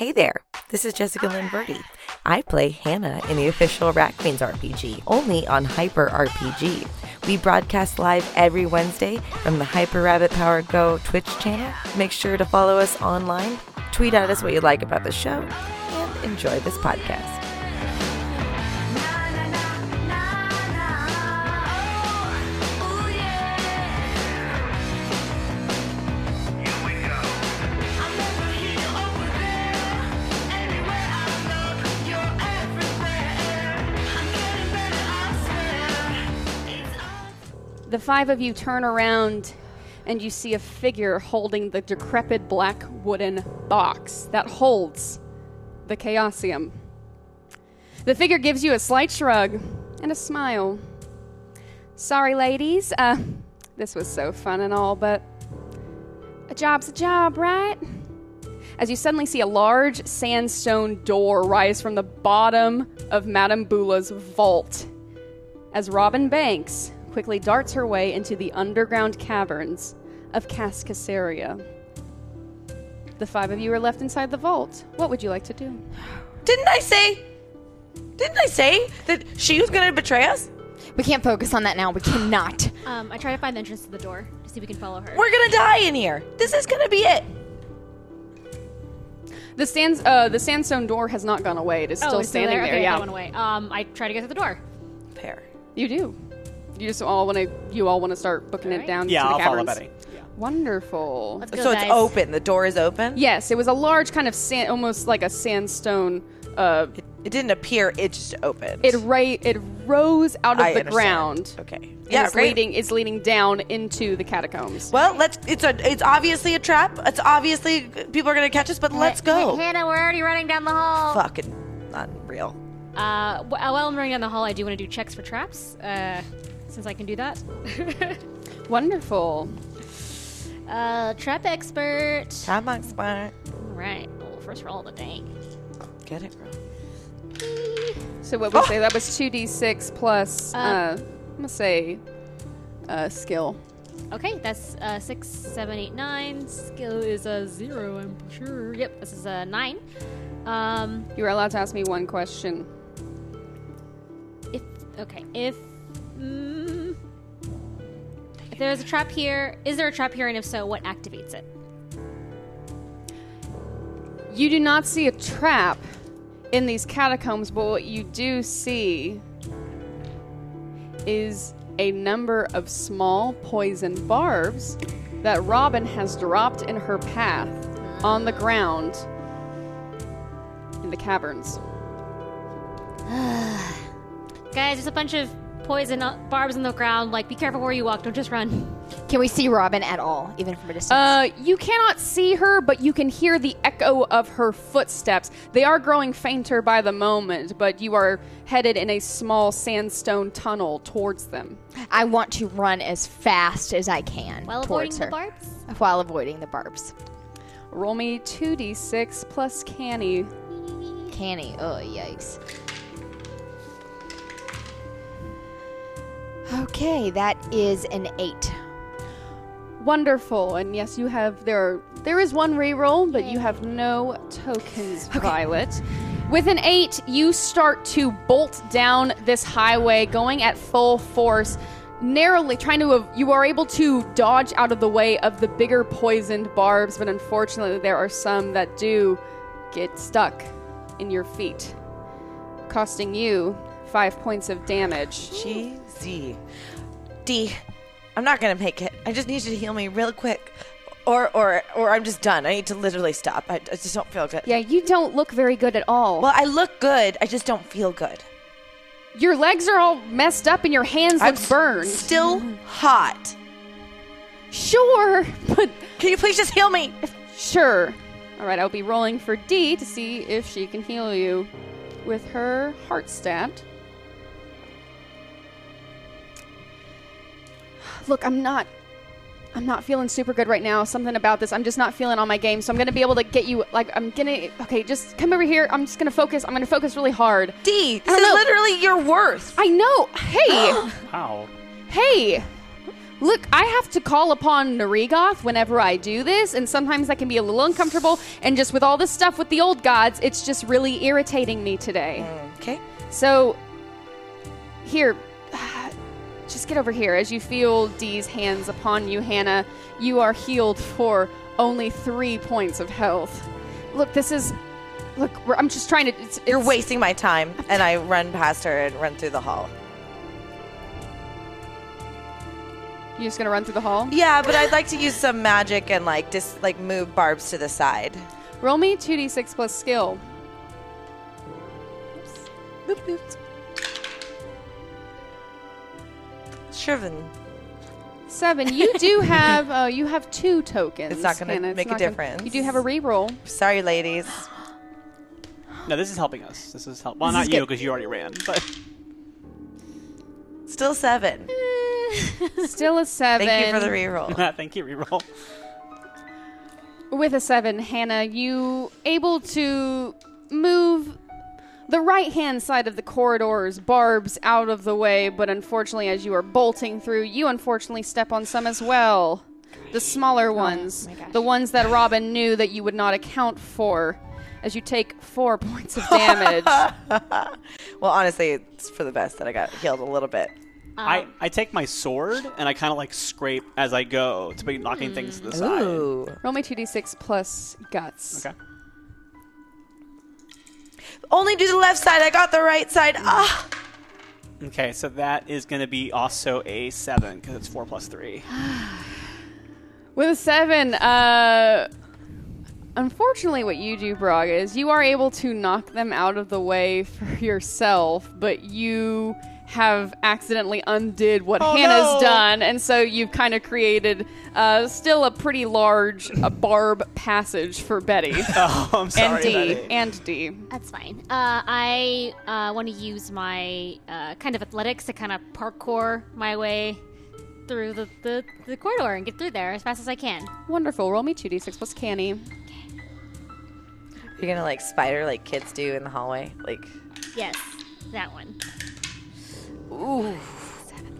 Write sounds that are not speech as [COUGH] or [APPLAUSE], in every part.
Hey there, this is Jessica Lynn Verdi. I play Hannah in the official Rat Queens RPG, only on Hyper RPG. We broadcast live every Wednesday from the Hyper Rabbit Power Go Twitch channel. Make sure to follow us online, tweet at us what you like about the show, and enjoy this podcast. Five of you turn around and you see a figure holding the decrepit black wooden box that holds the Chaosium. The figure gives you a slight shrug and a smile. Sorry, ladies. Uh, this was so fun and all, but a job's a job, right? As you suddenly see a large sandstone door rise from the bottom of Madame Boula's vault. As Robin Banks quickly darts her way into the underground caverns of Cascasaria. The five of you are left inside the vault. What would you like to do? Didn't I say? Didn't I say that she was going to betray us? We can't focus on that now. We cannot. [SIGHS] Um, I try to find the entrance to the door to see if we can follow her. We're going to die in here. This is going to be it. The sands, uh, the sandstone door has not gone away. It is oh, still it's standing there. there. Okay, yeah, that went away. Um, I try to get to the door. Pair. you do. You just all want to. You all want to start booking it down. Yeah, to the I'll follow caverns. Betty. Wonderful. Let's go, So guys. it's open. The door is open. Yes, it was a large kind of sand, almost like a sandstone. Uh, It, it didn't appear. It just opened. it ra- it rose out of I the understand. ground. Okay. and Yeah. it's Great. leading. It's leading down into the catacombs. Well, let's. It's a. It's obviously a trap. It's obviously people are gonna catch us. But let's go. Hannah, we're already running down the hall. Fucking unreal. Uh, wh- while I'm running down the hall, I do want to do checks for traps, uh, since I can do that. [LAUGHS] Wonderful. uh, trap expert. Time on smart. All right. Well, first roll of the day. Get it, girl. So what we say that was two d six plus. Uh, Uh, I'm gonna say uh, skill. Okay, that's uh, six, seven, eight, nine. Skill is a zero, I'm sure. Yep, this is a nine. Um, You are allowed to ask me one question. if okay, if mm, if there's a trap here, is there a trap here, and if so, what activates it? You do not see a trap in these catacombs, but what you do see is a number of small poison barbs that Robin has dropped in her path on the ground in the caverns. [SIGHS] Guys, there's a bunch of poison uh, barbs on the ground. Like, be careful where you walk. Don't just run. Can we see Robin at all, even from a distance? Uh, you cannot see her, but you can hear the echo of her footsteps. They are growing fainter by the moment, but you are headed in a small sandstone tunnel towards them. I want to run as fast as I can While avoiding towards the her. barbs. While avoiding the barbs. Roll me 2d6 plus canny. Canny. Oh, yikes. Okay, that is an eight. Wonderful. And yes, you have there there is one reroll, but you have no tokens, Violet. With an 8, you start to bolt down this highway going at full force. Narrowly trying to you are able to dodge out of the way of the bigger poisoned barbs, but unfortunately there are some that do get stuck in your feet, costing you 5 points of damage. Cheesy. Dee, I'm not gonna make it. I just need you to heal me real quick, or or or I'm just done. I need to literally stop. I, I just don't feel good. Yeah, you don't look very good at all. Well, I look good. I just don't feel good. Your legs are all messed up and your hands I'm look burned. s- Still hot. Sure, [LAUGHS] but Can you please just heal me? sure. All right, I'll be rolling for Dee to see if she can heal you with her heart stat. Look, I'm not I'm not feeling super good right now. Something about this. I'm just not feeling on my game. So I'm going to be able to get you like I'm going to Okay, just come over here. I'm just going to focus. I'm going to focus really hard. Dee, this I don't is know. literally your worth. I know. Hey. [GASPS] Wow. Hey, Look, I have to call upon N'Rygoth whenever I do this, and sometimes that can be a little uncomfortable. And just with all this stuff with the old gods, it's just really irritating me today. Okay. So, here, just get over here. As you feel Dee's hands upon you, Hannah, you are healed for only three points of health. Look, this is. Look, we're- I'm just trying to. It's, You're wasting my time, and I run past her and run through the hall. You're just gonna run through the hall? Yeah, but I'd like to use some magic and like just like move barbs to the side. Roll me 2d6 plus skill. Boop, boop. Shriven. Seven. You [LAUGHS] do have uh, you have two tokens. It's not gonna Hannah. Make a not gonna- difference. you do have a reroll. Sorry, ladies. No, this is helping us. This is help. Well, This not you because you already ran. But Still seven. [LAUGHS] Still a seven. Thank you for the reroll. [LAUGHS] thank you. Reroll. With a seven, Hannah, you able to move the right hand side of the corridor's barbs out of the way, but unfortunately, as you are bolting through, you unfortunately step on some as well. The smaller oh ones, my gosh. the ones that Robin knew that you would not account for, as you take four [LAUGHS] points of damage. [LAUGHS] Well, honestly, it's for the best that I got healed a little bit. I, um, I take my sword and I kind of like scrape as I go to be knocking things to the side. Ooh. Roll me 2d6 plus guts. Okay. Only do the left side. I got the right side. Ah. Okay, so that is going to be also a seven because it's four plus three. [SIGHS] With a seven, uh, unfortunately, what you do, Braga, is you are able to knock them out of the way for yourself, but you have accidentally undid what Oh, Hannah's no. done, and so you've kind of created uh, still a pretty large uh, barb passage for Betty [LAUGHS] Oh, I'm sorry. and Dee Betty. and Dee. That's fine. Uh, I uh, want to use my uh, kind of athletics to kind of parkour my way through the, the, the corridor and get through there as fast as I can. Wonderful. Roll me two d6 plus canny. You're gonna like spider like kids do in the hallway. Like, Yes, that one. Ooh.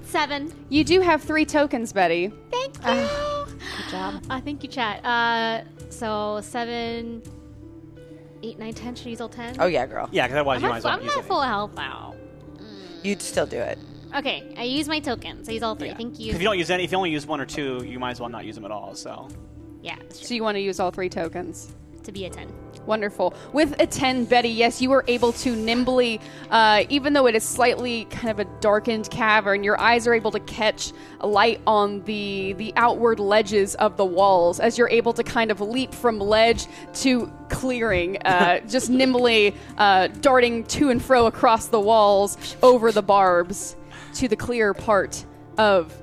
Seven. You do have three tokens, Betty. Thank you. Good job. Uh, thank you, chat. Uh, so seven, eight, nine, ten. Should I use all ten? Oh yeah, girl. Yeah, because otherwise I'm you might not, as well I'm use not it. full health now. You'd still do it. Okay, I use my tokens. I use all three. Yeah. Thank you. If you don't use any, if you only use one or two, you might as well not use them at all. So yeah, So you want to use all three tokens. To be a ten. Wonderful. With a 10, Betty, yes, you were able to nimbly, uh, even though it is slightly kind of a darkened cavern, your eyes are able to catch light on the, the outward ledges of the walls as you're able to kind of leap from ledge to clearing, uh, [LAUGHS] just nimbly uh, darting to and fro across the walls over the barbs to the clear part of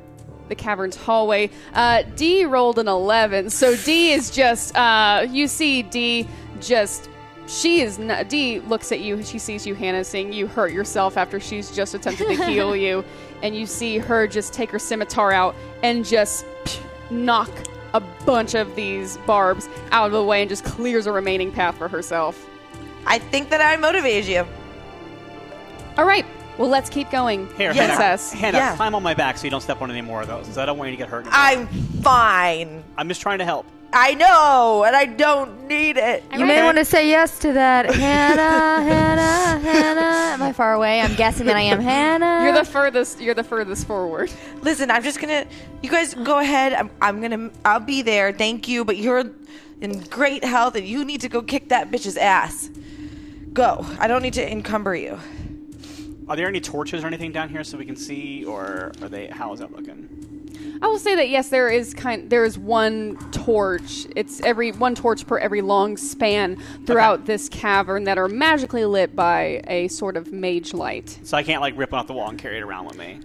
the cavern's hallway. Uh, Dee rolled an 11, so Dee is just, uh, you see Dee just. She is not, Dee looks at you. She sees you, Hannah, seeing you hurt yourself after she's just attempted to [LAUGHS] heal you, and you see her just take her scimitar out and just knock a bunch of these barbs out of the way and just clears a remaining path for herself. I think that I motivated you. All right, well let's keep going. here, Yeah. Princess. Hannah, Hannah, Yeah. climb on my back so you don't step on any more of those. 'cause I don't want you to get hurt. anymore. I'm fine. I'm just trying to help. I know, and I don't need it. You may want to say yes to that, [LAUGHS] Hannah. Hannah, Hannah. Am I far away? I'm guessing that I am [LAUGHS] Hannah. You're the furthest. You're the furthest forward. Listen, I'm just gonna. You guys go ahead. I'm. I'm gonna. I'll be there. Thank you. But you're in great health, and you need to go kick that bitch's ass. Go. I don't need to encumber you. Are there any torches or anything down here so we can see, or are they? How is that looking? I will say that yes, there is kind. There is one torch. It's every one torch per every long span throughout this cavern that are magically lit by a sort of mage light. So I can't like rip one off the wall and carry it around with me.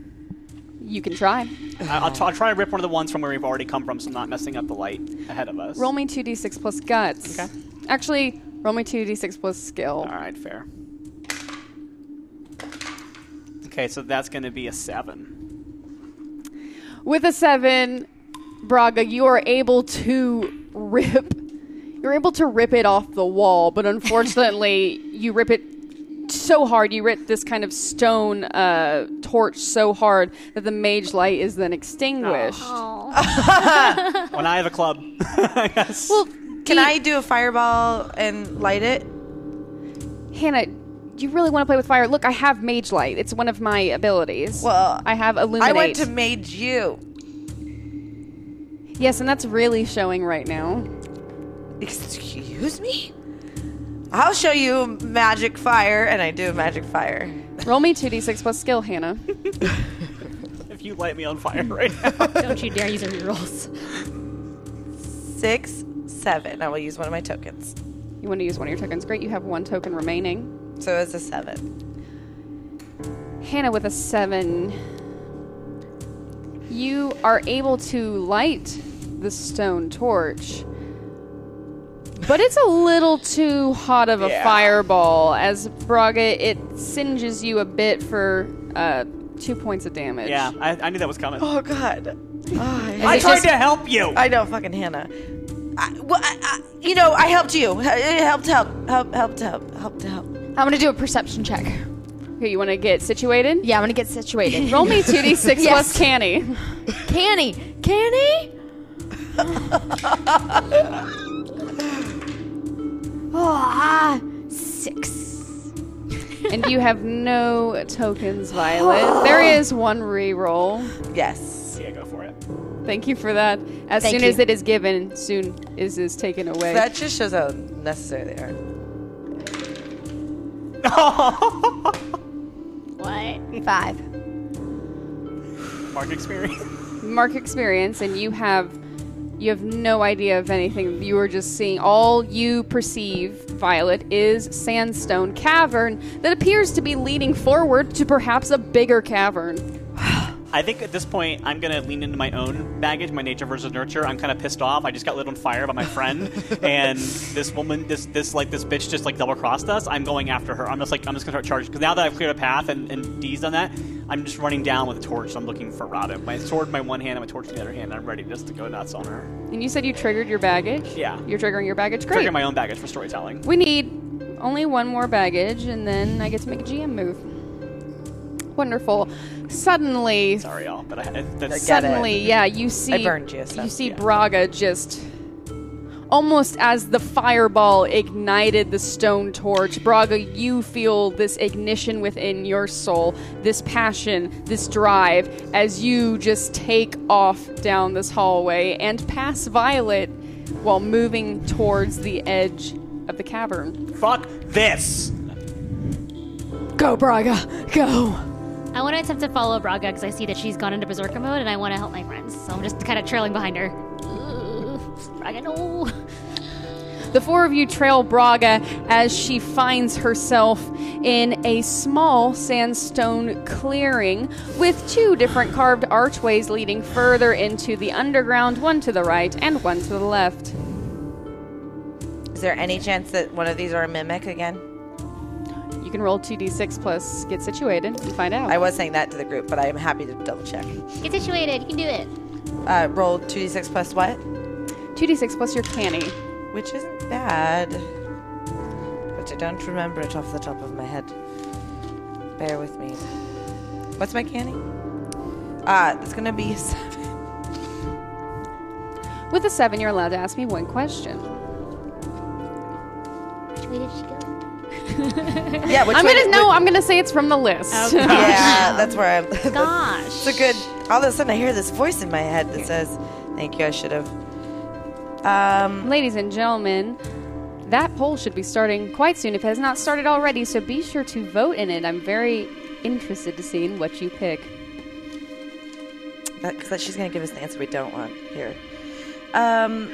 You can try. I'll, t- I'll try to rip one of the ones from where we've already come from, so I'm not messing up the light ahead of us. Roll me two d six plus guts. Okay. Actually, roll me two d six plus skill. All right, fair. Okay, so that's going to be a seven. With a seven, Braga, you are able to rip. You're able to rip it off the wall, but unfortunately, [LAUGHS] you rip it so hard. You rip this kind of stone uh, torch so hard that the mage light is then extinguished. Oh. [LAUGHS] when I have a club, [LAUGHS] I guess. Well, Can I do a fireball and light it? Hannah, you really want to play with fire? Look, I have mage light. It's one of my abilities. Well, I have illuminate. I went to mage you. yes, and that's really showing right now. Excuse me? I'll show you magic fire, and I do magic fire. Roll me 2d6 plus skill, Hannah. [LAUGHS] if you light me on fire right now. Don't you dare use your rerolls. Six, seven. I will use one of my tokens. You want to use one of your tokens. Great, you have one token remaining. So it's a seven. Hannah with a seven. You are able to light the stone torch, but it's a little too hot of a Yeah. fireball. As Braga, it singes you a bit for uh, two points of damage. yeah, I, I knew that was coming. Oh God. Oh, I, I tried just- to help you. I know, fucking Hannah. I, well, I, I, you know, I helped you. It helped, help, help, helped, help, helped to help. I'm gonna do a perception check. Okay, you want to get situated? Yeah, I'm gonna get situated. Roll me [LAUGHS] 2d6 Yes. plus canny. Canny, Canny. [LAUGHS] oh, ah, six. and you have no tokens, Violet. [GASPS] There is one reroll. Yes. Yeah, go for it. Thank you for that. As Thank soon you. as it is given, soon is is taken away. That just shows how necessary they are. What? Five. Mark experience. Mark experience, and you have you have no idea of anything. You are just seeing all you perceive, Violet, is sandstone cavern that appears to be leading forward to perhaps a bigger cavern. I think at this point I'm gonna lean into my own baggage, my nature versus nurture. I'm kind of pissed off. I just got lit on fire by my friend, [LAUGHS] and this woman, this this like this bitch, just like double crossed us. I'm going after her. I'm just like I'm just gonna start charging because now that I've cleared a path and, and Dee's done that, I'm just running down with a torch. So I'm looking for Robin. My sword in my one hand and my torch in the other hand. And I'm ready just to go nuts on her. And you said you triggered your baggage. Yeah. you're triggering your baggage. Great. Trigger my own baggage for storytelling. We need only one more baggage, and then I get to make a GM move. Wonderful. Suddenly, Sorry, y'all, but I, that's get it. suddenly, yeah, you see. I burned you, so, you see yeah. Braga just almost as the fireball ignited the stone torch. Braga, you feel this ignition within your soul, this passion, this drive, as you just take off down this hallway and pass Violet while moving towards the edge of the cavern. fuck this. Go, Braga, go. I want to attempt to follow Braga because I see that she's gone into berserker mode and I want to help my friends. So I'm just kind of trailing behind her. Ugh, Braga, no. The four of you trail Braga as she finds herself in a small sandstone clearing with two different carved archways leading further into the underground, one to the right and one to the left. Is there any chance that one of these are a mimic again? You can roll 2d6 plus get situated and find out. I was saying that to the group, but I am happy to double check. Get situated. You can do it. Uh, roll 2d6 plus what? 2d6 plus your canny. Which isn't bad. But I don't remember it off the top of my head. Bear with me. What's my canny? Ah, it's gonna be [LAUGHS] seven. With a 7, you're allowed to ask me one question. Which way did she go? Yeah, which I'm gonna did- no, I'm gonna say it's from the list. [LAUGHS] Okay. Yeah, that's where I'm. that's- [LAUGHS] Gosh. It's a good. All of a sudden, I hear this voice in my head that says, "Thank you. I should have." Um, Ladies and gentlemen, that poll should be starting quite soon if it has not started already, so be sure to vote in it. I'm very interested to see what you pick. that, 'cause that she's gonna give us the answer we don't want here. Um,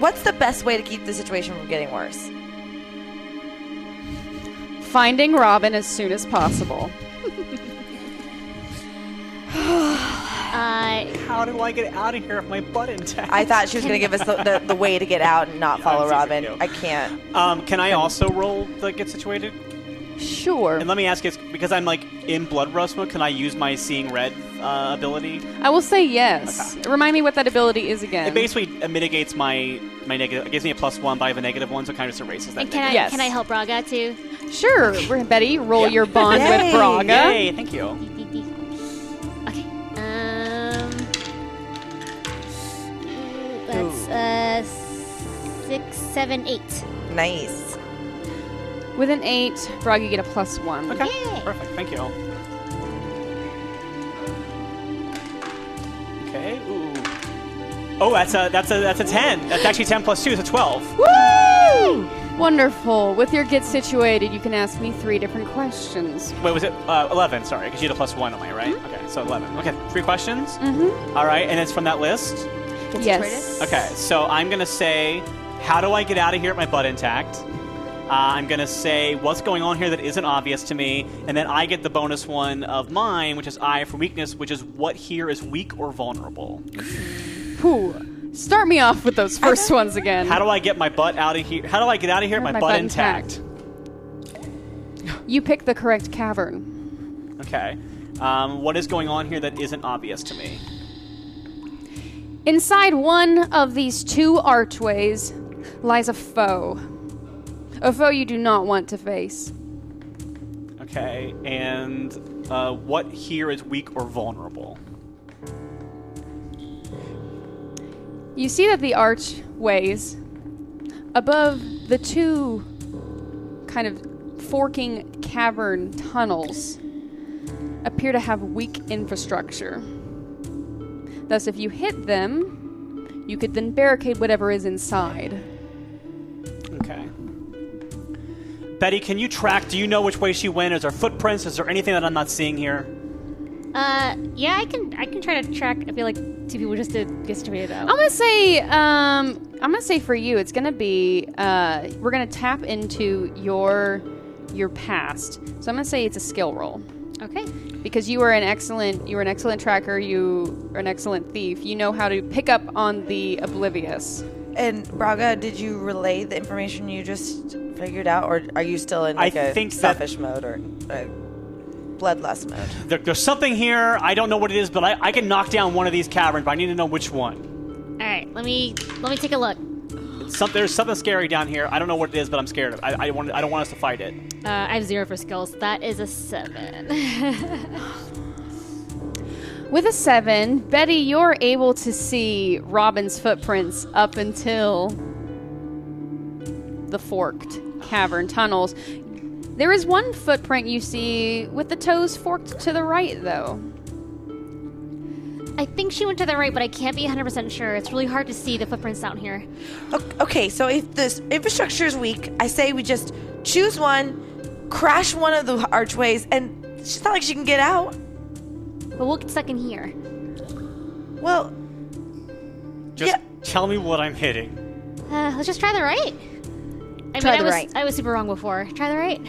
what's the best way to keep the situation from getting worse? Finding Robin as soon as possible. Uh, How do I get out of here if my butt intact? I thought she was gonna give us the, the, the way to get out and not follow Robin. I can't. Um, can I also roll the get situated? Sure. And let me ask you, because I'm like in blood rust mode, can I use my seeing red uh, ability? I will say yes. Remind me what that ability is again. It basically uh, mitigates my my negative. It gives me a plus one, but I have a negative one, so it kind of just erases that. And can I Yes. can I help Braga too? Sure. Betty, roll Yeah. your bond Yay. with Braga. Yay! Thank you. Okay. Um. That's uh six, seven, eight. Nice. With an eight, Braga, you get a plus one. Okay, Yay. perfect. Thank you. Okay. Ooh. Oh, that's a that's a that's a ten. That's actually ten plus two, so twelve. Woo! Wonderful. With your get situated, you can ask me three different questions. Wait, was it uh, eleven? Sorry, because you had a plus one on my right. Okay, so eleven. Okay, three questions. Mm-hmm. All right, and it's from that list. Yes. Okay, so I'm gonna say, how do I get out of here with my butt intact? Uh, I'm gonna say what's going on here that isn't obvious to me, and then I get the bonus one of mine, which is I for weakness, which is what here is weak or vulnerable. Whew. Start me off with those first ones again. How do I get my butt out of here? How do I get out of here my, My butt, butt intact? you pick the correct cavern. Okay. Um, what is going on here that isn't obvious to me? Inside one of these two archways lies a foe. A foe you do not want to face. Okay, and uh, what here is weak or vulnerable? You see that the archways above the two kind of forking cavern tunnels appear to have weak infrastructure. Thus, if you hit them, you could then barricade whatever is inside. Betty, can you track? Do you know which way she went? Is there footprints? Is there anything that I'm not seeing here? Uh, yeah, I can I can try to track. I feel like two people just did get situated out. I'm gonna say, um, I'm gonna say for you, it's gonna be, uh, we're gonna tap into your your past. So I'm gonna say it's a skill roll. Okay. because you are an excellent you are an excellent tracker you are an excellent thief you know how to pick up on the oblivious And Braga, did you relay the information you just figured out, or are you still in like a think that- selfish mode or uh, bloodlust mode? There, there's something here. I don't know what it is, but I, I can knock down one of these caverns, but I need to know which one. All right. Let me let me take a look. Some, there's something scary down here. I don't know what it is, but I'm scared of. it. I, I want. I don't want us to fight it. Uh, I have zero for skills. That is a seven. [LAUGHS] with a seven betty you're able to see robin's footprints up until the forked cavern tunnels there is one footprint you see with the toes forked to the right though I think she went to the right, but I can't be 100% sure. It's really hard to see the footprints down here. Okay, so if this infrastructure is weak, I say we just choose one, crash one of the archways, and it's not like she can get out. But we'll get stuck in here. Well, Just Yeah. tell me what I'm hitting. Uh, let's just try the right. I Try mean, I the was, right. I was super wrong before. Try the right.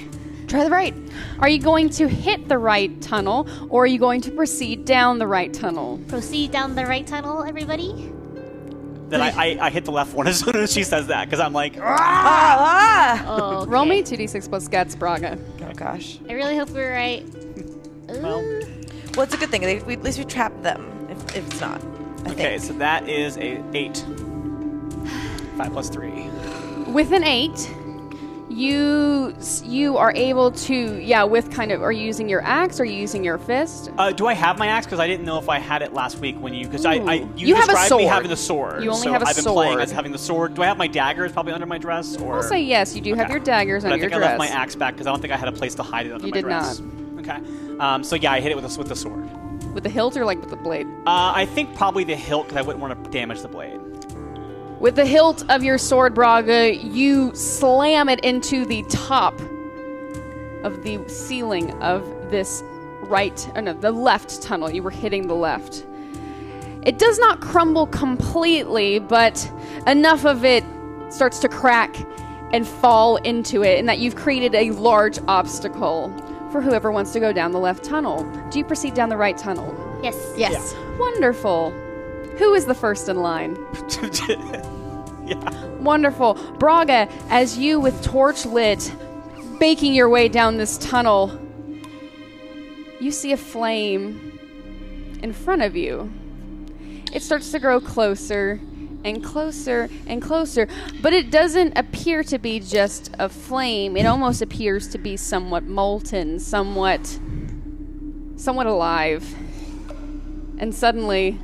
try the right are you going to hit the right tunnel or are you going to proceed down the right tunnel Proceed down the right tunnel, everybody. Then I, [SIGHS] I, I hit the left one [LAUGHS] as soon as she says that because I'm like, ah, ah! Oh, roll me 2d6 plus guts braga Oh gosh. I really hope we're right. well, Well, it's a good thing. They- we- At least we trapped them. If, if it's not, I okay, think. so that is a eight. Five plus three. with an eight you you are able to yeah with kind of are you using your axe or are you using your fist Uh, do I have my axe? Because I didn't know if I had it last week when you. Because I, I Ooh. you, You have a described me having the sword. You only so have a I've been playing as having the sword. Do I have my dagger? daggers probably under my dress? Or i'll say yes you do have your daggers But I under think your I left dress my axe back because I don't think I had a place to hide it under You my did dress. Okay. Um, so yeah, I hit it with the, with the sword. with the hilt or like with the blade Uh, I think probably the hilt because I wouldn't want to damage the blade. with the hilt of your sword braga you slam it into the top of the ceiling of this right or no the left tunnel you were hitting the left it does not crumble completely but enough of it starts to crack and fall into it and that you've created a large obstacle for whoever wants to go down the left tunnel do you proceed down the right tunnel Yes. Yes. wonderful who is the first in line [LAUGHS] yeah. Wonderful. Braga, as you with torch lit making your way down this tunnel, you see a flame in front of you. It starts to grow closer and closer and closer, but it doesn't appear to be just a flame. It almost appears to be somewhat molten, somewhat somewhat alive. And suddenly,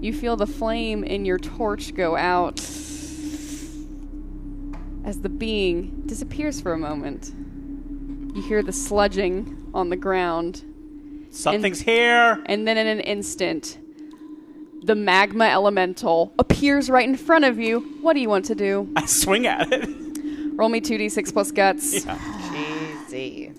you feel the flame in your torch go out as the being disappears for a moment. You hear the sludging on the ground, Something's here. and then in an instant, the magma elemental appears right in front of you. What do you want to do? [LAUGHS] I swing at it. Roll me 2d6 plus guts. Easy.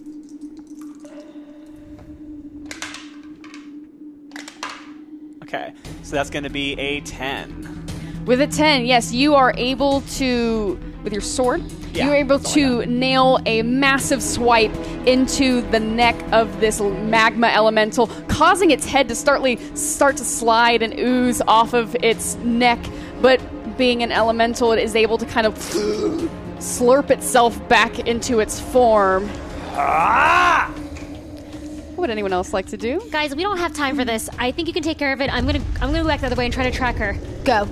Okay, so that's going to be a 10. With a 10, yes, you are able to, with your sword, Yeah, you're able to like nail a massive swipe into the neck of this magma elemental, causing its head to startly start to slide and ooze off of its neck. But being an elemental, it is able to kind of slurp itself back into its form. Ah! What would anyone else like to do? Guys, we don't have time for this. I think you can take care of it. I'm gonna I'm gonna go back the other way and try to track her. Go.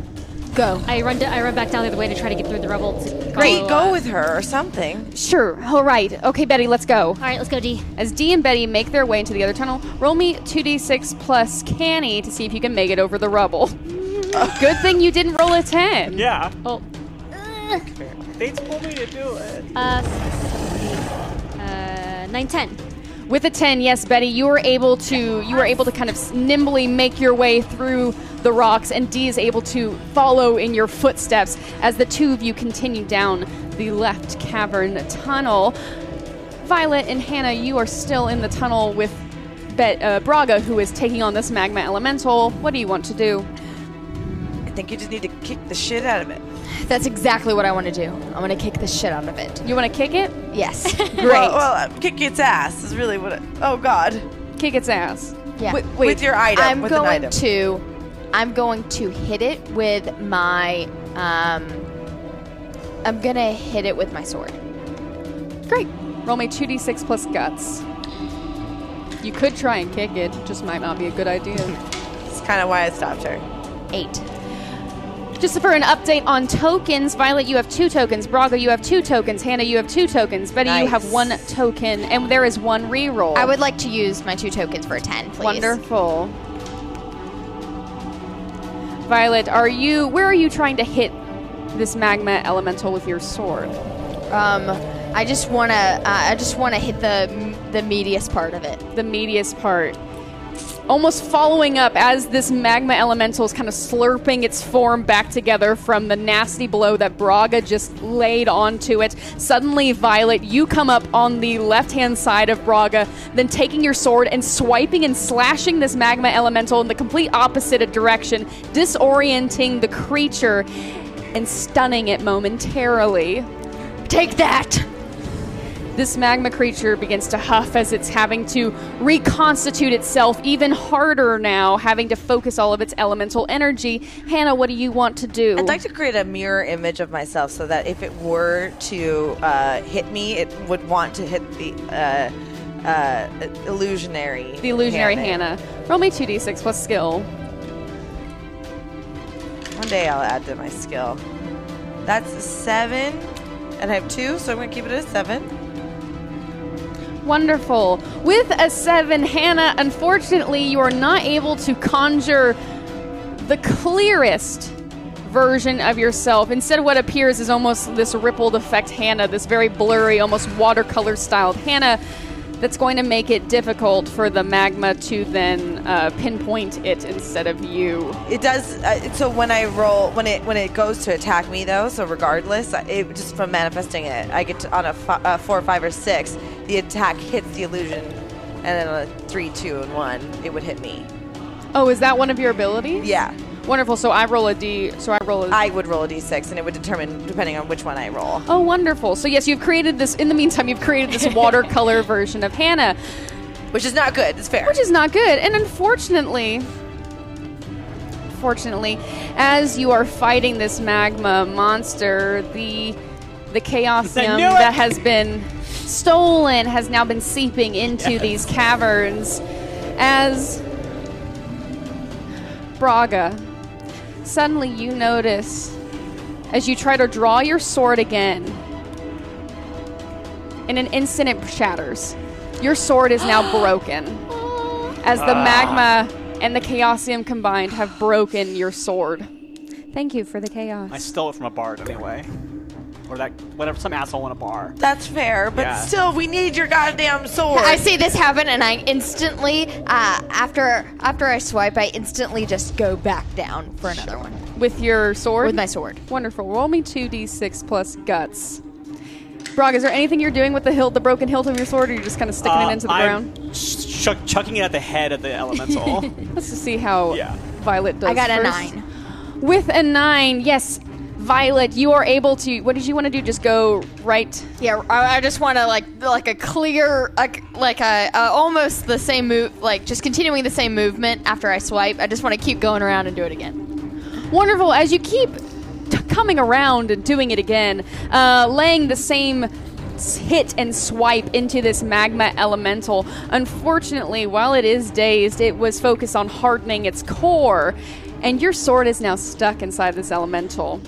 Go. I run I run back down the other way to try to get through the rubble. To Great, go uh, with her or something. Sure, all right. Okay, Betty, let's go. All right, let's go, Dee. As Dee and Betty make their way into the other tunnel, roll me 2d6 plus canny to see if you can make it over the rubble. [LAUGHS] Good thing you didn't roll a 10. Yeah. Oh, They told me to do it. uh, uh, nine ten. With a 10, yes, Betty, you were able to you were able to kind of nimbly make your way through the rocks and Dee is able to follow in your footsteps as the two of you continue down the left cavern tunnel. Violet and Hannah, you are still in the tunnel with Bet, uh, Braga, who is taking on this magma elemental. What do you want to do? I think you just need to kick the shit out of it. That's exactly what I want to do. I'm going to kick the shit out of it. You want to kick it? Yes. [LAUGHS] Great. Well, well uh, kick its ass is really what. It, oh God. kick its ass. yeah. Wait, with your item. I'm with an going item. to I'm going to hit it with my um I'm going to hit it with my sword. Great. Roll me 2d6 plus guts. You could try and kick it, just might not be a good idea. That's kind of why I stopped her. 8. just for an update on tokens, Violet, you have two tokens. Braga, you have two tokens. Hannah, you have two tokens. Betty, you have one token, and there is one reroll. I would like to use my two tokens for a 10, please. Wonderful. Violet, are you? Where are you trying to hit this magma elemental with your sword? Um I just want to uh, I just want to hit the the meatiest part of it. the meatiest part. Almost following up as this magma elemental is kind of slurping its form back together from the nasty blow that Braga just laid onto it. Suddenly, Violet, you come up on the left hand side of Braga, then taking your sword and swiping and slashing this magma elemental in the complete opposite direction, disorienting the creature and stunning it momentarily. Take that. This magma creature begins to huff as it's having to reconstitute itself even harder now, having to focus all of its elemental energy. Hannah, what do you want to do? I'd like to create a mirror image of myself so that if it were to uh, hit me, it would want to hit the uh, uh, illusionary. the illusionary Hannah. Hannah. Roll me 2d6 plus skill. One day I'll add to my skill. That's a seven, and I have two, so I'm going to keep it at a seven. Wonderful. With a seven, Hannah, unfortunately, you are not able to conjure the clearest version of yourself. Instead, what appears is almost this rippled effect Hannah, this very blurry, almost watercolor styled Hannah that's going to make it difficult for the magma to then uh, pinpoint it instead of you. It does. Uh, so when I roll, when it when it goes to attack me, though, so regardless, it just from manifesting it, I get to, on a fi- uh, four, five, or six, the attack hits the illusion, and then on a three, two, and one, it would hit me. Oh, is that one of your abilities? Yeah, Wonderful. So I roll a D. So I roll a. I would roll a d6, and it would determine depending on which one I roll. Oh, wonderful. So, yes, you've created this, in the meantime, you've created this [LAUGHS] watercolor version of Hannah, Which is not good. It's fair. which is not good. And unfortunately, fortunately, as you are fighting this magma monster, the the chaosium I knew it! that has been stolen has now been seeping into these caverns as Braga. Suddenly, you notice as you try to draw your sword again. In an instant, it shatters. Your sword is now [GASPS] broken as the ah. magma and the chaosium combined have broken your sword. Thank you for the chaos. I stole it from a bard anyway, or that whatever some asshole in a bar. That's fair, but Yeah. still, we need your goddamn sword. I see this happen, and I instantly, uh, after after I swipe, I instantly just go back down for another one With your sword? with my sword. Wonderful. Roll me 2d6 plus guts. Brog, is there anything you're doing with the hilt, the broken hilt of your sword, or you're just kind of sticking Uh, it into the I'm ground? ch- chuck- chucking it at the head of the elemental. [LAUGHS] Let's just see how Yeah. Violet does. I got a nine. With a nine, yes, Violet, you are able to. What did you want to do? Just go right. Yeah, I, I just want to like like a clear like like a, a almost the same move, like just continuing the same movement after I swipe. I just want to keep going around and do it again. Wonderful. As you keep t- coming around and doing it again, uh, laying the same hit and swipe into this magma elemental. Unfortunately, while it is dazed, it was focused on hardening its core, and your sword is now stuck inside this elemental.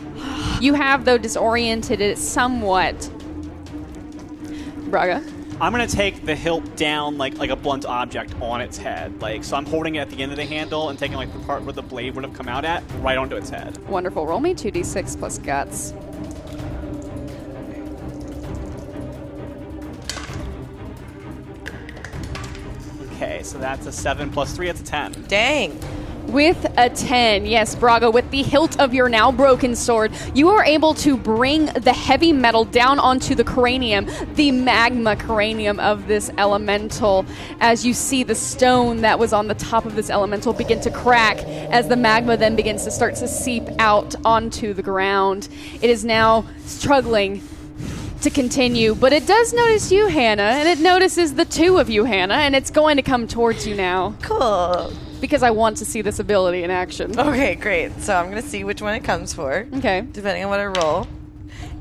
You have, though, disoriented it somewhat. Braga. I'm gonna take the hilt down like like a blunt object on its head. Like so, I'm holding it at the end of the handle and taking like the part where the blade would have come out at, right onto its head. Wonderful. Roll me 2d6 plus guts. Okay, so that's a seven plus three. That's a ten. Dang. With a 10, yes, Braga, with the hilt of your now broken sword, you are able to bring the heavy metal down onto the cranium, the magma cranium of this elemental, as you see the stone that was on the top of this elemental begin to crack as the magma then begins to start to seep out onto the ground. It is now struggling to continue, but it does notice you, Hannah, and it notices the two of you, Hannah, and it's going to come towards you now Cool. Because I want to see this ability in action. Okay, great. So I'm gonna see which one it comes for, Okay. depending on what I roll.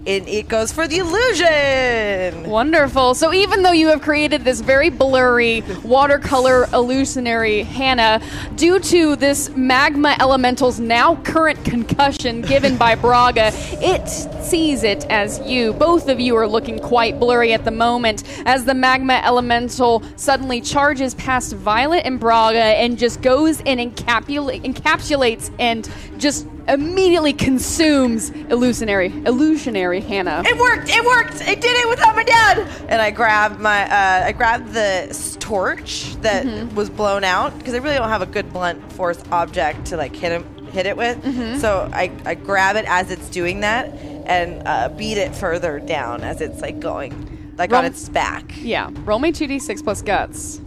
And it goes for the illusion. Wonderful. So even though you have created this very blurry watercolor illusionary Hannah, due to this magma elemental's now current concussion given by [LAUGHS] Braga, it sees it as you. Both of you are looking quite blurry at the moment as the magma elemental suddenly charges past Violet and Braga and just goes and encapsula- encapsulates and just immediately consumes illusionary illusionary Hannah. It worked! It worked! I did it without my dad! And I grabbed my, uh, I grabbed the s- torch that was blown out because I really don't have a good blunt force object to like hit him, hit it with. So I, I grab it as it's doing that and uh, beat it further down as it's like going, like on Roll- its back. Yeah. Roll me 2d6 plus guts.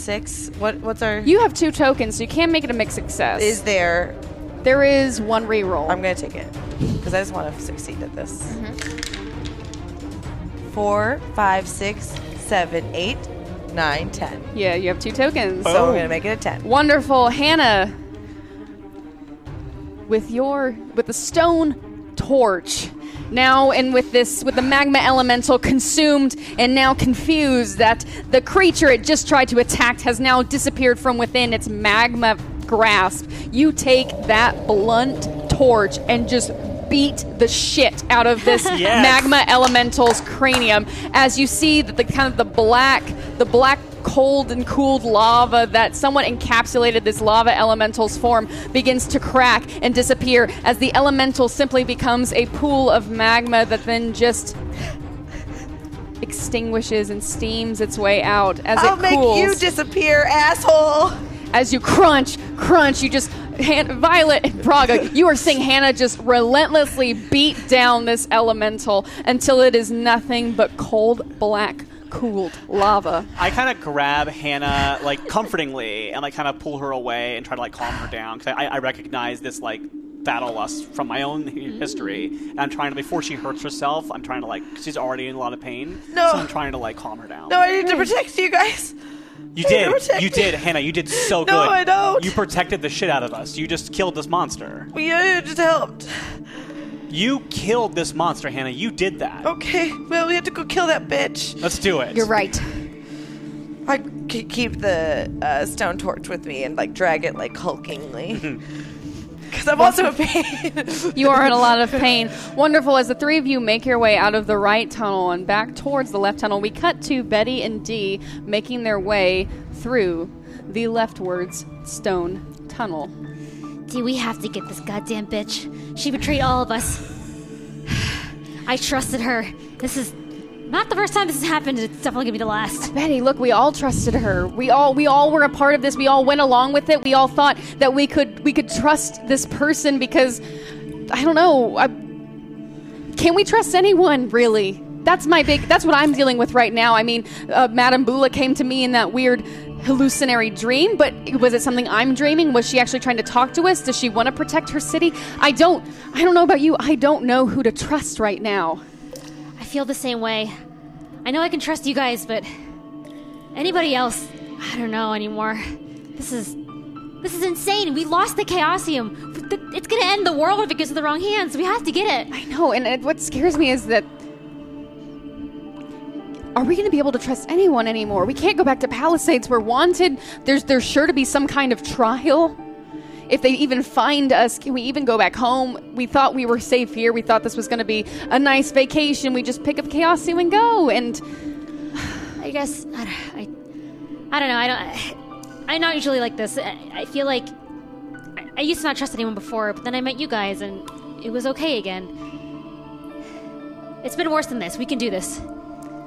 Six. What? What's our? You have two tokens, so you can make it a mixed success. is there? there is one reroll. I'm gonna take it because I just want to succeed at this. Mm-hmm. Four, five, six, seven, eight, nine, ten. yeah, you have two tokens. So I'm gonna make it a ten. Wonderful, Hannah. With your with the stone torch. Now and with this with the magma elemental consumed and now confused that the creature it just tried to attack has now disappeared from within its magma grasp. You take that blunt torch and just beat the shit out of this [LAUGHS] Yes. magma elemental's cranium as you see that the kind of the black the black cold and cooled lava that somewhat encapsulated this lava elemental's form begins to crack and disappear as the elemental simply becomes a pool of magma that then just extinguishes and steams its way out as I'll it make you disappear, asshole. as you crunch, crunch, you just Han- Violet and Braga, [LAUGHS] you are seeing Hannah just relentlessly beat down this elemental until it is nothing but cold, black, cooled lava. I kind of grab Hannah like comfortingly and like kind of pull her away and try to like calm her down because I, I recognize this like battle lust from my own hi- history and I'm trying to before she hurts herself I'm trying to like, she's already in a lot of pain No. so I'm trying to like calm her down. No, I need to protect you guys. you I did, you you. did, Hannah. You did so good. No, I don't. You protected the shit out of us. You just killed this monster. We uh, just helped. You killed this monster, Hannah. You did that. Okay, well, we have to go kill that bitch. Let's do it. You're right. I k- keep the uh, stone torch with me and like drag it like hulkingly. [LAUGHS] Because I'm also in pain. [LAUGHS] You are in a lot of pain. Wonderful. As the three of you make your way out of the right tunnel and back towards the left tunnel, we cut to Betty and Dee making their way through the leftwards stone tunnel. Dee, we have to get this goddamn bitch. She betrayed all of us. [SIGHS] I trusted her. This is not the first time this has happened. It's definitely gonna be the last. Betty, look, we all trusted her. We all we all were a part of this. We all went along with it. We all thought that we could we could trust this person because I don't know. I, can we trust anyone really? That's my big. That's what I'm dealing with right now. I mean, uh, Madame Bula came to me in that weird hallucinatory dream, but was it something I'm dreaming? Was she actually trying to talk to us? Does she want to protect her city? I don't. I don't know about you. I don't know who to trust right now. I feel the same way. I know I can trust you guys, but anybody else, I don't know anymore. This is this is insane. We lost the Chaosium. It's gonna end the world if it gets to the wrong hands. We have to get it. I know, and, and what scares me is that. Are we going to be able to trust anyone anymore? We can't go back to Palisades. We're wanted. There's there's sure to be some kind of trial. If they even find us, can we even go back home? We thought we were safe here. We thought this was going to be a nice vacation. We just pick up Chaosium and go. And I guess I, I, I don't know. I don't. I'm not usually like this. I, I feel like I, I used to not trust anyone before, but then I met you guys, and it was okay again. It's been worse than this. We can do this.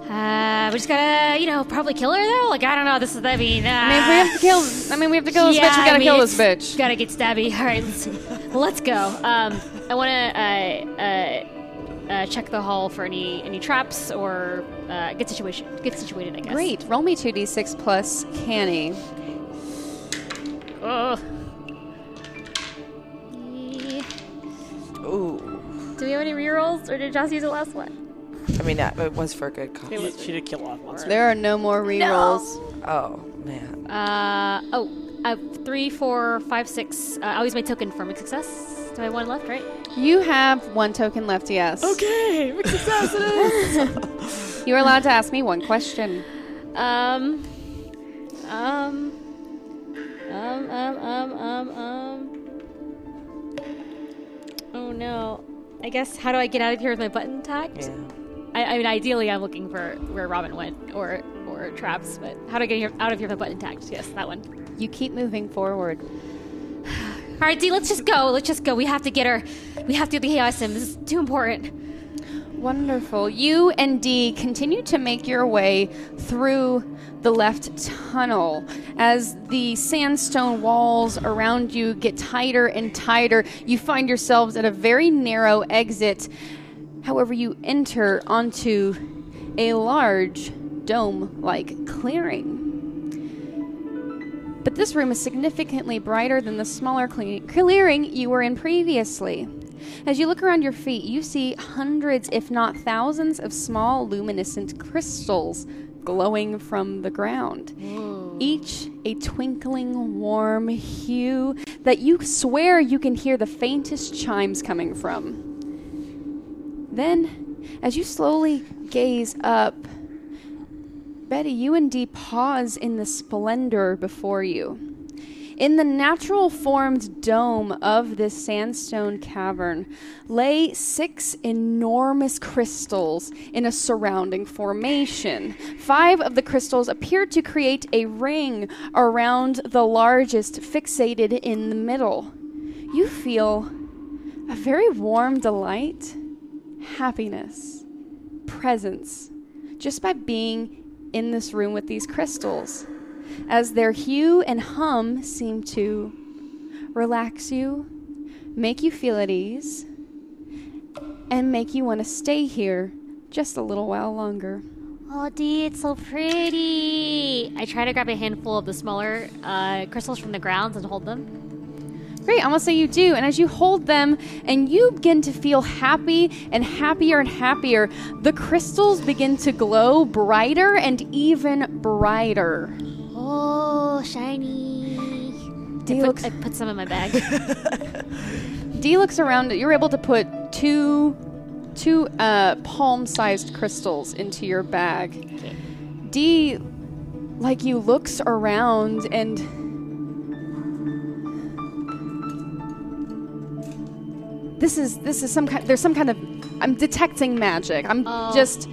Uh, we just gotta, you know, probably kill her though. Like I don't know. This is. I mean, uh, I mean, if we have to kill. I mean, we have to kill this yeah, bitch. We gotta I mean, kill this bitch. Gotta get stabby. All right, let's, let's go. Um, I want to uh, uh, uh, check the hall for any any traps or uh, get situation get situated. I guess. Great. Roll me two d six plus canny. Ugh. Ooh. Do we have any rerolls, or did Joss use the last one? I mean, that it was for a good cause. She, she did kill a lot of monsters. There are no more rerolls. Oh, man. Uh oh, uh, three, four, five, six. Uh, I'll use my token for mixed success. Do I have one left, right? You have one token left. Yes. Okay, mixed success it is. [LAUGHS] You are allowed to ask me one question. Um, um, um, um, um, um, um. Oh no. I guess how do I get out of here with my button tacked? yeah. I, I mean, ideally, I'm looking for where Robin went, or or traps. But how to get here, out of here with my button tacked? Yes, that one. You keep moving forward. [SIGHS] All right, Dee, let's just go. Let's just go. We have to get her. We have to get the Chaosium. This is too important. Wonderful. You and Dee continue to make your way through the left tunnel as the sandstone walls around you get tighter and tighter. You find yourselves at a very narrow exit. However, you enter onto a large dome like clearing. But this room is significantly brighter than the smaller clearing you were in previously. As you look around your feet, you see hundreds, if not thousands, of small luminescent crystals glowing from the ground. Each a twinkling, warm hue that you swear you can hear the faintest chimes coming from. Then, as you slowly gaze up, Betty, you and Dee pause in the splendor before you. In the natural formed dome of this sandstone cavern lay six enormous crystals in a surrounding formation. Five of the crystals appeared to create a ring around the largest, fixated in the middle. You feel a very warm delight, happiness, presence, just by being in this room with these crystals as their hue and hum seem to relax you, make you feel at ease, and make you want to stay here just a little while longer. Oh, Dee, it's so pretty. I try to grab a handful of the smaller uh, crystals from the grounds and hold them. Great, I'm gonna say you do. And as you hold them and you begin to feel happy and happier and happier, the crystals begin to glow brighter and even brighter. Oh, shiny. Dee I, looks, put, I put some in my bag. [LAUGHS] Dee looks around. You're able to put two two uh, palm-sized crystals into your bag. Dee, like you, looks around and this is this is some kind. There's some kind of. I'm detecting magic. I'm Oh. just.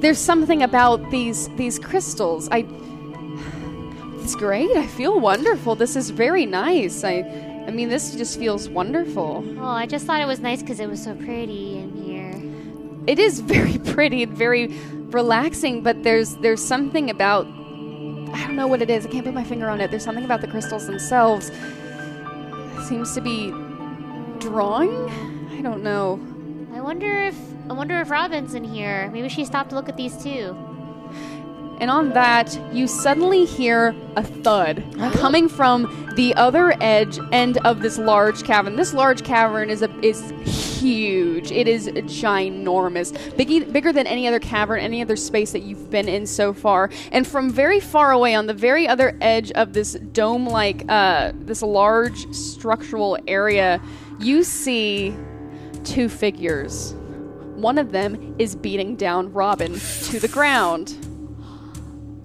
There's something about these these crystals. I. It's great. I feel wonderful. This is very nice. I. I mean, this just feels wonderful. Oh, I just thought it was nice because it was so pretty in here. It is [LAUGHS] very pretty and very relaxing, but there's there's something about I don't know what it is. I can't put my finger on it. There's something about the crystals themselves. Seems to be drawing. I don't know. I wonder if I wonder if Robin's in here. Maybe she stopped to look at these too. And on that, you suddenly hear a thud coming from the other edge end of this large cavern. This large cavern is a is huge. It is ginormous, big, bigger than any other cavern, any other space that you've been in so far. And from very far away, on the very other edge of this dome-like, uh, this large structural area, you see two figures. One of them is beating down Robin to the ground.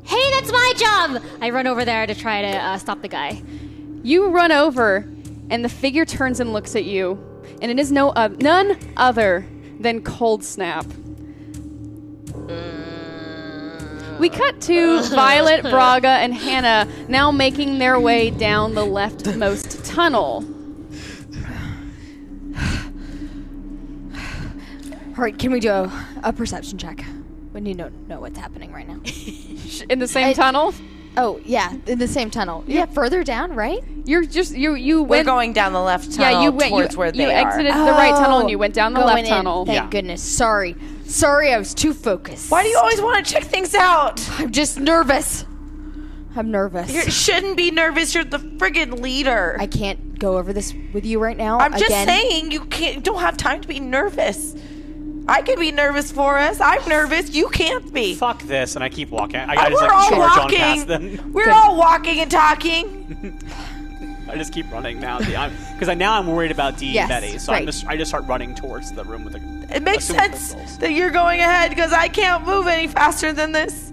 Hey, that's my job! I run over there to try to uh, stop the guy. You run over, and the figure turns and looks at you, and it is no uh, none other than Cold Snap. We cut to [LAUGHS] Violet, Braga, and Hannah now making their way down the leftmost tunnel. All right, can we do a, a perception check? We need to know, know what's happening right now. [LAUGHS] In the same I- tunnel, oh, yeah, in the same tunnel. Yeah, further down, right? you're just you you We're going down the left tunnel yeah, you went. towards You, where you they exited are. the right tunnel and you went down the Going left in. tunnel. Thank Yeah. goodness. Sorry. Sorry, I was too focused. Why do you always want to check things out? I'm just nervous. I'm nervous. You shouldn't be nervous. You're the friggin' leader. I can't go over this with you right now. I'm just again. saying you can't. Don't have time to be nervous. I can be nervous for us. I'm nervous. You can't be. Fuck this, and I keep walking. I, I just we're like all charge on past walking. them. We're all walking and talking. [LAUGHS] I just keep running now because I now I'm worried about Dee Yes, and Betty, so right. I'm just I just start running towards the room with the. It makes assuming sense crystals. that you're going ahead because I can't move any faster than this.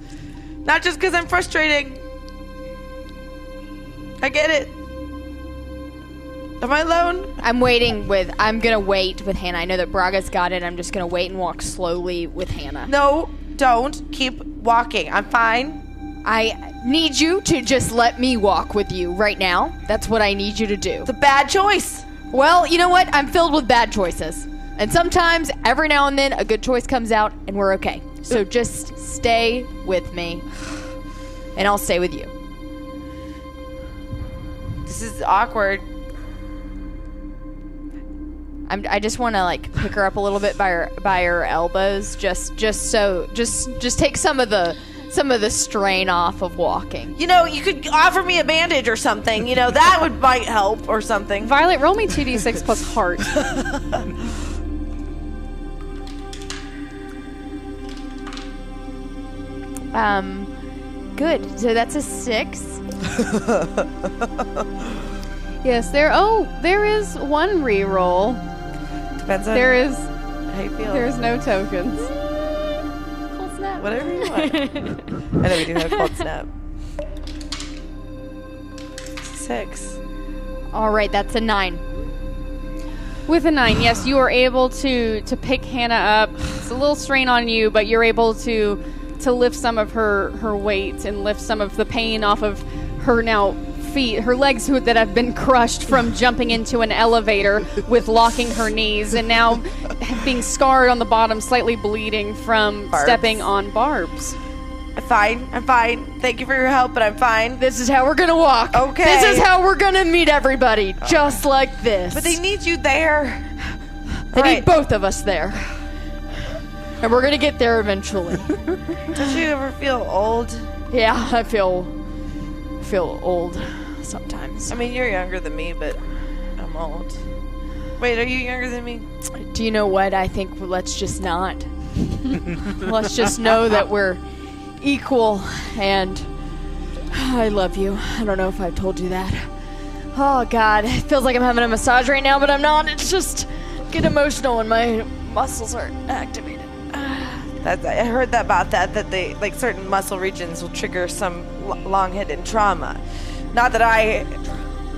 Not just because I'm frustrating. I get it. Am I alone? I'm waiting with. I'm gonna wait with Hannah. I know that Braga's got it. I'm just gonna wait and walk slowly with Hannah. No, don't. Keep walking. I'm fine. I need you to just let me walk with you right now. That's what I need you to do. It's a bad choice. Well, you know what? I'm filled with bad choices. And sometimes, every now and then, a good choice comes out and we're okay. So just stay with me. And I'll stay with you. This is awkward. I'm, I just want to like pick her up a little bit by her by her elbows, just just so just just take some of the some of the strain off of walking. You know, you could offer me a bandage or something. You know, that would might help or something. Violet, roll me two d six plus heart. [LAUGHS] Um, good. So that's a six. [LAUGHS] yes, there. Oh, there is one re-roll. Depends on There is how you feel. there is no tokens. Cool snap. Whatever you want. [LAUGHS] I know we do have cold snap. Six. All right, that's a nine. With a nine, yes, you are able to to pick Hannah up. It's a little strain on you, but you're able to to lift some of her her weight and lift some of the pain off of her now feet, her legs who, that have been crushed from jumping into an elevator with locking her knees, and now being scarred on the bottom, slightly bleeding from Barbs. stepping on barbs. I'm fine. I'm fine. Thank you for your help, but I'm fine. This is how we're gonna walk. Okay. This is how we're gonna meet everybody, just like this. But they need you there. They Right. need both of us there, and we're gonna get there eventually. [LAUGHS] Don't you ever feel old? yeah, I feel feel old sometimes. I mean, you're younger than me, but I'm old. Wait, are you younger than me? Do you know what? I think let's just not. [LAUGHS] let's just know that we're equal and I love you. I don't know if I've told you that. Oh god, it feels like I'm having a massage right now, but I'm not. It's just get emotional when my muscles are activated. That, I heard that about that. That they like certain muscle regions will trigger some l- long hidden trauma. Not that I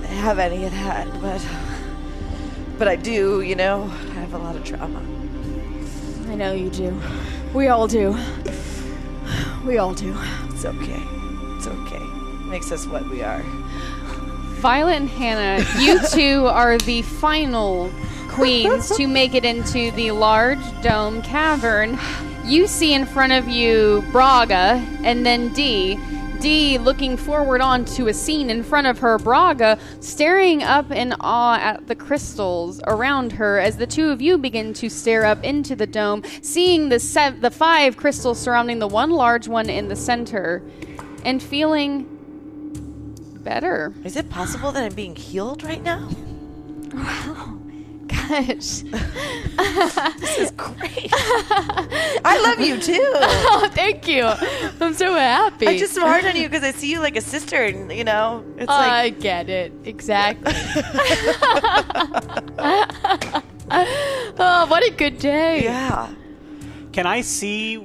have any of that, but but I do. You know, I have a lot of trauma. I know you do. We all do. We all do. It's okay. It's okay. Makes us what we are. Violet and Hannah, you [LAUGHS] two are the final queens to make it into the large dome cavern. You see in front of you Braga and then Dee. Dee looking forward onto a scene in front of her, Braga staring up in awe at the crystals around her as the two of you begin to stare up into the dome, seeing the sev- the five crystals surrounding the one large one in the center, and feeling better. Is it possible that I'm being healed right now? Gosh. This is great. [LAUGHS] I love you too. [LAUGHS] Oh, thank you. I'm so happy. I just am hard on you because I see you like a sister, and you know, it's oh, I like get it. Exactly. [LAUGHS] oh, what a good day. yeah. Can I see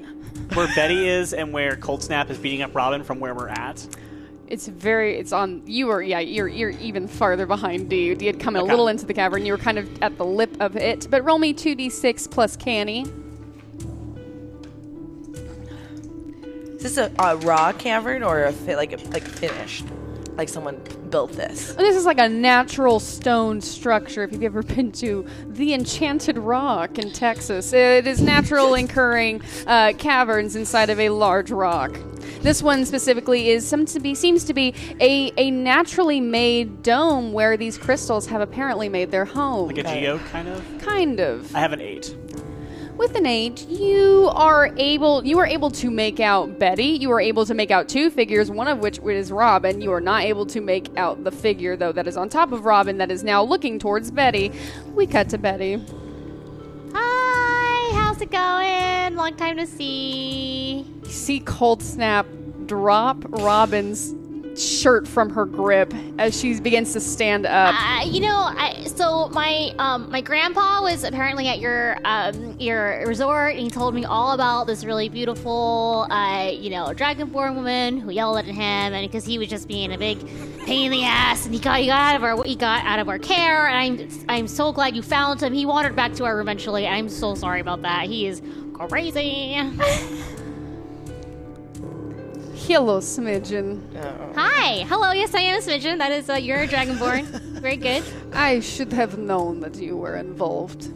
where Betty is and where Cold Snap is beating up Robin from where we're at? It's very. It's on. You were. Yeah. You're. You're even farther behind Dee. Dee had come a little into the cavern. You were kind of at the lip of it. But roll me two d six plus canny. Is this a, a raw cavern or a fi- like like finished? Like someone built this? This is like a natural stone structure. If you've ever [LAUGHS] been to the Enchanted Rock in Texas, it is natural [LAUGHS] incurring uh, caverns inside of a large rock. This one specifically is some to be seems to be a, a naturally made dome where these crystals have apparently made their home. Like a geode, kind of? kind of. I have an eight. With an eight, you are able you are able to make out Betty. You are able to make out two figures, one of which is Robin. You are not able to make out the figure though that is on top of Robin that is now looking towards Betty. We cut to Betty. Hi, how's it going? Long time to see. You see Cold Snap drop Robin's shirt from her grip as she begins to stand up. Uh, you know, I, so my um, my grandpa was apparently at your um, your resort, and he told me all about this really beautiful, uh, you know, dragonborn woman who yelled at him, and because he was just being a big pain in the ass, and he got he got out of our he got out of our care, and I'm I'm so glad you found him. He wandered back to our room eventually. I'm so sorry about that. He is crazy. [LAUGHS] Hello, Smidgen. Hi, hello. Yes, I am a smidgen. That is uh, you're a dragonborn. [LAUGHS] Very good. I should have known that you were involved.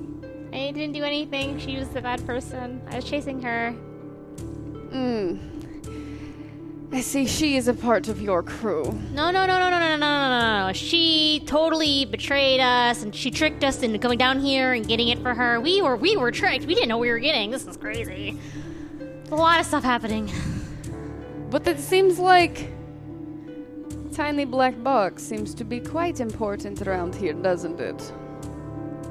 I didn't do anything. She was the bad person. I was chasing her. Mm. I see she is a part of your crew. No, no, no, no, no, no, no, no, no, no. She totally betrayed us, and she tricked us into coming down here and getting it for her. We were, we were tricked. We didn't know we were getting. This is crazy. A lot of stuff happening. But it seems like tiny black box seems to be quite important around here, doesn't it?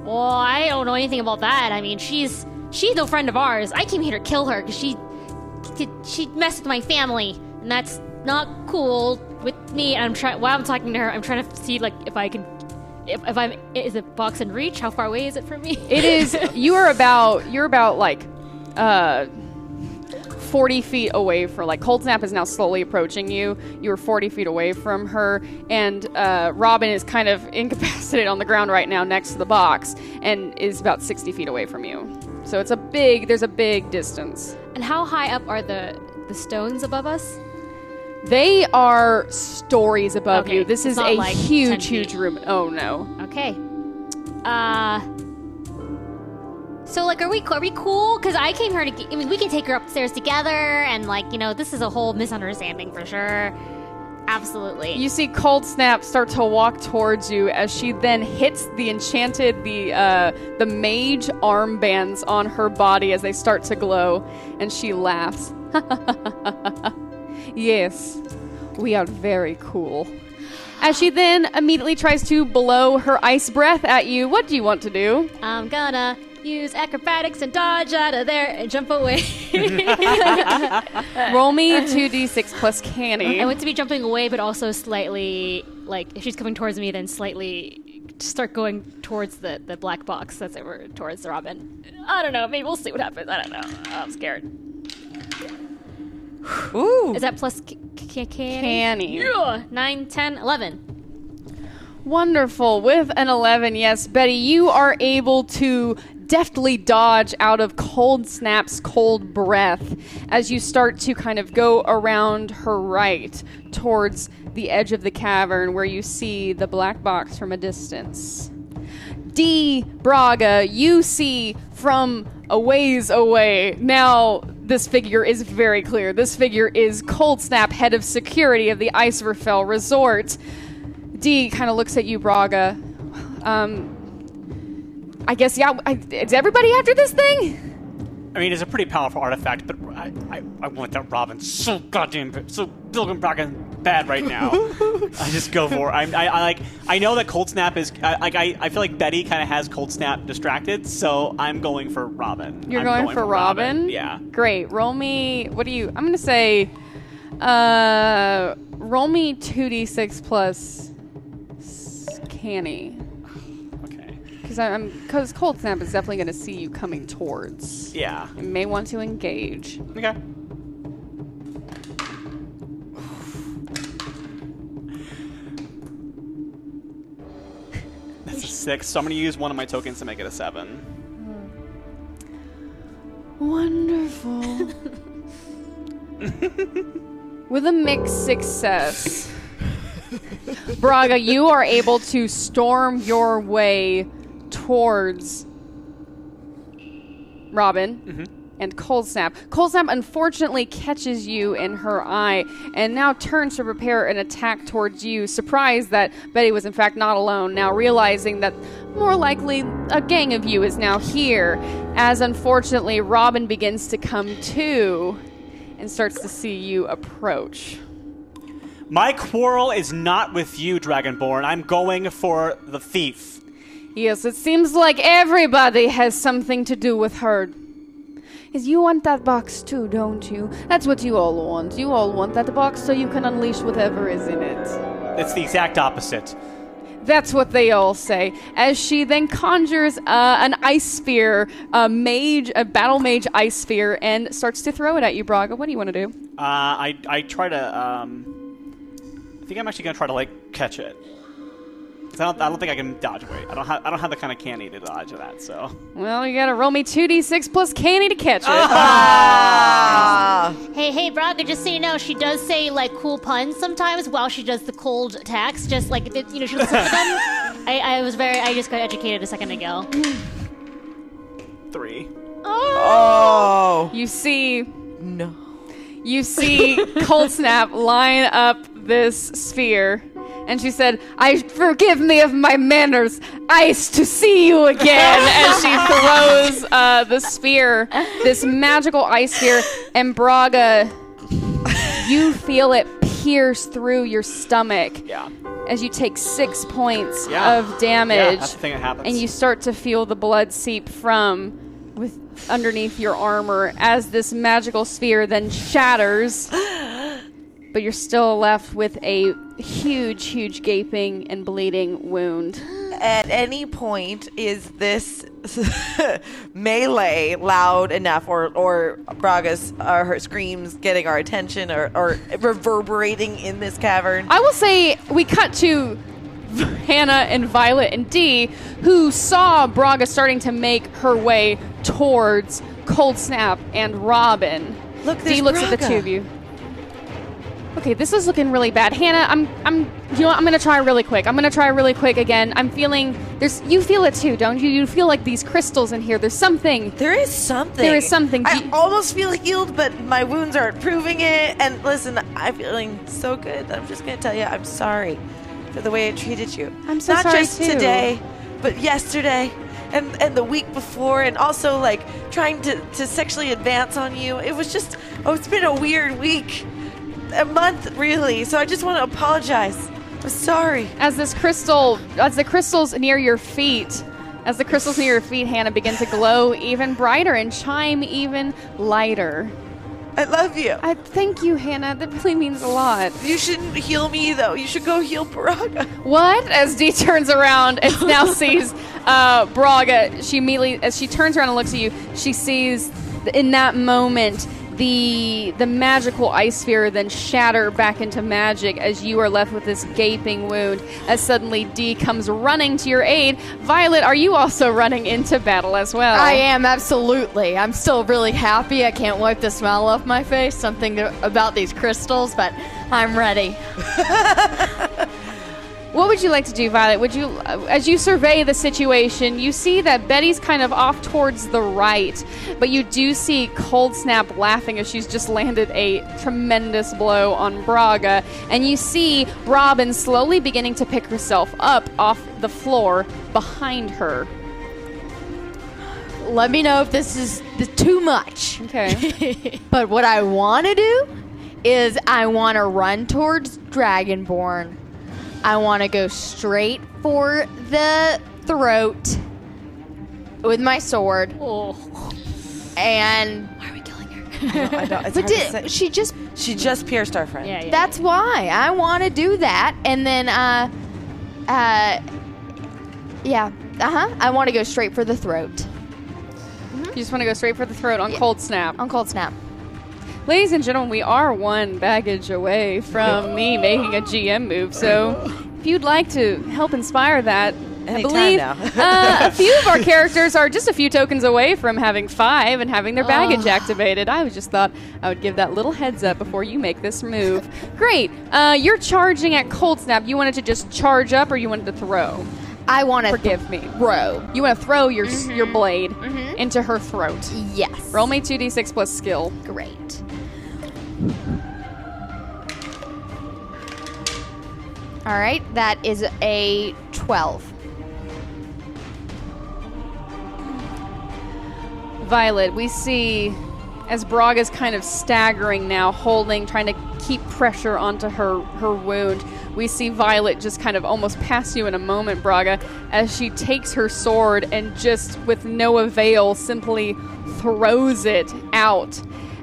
Well, I don't know anything about that. I mean, she's she's no friend of ours. I came here to kill her because she she messed with my family, and that's not cool with me. And I'm trying while I'm talking to her, I'm trying to see like if I can. If, if I'm, is it box and reach? How far away is it from me? It is. [LAUGHS] you are about. You're about like, uh, forty feet away from. Like Cold Snap is now slowly approaching you. You are forty feet away from her, and uh, Robin is kind of [LAUGHS] incapacitated on the ground right now next to the box, and is about sixty feet away from you. So it's a big. There's a big distance. And how high up are the the stones above us? They are stories above Okay, you. This is a like huge, huge room. Oh no. Okay. Uh. So like, are we are we cool? Because I came here to. I mean, we can take her upstairs together, and like, you know, this is a whole misunderstanding for sure. Absolutely. You see Cold Snap start to walk towards you as she then hits the enchanted the uh, the mage armbands on her body as they start to glow, and she laughs. [LAUGHS] yes, we are very cool. As she then immediately tries to blow her ice breath at you, what do you want to do? I'm gonna use acrobatics and dodge out of there and jump away. [LAUGHS] Roll me 2d6 plus canny. I want to be jumping away, but also slightly like if she's coming towards me, then slightly start going towards the, the black box that's over towards the Robin. I don't know. Maybe we'll see what happens. I don't know. I'm scared. Ooh. Is that plus c- c- canny? Canny. Yeah. 9, 10, 11. Wonderful. With an 11, yes, Betty, you are able to deftly dodge out of Cold Snap's cold breath as you start to kind of go around her right towards the edge of the cavern where you see the black box from a distance. Dee. Braga, you see from a ways away. Now, this figure is very clear. This figure is Cold Snap, head of security of the Icerfell Resort. Dee kind of looks at you, Braga. Um, I guess, yeah, I, is everybody after this thing? I mean, it's a pretty powerful artifact, but I, I, I want that Robin so goddamn so Bracken bad right now. [LAUGHS] I just go for it. I, I, I like. I know that Cold Snap is I, like. I, I feel like Betty kind of has Cold Snap distracted, so I'm going for Robin. You're I'm going, for, Robin? Yeah. Great. Roll me, what do you, I'm going to say, uh, roll me 2d6 plus s- canny. Because I'm, because Cold Snap is definitely going to see you coming towards. Yeah. It may want to engage. Okay. [SIGHS] That's a six, so I'm gonna use one of my tokens to make it a seven. Hmm. Wonderful. [LAUGHS] With a mixed success, Braga, you are able to storm your way towards Robin mm-hmm. and Cold Snap. Cold Snap unfortunately catches you in her eye and now turns to prepare an attack towards you, surprised that Betty was in fact not alone, now realizing that more likely a gang of you is now here, as unfortunately Robin begins to come to and starts to see you approach. My quarrel is not with you, Dragonborn. I'm going for the thief. Yes, it seems like everybody has something to do with her. Is you want that box too, don't you? That's what you all want. You all want that box so you can unleash whatever is in it. It's the exact opposite. That's what they all say. As she then conjures uh, an ice sphere, a mage, a battle mage ice sphere, and starts to throw it at you, Braga. What do you want to do? Uh, I I try to um. I think I'm actually gonna try to like catch it. 'Cause I don't, I don't think I can dodge weight. I don't have I don't have the kind of canny to dodge that. So Well, you gotta roll me 2d6 plus canny to catch it. Ah. [LAUGHS] Hey, hey, Braga, just so you know, she does say like cool puns sometimes while she does the cold attacks. Just like, it- you know, she listens to them. [LAUGHS] I, I was very, I just got educated a second ago. three. Oh. You see No. you see Cold Snap line up this sphere. And she said, I forgive me of my manners. Ice to see you again. [LAUGHS] As she throws uh, the sphere, this magical ice sphere, and Braga, you feel it pierce through your stomach Yeah. as you take six points Yeah. of damage. Yeah, that's the thing that happens. And you start to feel the blood seep from with underneath your armor as this magical sphere then shatters. [GASPS] [GASPS] but you're still left with a huge, huge gaping and bleeding wound. At any point, is this [LAUGHS] melee loud enough, or or Braga's or her screams getting our attention, or, or reverberating in this cavern? I will say we cut to Hannah and Violet and Dee, who saw Braga starting to make her way towards Cold Snap and Robin. Look, Dee looks at the two of you. Okay, this is looking really bad. Hannah, I'm I'm you know what, I'm gonna try really quick. I'm gonna try really quick again. I'm feeling there's you feel it too, don't you? You feel like these crystals in here. There's something There is something. There is something. I you- almost feel healed, but my wounds aren't proving it. And listen, I'm feeling so good. I'm just gonna tell you, I'm sorry for the way I treated you. I'm so Not sorry, just too. today, but yesterday, and and the week before, and also like trying to to sexually advance on you. It was just, oh, it's been a weird week, a month really. So I just want to apologize. I'm sorry. as this crystal as the crystals near your feet as the crystals near your feet hannah begin to glow even brighter and chime even lighter I love you. I thank you, Hannah. That really means a lot. You shouldn't heal me though. You should go heal Braga. What? As Dee turns around and [LAUGHS] now sees uh, Braga, she immediately, as she turns around and looks at you, she sees in that moment the the magical ice sphere then shatter back into magic as you are left with this gaping wound. As suddenly Dee comes running to your aid. Violet, are you also running into battle as well? I am absolutely. I'm still really happy. I can't wipe the smile off my face. Something about these crystals, but I'm ready. [LAUGHS] What would you like to do, Violet? Would you, uh, as you survey the situation, you see that Betty's kind of off towards the right, but you do see Cold Snap laughing as she's just landed a tremendous blow on Braga, and you see Robin slowly beginning to pick herself up off the floor behind her. Let me know if this is too much. Okay. [LAUGHS] But what I want to do is I want to run towards Dragonborn. I want to go straight for the throat with my sword. Oh. And Why are we killing her? I don't, it's but hard to di- say. she just She just pierced our friend. Yeah, yeah. that's why I want to do that and then uh uh yeah, uh-huh. I want to go straight for the throat you just want to go straight for the throat on Cold Snap. on cold snap. Ladies and gentlemen, we are one baggage away from me making a GM move. So if you'd like to help inspire that, I believe [LAUGHS] uh, a few of our characters are just a few tokens away from having five and having their baggage activated. I just thought I would give that little heads up before you make this move. Great. Uh, you're charging at Cold Snap. You wanted to just charge up or you wanted to throw? I want to Forgive me. throw. You want to throw your your mm-hmm. blade mm-hmm. into her throat. Yes. Roll me 2d6 plus skill. Great. All right, that is a 12. Violet, we see as Braga's kind of staggering now, holding, trying to keep pressure onto her, her wound. We see Violet just kind of almost pass you in a moment, Braga, as she takes her sword and just with no avail simply throws it out.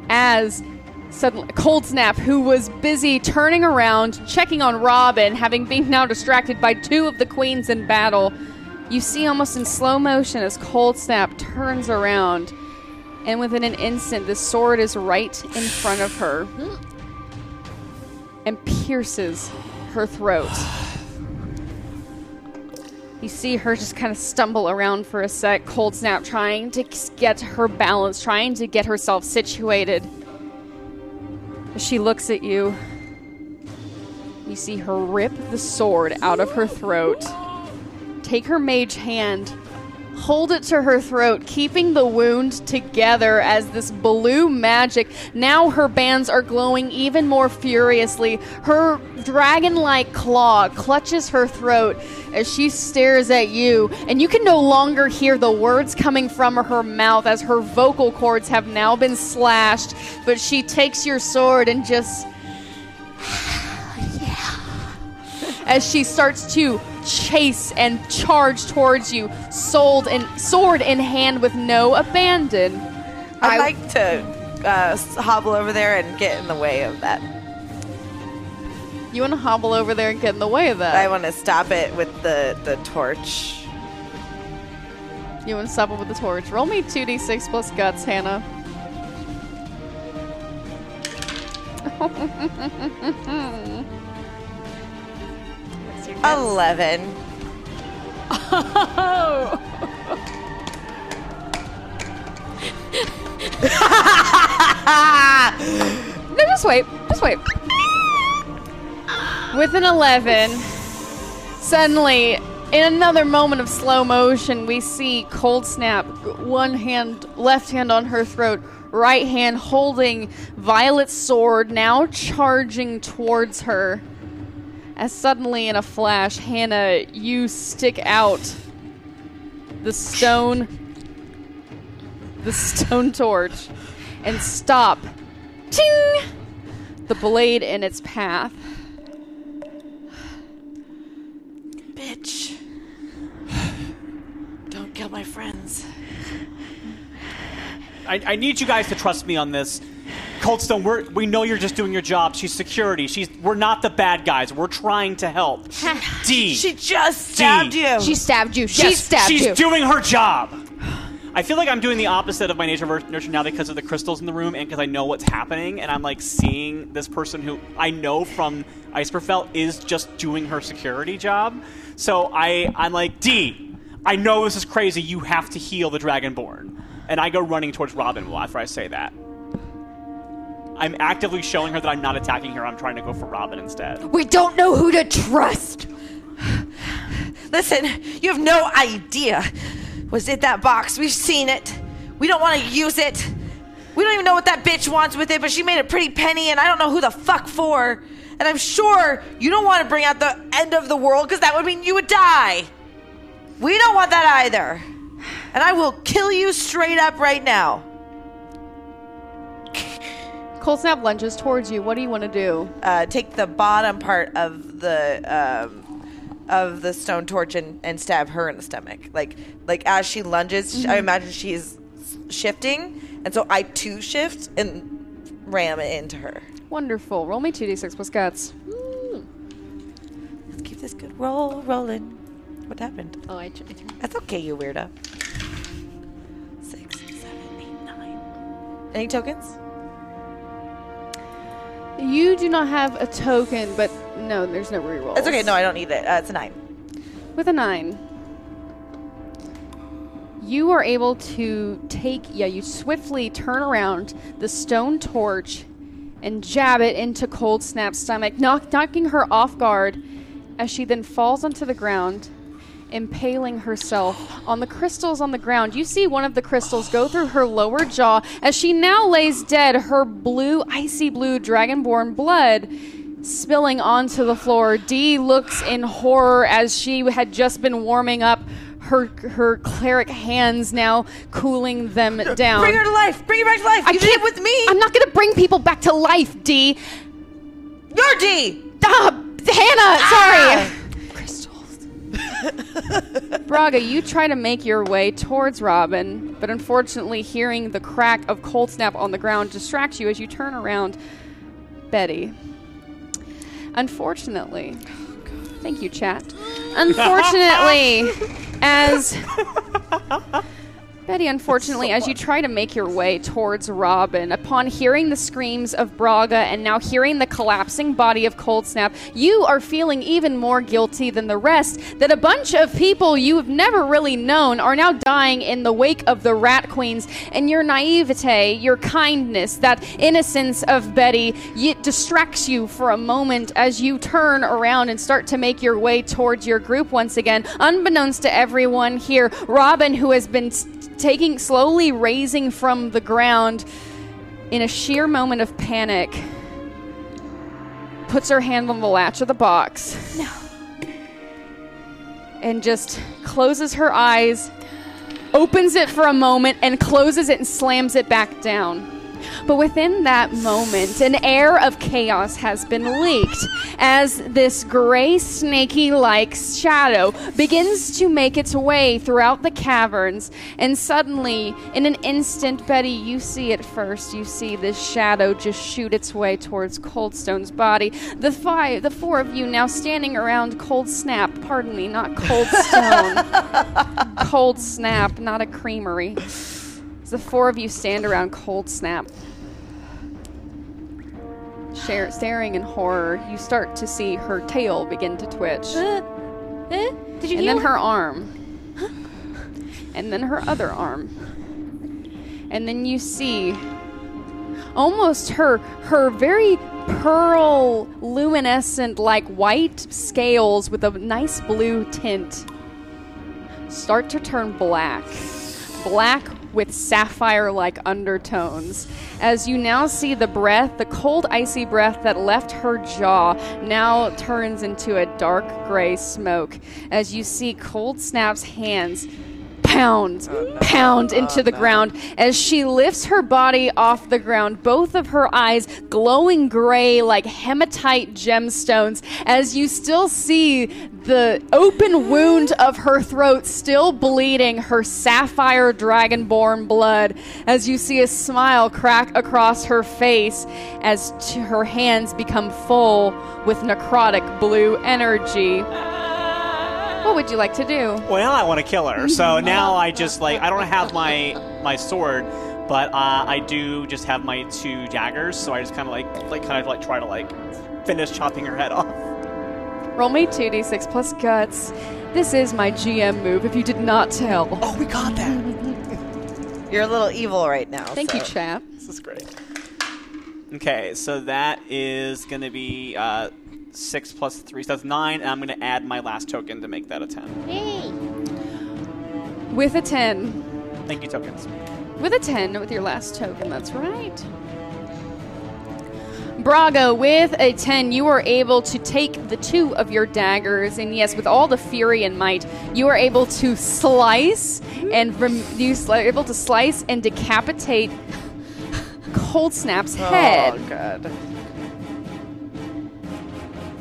As suddenly Cold Snap, who was busy turning around, checking on Robin, having been now distracted by two of the queens in battle, you see almost in slow motion as Cold Snap turns around, and within an instant, the sword is right in front of her hmm. and pierces her throat. You see her just kind of stumble around for a sec, Cold Snap trying to get her balance, trying to get herself situated. She looks at you, you see her rip the sword out of her throat, take her mage hand, hold it to her throat, keeping the wound together as this blue magic. Now her bands are glowing even more furiously. Her dragon like claw clutches her throat as she stares at you, and you can no longer hear the words coming from her mouth as her vocal cords have now been slashed. But she takes your sword and just [SIGHS] [SIGHS] as she starts to chase and charge towards you, sold and sword in hand with no abandon. I'd I- like to uh, hobble over there and get in the way of that. You want to hobble over there and get in the way of that. I want to stop it with the, the torch. you want to stop it with the torch. Roll me 2d6 plus guts, Hannah. [LAUGHS] [LAUGHS] Eleven. Oh. [LAUGHS] No, just wait. Just wait. With an 11, suddenly, in another moment of slow motion, we see Cold Snap, one hand, left hand on her throat, right hand holding Violet's sword, now charging towards her. As suddenly, in a flash, Hannah, you stick out the stone, the stone torch, and stop Ting! The blade in its path. Bitch. Don't kill my friends. I, I need you guys to trust me on this. Coldstone, we're, we know you're just doing your job. She's security. She's we're not the bad guys. We're trying to help. [SIGHS] Dee. She just stabbed Dee. you. She stabbed you. She Yes, stabbed she's you. She's doing her job. I feel like I'm doing the opposite of my nature ver- nurture now because of the crystals in the room and because I know what's happening and I'm like seeing this person who I know from Iceberfell is just doing her security job. So I I'm like Dee. I know this is crazy. You have to heal the Dragonborn, and I go running towards Robin after I say that. I'm actively showing her that I'm not attacking her. I'm trying to go for Robin instead. we don't know who to trust. Listen, you have no idea. Was it that box? We've seen it. We don't want to use it. We don't even know what that bitch wants with it, but she made a pretty penny, and I don't know who the fuck for. And I'm sure you don't want to bring out the end of the world because that would mean you would die. We don't want that either. And I will kill you straight up right now. Cold Snap lunges towards you. What do you want to do? Uh, take the bottom part of the um, of the stone torch and, and stab her in the stomach. Like like as she lunges, I imagine she's shifting, and so I too shift and ram it into her. Wonderful. Roll me 2d6 plus guts. Let's keep this good roll rolling. What happened? Oh, I, tr- I turned. That's okay, you weirdo. Six, seven, eight, nine. Any tokens? You do not have a token, but no, there's no reroll. It's okay. No, I don't need it. Uh, it's a nine. With a nine, you are able to take, yeah, you swiftly turn around the stone torch and jab it into Cold Snap's stomach, knock, knocking her off guard as she then falls onto the ground, impaling herself on the crystals on the ground. You see one of the crystals go through her lower jaw as she now lays dead, her blue, icy blue dragonborn blood spilling onto the floor. Dee looks in horror as she had just been warming up her her cleric hands now cooling them down. Bring her to life. Bring her back to life. I you did can't- it with me. I'm not gonna bring people back to life, Dee. You're Dee. Ah, Hannah, Ah. sorry. [LAUGHS] Braga, you try to make your way towards Robin, but unfortunately, hearing the crack of Cold Snap on the ground distracts you as you turn around Betty. Unfortunately, thank you, chat. Unfortunately, [LAUGHS] as Betty, unfortunately, as you try to make your way towards Robin, upon hearing the screams of Braga and now hearing the collapsing body of Cold Snap, you are feeling even more guilty than the rest that a bunch of people you've never really known are now dying in the wake of the Rat Queens, and your naivete, your kindness, that innocence of Betty, it distracts you for a moment as you turn around and start to make your way towards your group once again. Unbeknownst to everyone here, Robin, who has been s- taking slowly raising from the ground in a sheer moment of panic, puts her hand on the latch of the box. No. And just closes her eyes, opens it for a moment, and closes it and slams it back down. But within that moment, an air of chaos has been leaked as this gray, snaky like shadow begins to make its way throughout the caverns. And suddenly, in an instant, Betty, you see it first. You see this shadow just shoot its way towards Coldstone's body. The five, the four of you now standing around Cold Snap. Pardon me, not Cold Stone. [LAUGHS] Cold Snap, not a creamery. As the four of you stand around Cold Snap, share, staring in horror, you start to see her tail begin to twitch. Uh, eh? Did you and then her arm. and then her other arm. And then you see almost her her very pearl luminescent like white scales with a nice blue tint start to turn black. Black with sapphire like undertones. As you now see the breath, the cold, icy breath that left her jaw, now turns into a dark gray smoke. As you see Cold Snap's hands pound, oh, pound oh, into the ground. As she lifts her body off the ground, both of her eyes glowing gray like hematite gemstones, as you still see the open wound of her throat still bleeding her sapphire dragonborn blood, as you see a smile crack across her face as her hands become full with necrotic blue energy. What would you like to do? Well, I want to kill her. So [LAUGHS] now I just like I don't have my my sword, but uh, I do just have my two daggers. So I just kind of like like kind of like try to like finish chopping her head [LAUGHS] off. Roll me 2d6 plus guts. This is my GM move, if you did not tell. Oh, we got that. [LAUGHS] You're a little evil right now. Thank you, so- chap. this is great. Okay, so that is going to be uh, six plus three, so that's nine. And I'm going to add my last token to make that a ten. Yay! With a 10. Thank you, tokens. With a 10 with your last token, that's right. Braga, with a 10, you are able to take the two of your daggers, and yes, with all the fury and might, you are able to slice and rem- you are able to slice and decapitate [LAUGHS] Cold Snap's oh, head. Oh, God.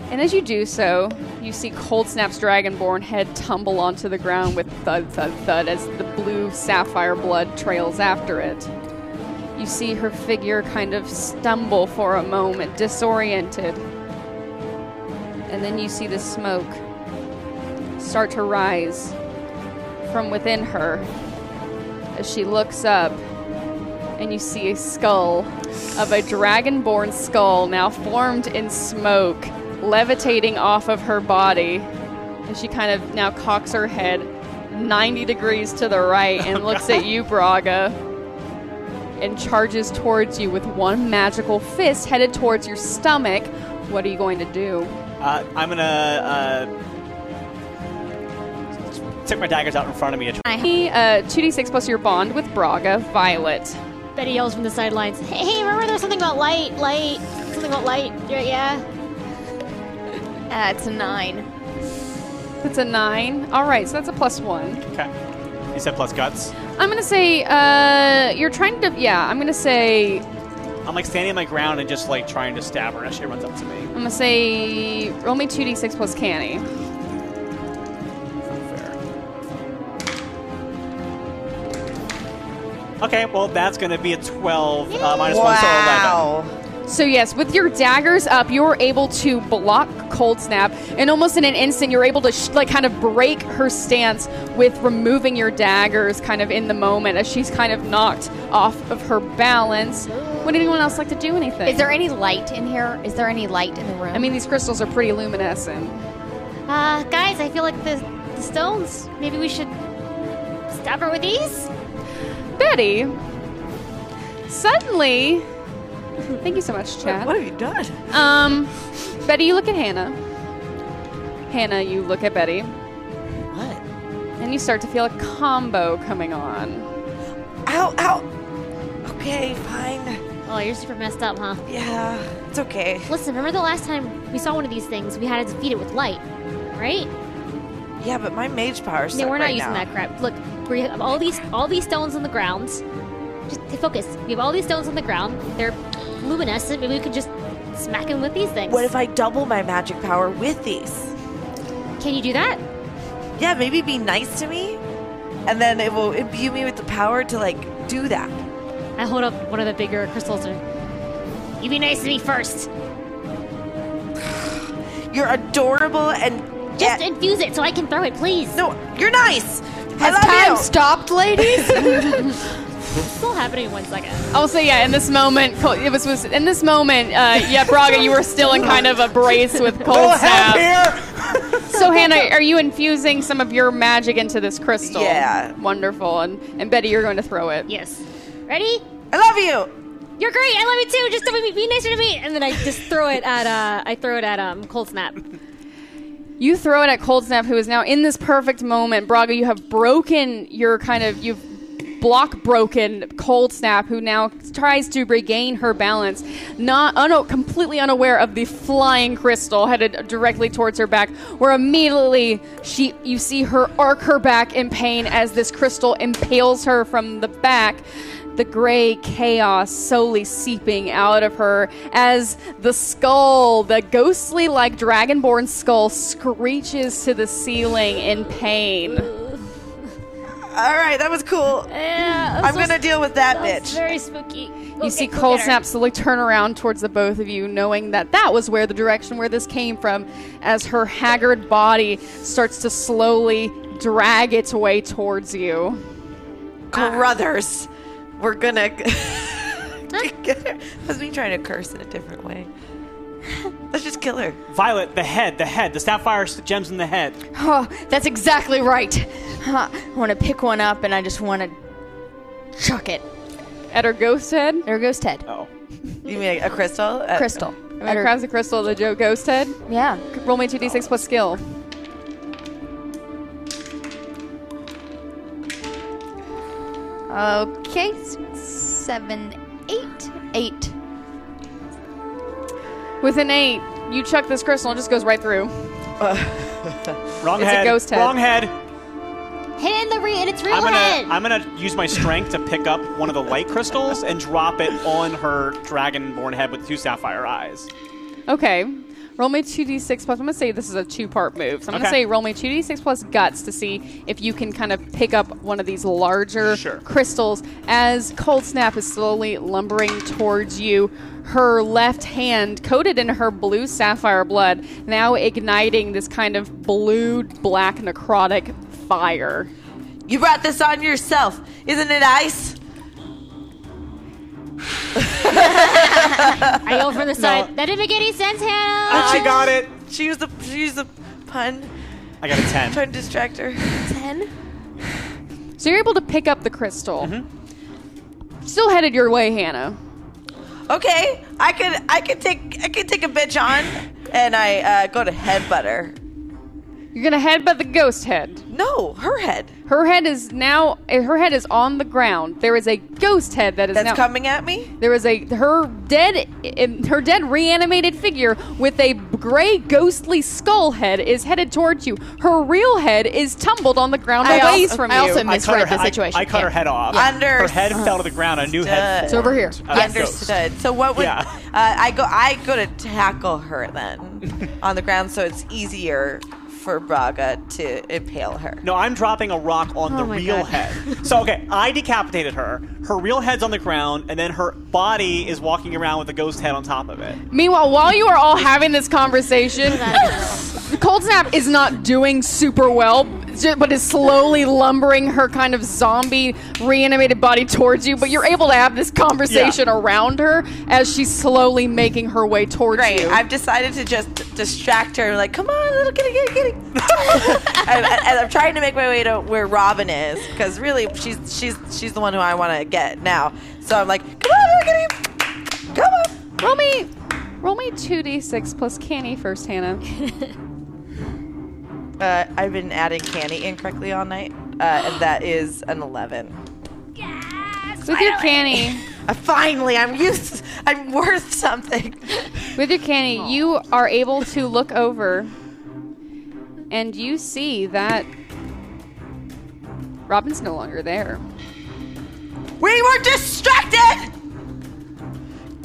And as you do so, you see Cold Snap's dragonborn head tumble onto the ground with thud, thud, thud as the blue sapphire blood trails after it. You see her figure kind of stumble for a moment, disoriented. And then you see the smoke start to rise from within her as she looks up and you see a skull of a dragonborn skull now formed in smoke levitating off of her body And she kind of now cocks her head 90 degrees to the right and looks at [LAUGHS] you braga and charges towards you with one magical fist headed towards your stomach. What are you going to do? Uh, I'm going to uh, stick my daggers out in front of me. and try- uh, 2d6 plus your bond with braga violet. Betty yells from the sidelines, Hey, hey, remember there's something about light, light, something about light, yeah, yeah? Uh, it's a nine. that's a 9 all right so that's a plus 1 Okay. You said plus guts. i'm going to say uh, you're trying to yeah i'm going to say I'm like standing on my ground and just like trying to stab her as she runs up to me. I'm gonna say roll me two d six plus canny. Okay, well that's gonna be a 12 uh, minus one, so 11. So yes, with your daggers up, you're able to block Cold Snap, and almost in an instant, you're able to sh- like kind of break her stance with removing your daggers, kind of in the moment as she's kind of knocked off of her balance. Would anyone else like to do anything? Is there any light in here? Is there any light in the room? I mean, these crystals are pretty luminescent. Uh, guys, I feel like the, the stones, maybe we should stab her with these? Betty, suddenly, [LAUGHS] thank you so much, Chad. What have you done? Um, Betty, you look at Hannah. Hannah, you look at Betty, What? and you start to feel a combo coming on. Ow, ow. Okay, fine. Oh, you're super messed up, huh? Yeah, it's okay. Listen, remember the last time we saw one of these things? We had to defeat it with light, right? Yeah, but my mage power's No, we're not right using now. that crap. Look, we have all these all these stones on the ground. Just focus. We have all these stones on the ground. They're luminescent. Maybe we could just smack him with these things. What if I double my magic power with these? Can you do that? Yeah, maybe be nice to me, and then it will imbue me with the power to like do that. I hold up one of the bigger crystals and you be nice to me first. [SIGHS] You're adorable and Just yeah, infuse it so I can throw it, please. no, you're nice. I Has love time you. stopped, ladies? [LAUGHS] [LAUGHS] It's still happening in one second. I'll say, yeah, in this moment, it was, was in this moment, uh, yeah, Braga, you were still in kind of a brace with [LAUGHS] cold help snap. here! So, Hannah, are you infusing some of your magic into this crystal? Yeah. Wonderful. And, and Betty, you're going to throw it. Yes. Ready? I love you. You're great. I love you too. Just be, be nicer to me. And then I just throw it at uh I throw it at um Cold Snap. You throw it at Cold Snap, who is now in this perfect moment. Braga, you have broken your kind of you've block broken cold snap who now tries to regain her balance not uno- completely unaware of the flying crystal headed directly towards her back where immediately she you see her arc her back in pain as this crystal impales her from the back the gray chaos slowly seeping out of her as the skull, the ghostly like dragonborn skull, screeches to the ceiling in pain. All right, that was cool. Yeah, I'm gonna deal with that That's bitch. very spooky. You see Cold Snap slowly turn around towards the both of you, knowing that that was where the direction where this came from, as her haggard body starts to slowly drag its way towards you. Brothers, we're gonna. [LAUGHS] That's me trying to curse in a different way. [LAUGHS] Let's just kill her. Violet, the head, the head, the sapphire gems in the head. Oh, that's exactly right. Huh, I want to pick one up and I just want to chuck it. At her ghost head, There goes Ted. Oh. You mean a, a crystal? Uh, Crystal. at her crowns the crystal, the Joe ghost head. Yeah. Roll me 2d6 plus skill. Okay. s- Seven, eight, eight. With an 8, you chuck this crystal and it just goes right through. [LAUGHS] Wrong It's a head. ghost head. Wrong head. Hit it in the re- in its real I'm head. gonna I'm gonna use my strength to pick up one of the light crystals and drop it on her dragonborn head with two sapphire eyes. Okay. Roll me 2d6 plus. I'm going to say this is a two part move. So I'm going to Okay. say roll me 2d6 plus guts to see if you can kind of pick up one of these larger Sure. crystals as Cold Snap is slowly lumbering towards you. Her left hand, coated in her blue sapphire blood, now igniting this kind of blue black necrotic fire. You brought this on yourself. Isn't it ice? I go from the side. That didn't make any sense, Hannah. Uh, she got it. She used the she used the pun. I got a ten. Trying to distract her. Ten. So you're able to pick up the crystal. Mm-hmm. Still headed your way, Hannah. Okay, I could I could take I could take a bitch on, and I uh, go to headbutt her. You're to headbutt the ghost head. No, her head. Her head is now eh, her head is on the ground. There is a ghost head that is That's now coming at me. there is a her dead her dead reanimated figure with a gray ghostly skull head is headed towards you. Her real head is tumbled on the ground I a ways also- from I you. also I cut, misread her, the situation. I, cut her head off. Under- Her head fell to the ground. A new head. It's over here. formed. A ghost. Understood. So what would Yeah. uh, I go? I go to tackle her then on the ground, so it's easier for Braga to impale her. No, I'm dropping a rock on the Oh my real God. head. [LAUGHS] So okay, I decapitated her. Her real head's on the ground, and then her body is walking around with a ghost head on top of it. Meanwhile, while you are all having this conversation, [LAUGHS] [LAUGHS] Cold Snap is not doing super well, but is slowly lumbering her kind of zombie reanimated body towards you. But you're able to have this conversation Yeah. around her as she's slowly making her way towards Great. you. I've decided to just distract her. Like, come on, little kitty, kitty, kitty. [LAUGHS] and, and I'm trying to make my way to where Robin is because really, she's she's she's the one who I want to get now. So I'm like, come on, little kitty, come on. roll me, roll me two d six plus canny first, Hannah. [LAUGHS] Uh, I've been adding canny incorrectly all night, uh, and that is an 11. So with your canny, [LAUGHS] Uh, finally, I'm used. I'm worth something. with your canny, you are able to look over, and you see that Robin's no longer there. We were distracted.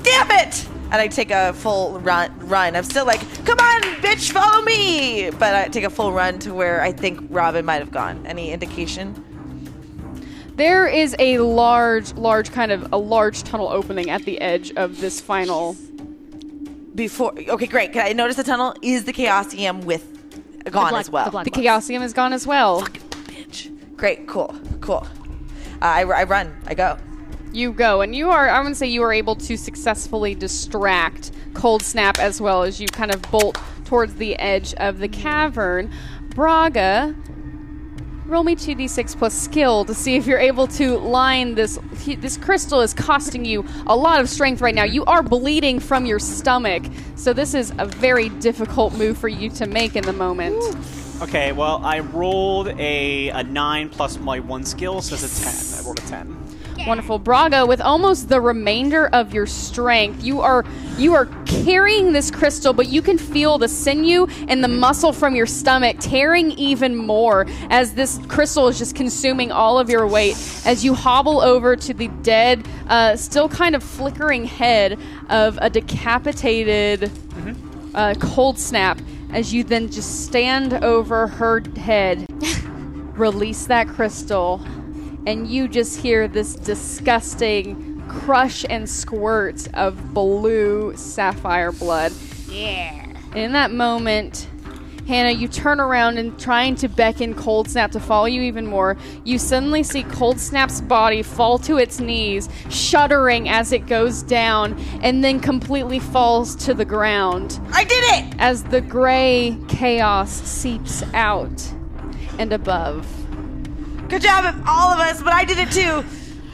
Damn it! And I take a full run. Run. I'm still like, come on, bitch, follow me. But I take a full run to where I think Robin might have gone. Any indication? There is a large, large kind of a large tunnel opening at the edge of this final. Before. Okay, great. Can I notice the tunnel? Is the Chaosium with gone blood- as well? the The. Chaosium is gone as well. Fucking Bitch. Great. Cool. Cool. Uh, I, I run. I go. You go, and you are, I would say, you are able to successfully distract Cold Snap as well as you kind of bolt towards the edge of the cavern. Braga, roll me 2d6 plus skill to see if you're able to line this. This crystal is costing you a lot of strength right now. You are bleeding from your stomach, so this is a very difficult move for you to make in the moment. Okay, well, I rolled a, a 9 plus my one skill, so it's a 10. I rolled a 10. Wonderful, Braga. With almost the remainder of your strength, you are you are carrying this crystal, but you can feel the sinew and the muscle from your stomach tearing even more as this crystal is just consuming all of your weight. As you hobble over to the dead, uh, still kind of flickering head of a decapitated uh, cold snap, as you then just stand over her head, [LAUGHS] release that crystal, and you just hear this disgusting crush and squirt of blue sapphire blood. Yeah. And in that moment, Hannah, you turn around and trying to beckon Cold Snap to follow you even more. You suddenly see Cold Snap's body fall to its knees, shuddering as it goes down, and then completely falls to the ground I did it! as the gray chaos seeps out and above. Good job, all of us, but I did it too.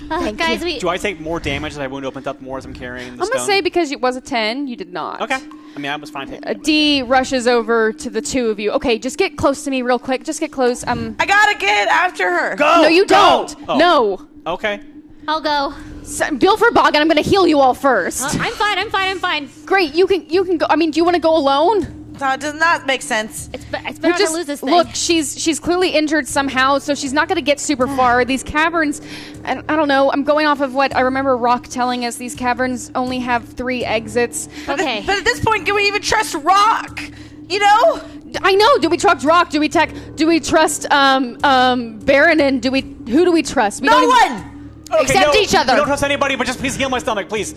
Uh, [LAUGHS] guys, we. Do I take more damage as I wound opens up more as I'm carrying the I'm stone? gonna say because it was a 10, you did not. Okay. I mean, I was fine taking A Dee rushes over to the two of you. Okay, just get close to me real quick. Just get close. Um, I gotta get after her. Go! no, you go! don't. Oh, No. Okay. I'll go. So, Bill for Bog, and I'm gonna heal you all first. Uh, I'm fine. I'm fine. I'm fine. Great, you can you can go. I mean, do you want to go alone? That does not make sense. It's, be- it's We're better to lose this thing. look. She's she's clearly injured somehow, so she's not gonna get super far. [SIGHS] These caverns, I, I don't know. I'm going off of what I remember Rock telling us. These caverns only have three exits. okay. But at this point, can we even trust Rock? You know? I know. Do we trust Rock? Do we tech? Do we trust um um Baronin? Do we? Who do we trust? We No don't even- one! Okay, Except no, each other. We don't trust anybody, but just please heal my stomach, please.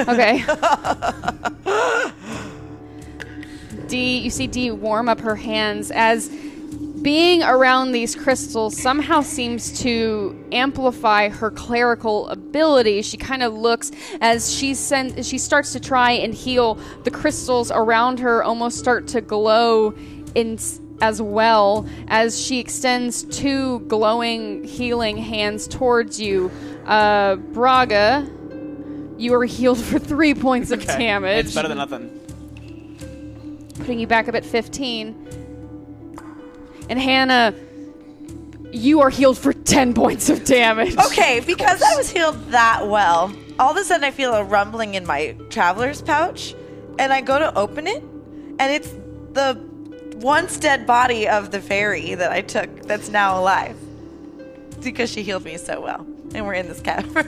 Okay. [LAUGHS] Dee, you see Dee warm up her hands as being around these crystals somehow seems to amplify her clerical ability. She kind of looks as she send, she starts to try and heal. The crystals around her almost start to glow in as well as she extends two glowing healing hands towards you. Uh, Braga, you are healed for three points of Okay. damage, It's better than nothing. Putting you back up at 15. And Hannah, you are healed for 10 [LAUGHS] points of damage. Okay, because I was healed that well, all of a sudden I feel a rumbling in my traveler's pouch, and I go to open it, and it's the once dead body of the fairy that I took that's now alive. Because she healed me so well. And we're in this [LAUGHS] cavern.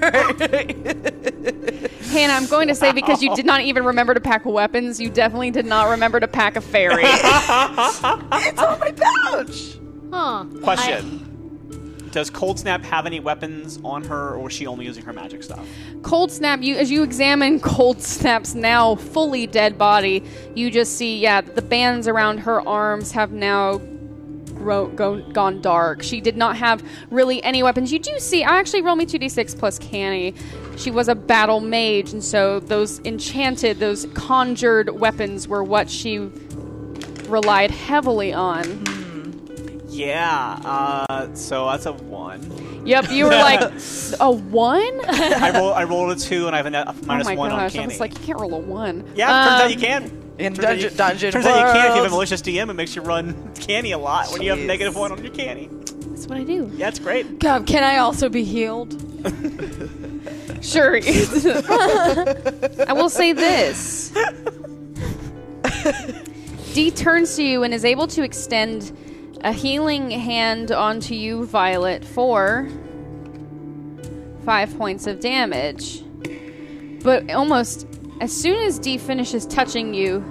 Hannah, I'm going to say because you did not even remember to pack weapons, you definitely did not remember to pack a fairy. [LAUGHS] it's on my pouch. Huh. Question. Does Cold Snap have any weapons on her, or is she only using her magic stuff? Cold Snap, you as you examine Cold Snap's now fully dead body, you just see, yeah, the bands around her arms have now grow, go, gone dark. She did not have really any weapons. You do see, I actually roll me 2d6 plus canny. She was a battle mage, and so those enchanted, those conjured weapons were what she relied heavily on. Yeah. Uh, so that's a one. Yep, you were like [LAUGHS] a one. I roll. I rolled a two, and I have a, net, Oh my one on gosh! I canny. was like, you can't roll a one. yeah, turns out Um, you can. In Turns out you- Dungeon- Dungeon Turns out you can if you have a malicious DM. It makes you run [LAUGHS] canny a lot when you have negative one on your canny. That's what I do. Yeah, it's great. God, can I also be healed? [LAUGHS] sure. [LAUGHS] I will say this. Dee turns to you and is able to extend a healing hand onto you, Violet, for five points of damage. But almost as soon as Dee finishes touching you,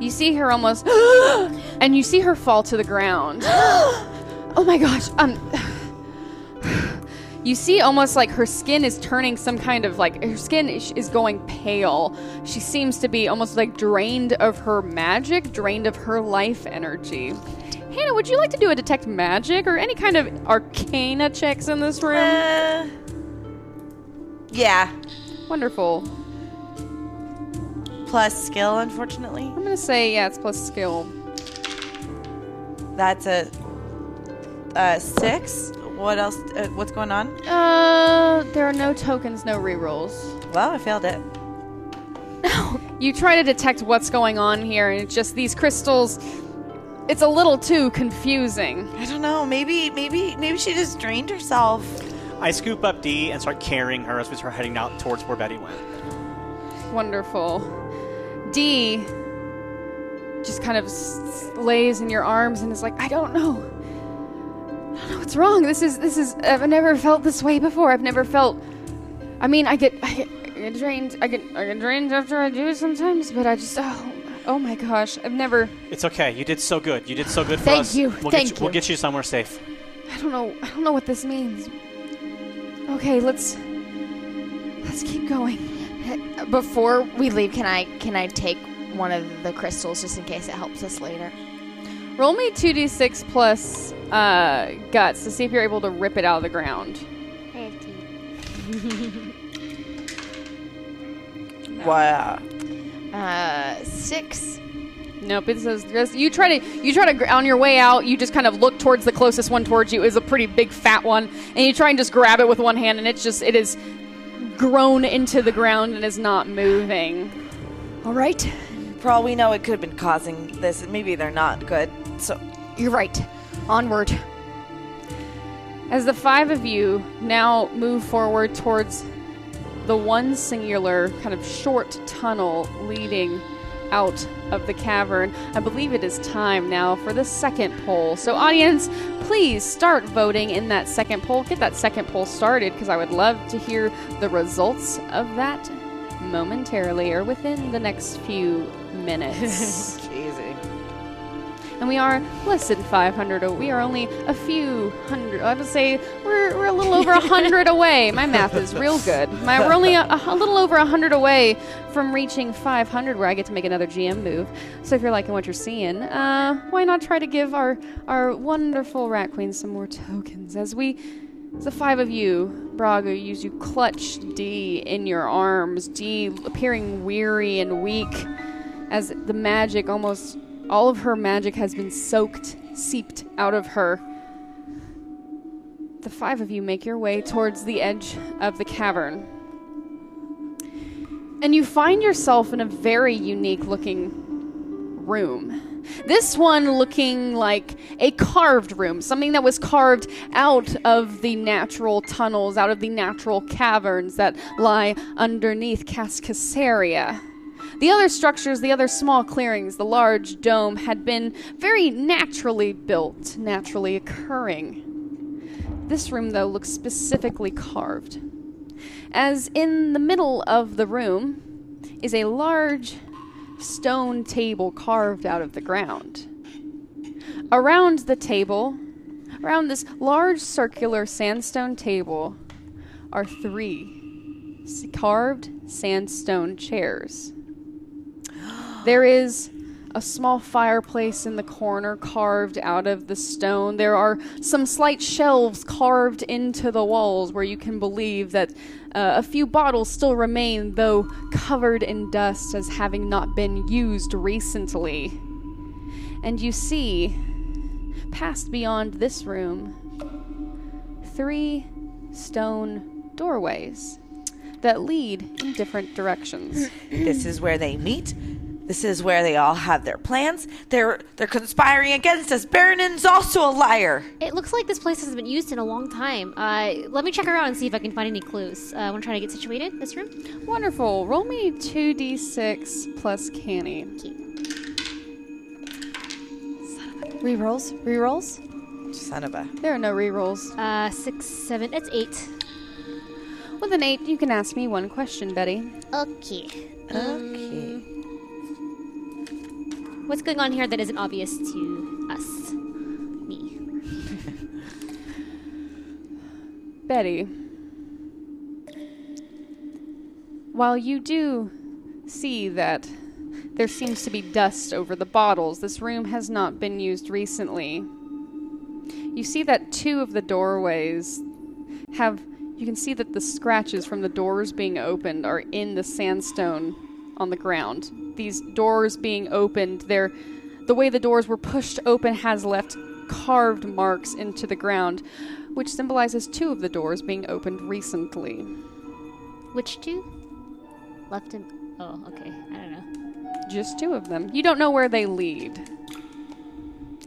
you see her almost, [GASPS] and you see her fall to the ground. [GASPS] oh my gosh! Um, [SIGHS] you see almost like her skin is turning some kind of like her skin is, is going pale. She seems to be almost like drained of her magic, drained of her life energy. Hannah, would you like to do a detect magic or any kind of arcana checks in this room? Uh, yeah. Wonderful. Plus skill, unfortunately. I'm gonna say yeah, it's plus skill. That's a, a six. What else? Uh, what's going on? Uh, there are no tokens, no rerolls. Well, I failed it. [LAUGHS] You try to detect what's going on here, and it's just these crystals. it's a little too confusing. I don't know. Maybe, maybe, maybe she just drained herself. I scoop up Dee and start carrying her as we start heading out towards where Betty went. Wonderful. Dee just kind of lays in your arms and is like, I don't know. I don't know what's wrong. This is this is I've never felt this way before. I've never felt I mean, I get I get, I get drained. I get I get drained after I do it sometimes, but I just oh oh my gosh, I've never It's okay. You did so good. You did so good for Thank us. you. We'll Thank get you, We'll get you somewhere safe. I don't know I don't know what this means. Okay, let's let's keep going. Before we leave, can I can I take one of the crystals just in case it helps us later? Roll me 2d6 plus uh, guts to see if you're able to rip it out of the ground. Wow. Uh, six. Nope, it says just- you try to you try to on your way out. You just kind of look towards the closest one towards you is a pretty big fat one, and you try and just grab it with one hand, and it's just it is grown into the ground and is not moving. All right. For all we know, it could have been causing this. Maybe they're not good. So, You're right. Onward. As the five of you now move forward towards the one singular kind of short tunnel leading out of the cavern, I believe it is time now for the second poll. So, audience, please start voting in that second poll. Get that second poll started because I would love to hear the results of that momentarily or within the next few minutes. [LAUGHS] easy. And we are less than 500. we are only a few hundred i would say we're, we're a little over a [LAUGHS] hundred away. My math is real good. My, we're only a, a little over a hundred away from reaching 500 where i get to make another gm move. So if you're liking what you're seeing uh, why not try to give our our wonderful rat queen some more tokens? As we the five of you, Braga, use you clutch Dee in your arms, Dee appearing weary and weak as the magic almost all of her magic has been soaked, seeped out of her. The five of you make your way towards the edge of the cavern. And you find yourself in a very unique looking room. This one looking like a carved room, something that was carved out of the natural tunnels, out of the natural caverns that lie underneath Cascasaria. The other structures, the other small clearings, the large dome had been very naturally built, naturally occurring. This room, though, looks specifically carved. As in the middle of the room is a large stone table carved out of the ground. Around the table, around this large circular sandstone table, are three carved sandstone chairs. There is a small fireplace in the corner carved out of the stone. There are some slight shelves carved into the walls where you can believe that uh, a few bottles still remain, though covered in dust as having not been used recently. And you see, past beyond this room, three stone doorways that lead in different directions. This is where they meet. This is where they all have their plans. They're they're conspiring against us. Baronin's also a liar. It looks like this place hasn't been used in a long time. Uh, let me check around and see if I can find any clues. Uh, I want to try to get situated. This room. Wonderful. Roll me 2d6 plus canny. Rerolls? Rerolls? Son of a. There are no rerolls. Uh, six, seven. It's eight. With an 8, you can ask me one question, Betty. Okay. Okay. What's going on here that isn't obvious to us? Me. [LAUGHS] Betty, while you do see that there seems to be dust over the bottles, this room has not been used recently. You see that two of the doorways have. You can see that the scratches from the doors being opened are in the sandstone on the ground. These doors being opened, they're. The way the doors were pushed open has left carved marks into the ground, which symbolizes two of the doors being opened recently. Which two? Left and. Oh, okay. I don't know. Just two of them. You don't know where they lead.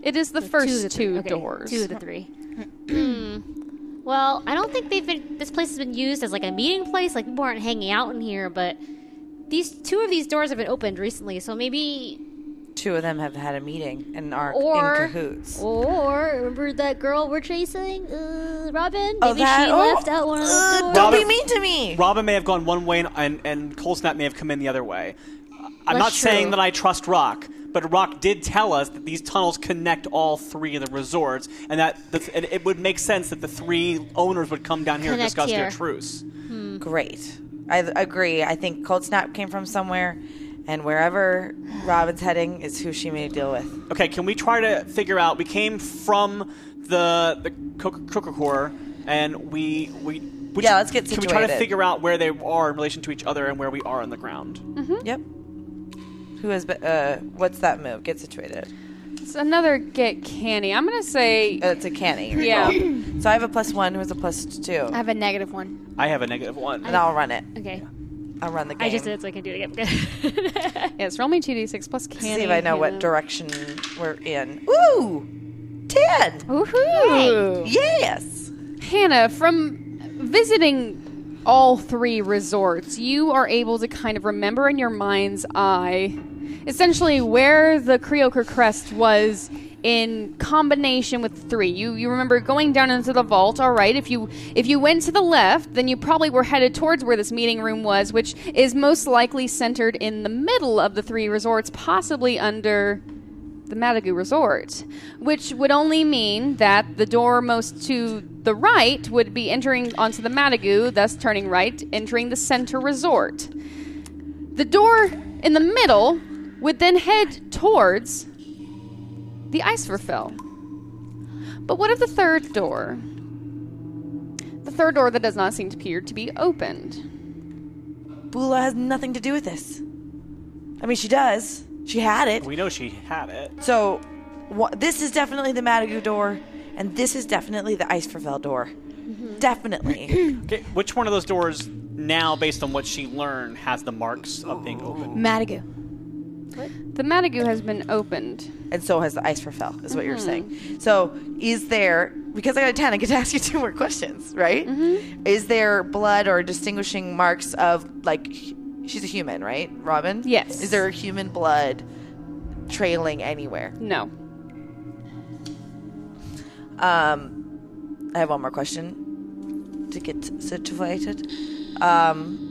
It is the Two first the two. Okay, doors. Two of the three. Hmm. [CLEARS THROAT] Well, I don't think they've been. This place has been used as like a meeting place. Like people aren't hanging out in here, but these two of these doors have been opened recently. So maybe, Two of them have had a meeting and are or in cahoots. or remember that girl we're chasing, uh, Robin? Maybe Oh, that- she oh, left out one of those uh, doors. Don't be mean to me. Robin may have gone one way, and and, and Cold Snap may have come in the other way. I'm That's not saying that I trust Rock, but Rock did tell us that these tunnels connect all three of the resorts, and that the, and it would make sense that the three owners would come down here and Connect discuss their here. truce. Great. I agree. I think Cold Snap came from somewhere, and wherever Robin's heading is who she may deal with. Okay, can we try to figure out? We came from the the Coca Core, and we we. Which, Yeah, let's get situated. Can we try to figure out where they are in relation to each other and where we are on the ground? Mm-hmm. Yep. Who has? Be- uh, what's that move? Get situated. It's another get canny. I'm gonna say Uh, it's a canny. [LAUGHS] Yeah. so I have a plus one. Who has a plus two? I have a negative one. I have a negative one. and I'll run it. Okay, I'll run the game. I just did it so I can do it again. [LAUGHS] yes. Roll me two d six plus canny. See if I know what direction we're in. Ooh, ten. Woohoo! Yes. Hannah, from visiting all three resorts, you are able to kind of remember in your mind's eye essentially where the Creoker crest was in combination with three. You you remember going down into the vault, all right. If you if you went to the left, then you probably were headed towards where this meeting room was, which is most likely centered in the middle of the three resorts, possibly under the Madagu Resort, which would only mean that the door most to the right would be entering onto the Madagu, thus turning right, entering the Center Resort. The door in the middle would then head towards the Iceverfell. But what of the third door? The third door that does not seem to appear to be opened. Bula has nothing to do with this. I mean, she does. She had it. We know she had it. So, wha- this is definitely the Madagu door, and this is definitely the Iceverfell door. Mm-hmm. Definitely. [CLEARS THROAT] Okay, which one of those doors now, based on what she learned, has the marks of being open? Madigu. The Madagu has been opened. and so has the Iceverfell, is what you're saying. So, is there, because I got a 10, I get to [LAUGHS] ask you two more questions, right? Is there blood or distinguishing marks of, like, h- she's a human, right, Robin? Yes. Is there human blood trailing anywhere? No. Um, I have one more question to get situated. Um,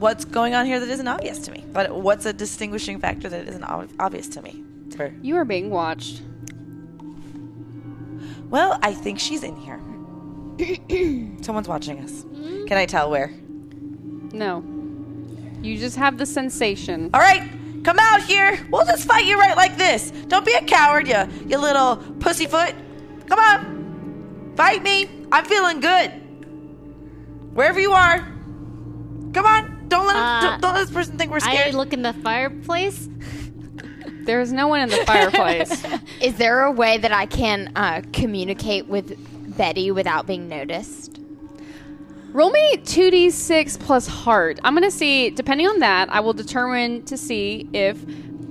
what's going on here that isn't obvious to me? But what's a distinguishing factor that isn't ob- obvious to me? For, You are being watched. well, I think she's in here. [CLEARS THROAT] Someone's watching us. Hmm? Can I tell where? No. You just have the sensation. All right, come out here. We'll just fight you right like this. Don't be a coward, you you little pussyfoot. Come on, fight me. I'm feeling good. Wherever you are. Come on. Don't let Uh, don't, don't let this person think we're scared. I scared. look in the fireplace. There's no one in the [LAUGHS] fireplace. Is there a way that I can uh, communicate with Betty without being noticed? Roll me 2d6 plus heart. I'm going to see, depending on that, I will determine to see if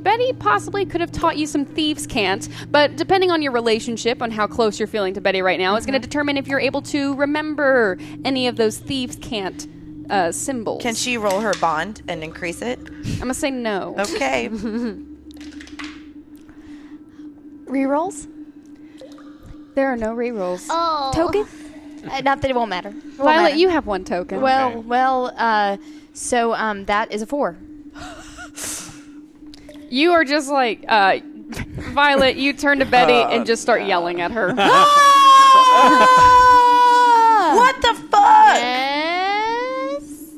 Betty possibly could have taught you some thieves' cant. But depending on your relationship, on how close you're feeling to Betty right now, is going to determine if you're able to remember any of those thieves' cant uh, symbols. Can she roll her bond and increase it? I'm going to say no. Okay. [LAUGHS] Rerolls? There are no rerolls. Oh, Token? Uh, not that it won't matter. It won't Violet, matter. you have one token. Well, Okay. well, uh, so um, that is a four. you are just like, uh, Violet, you turn to Betty and just start yelling at her. [LAUGHS] [LAUGHS] what the fuck? Yes.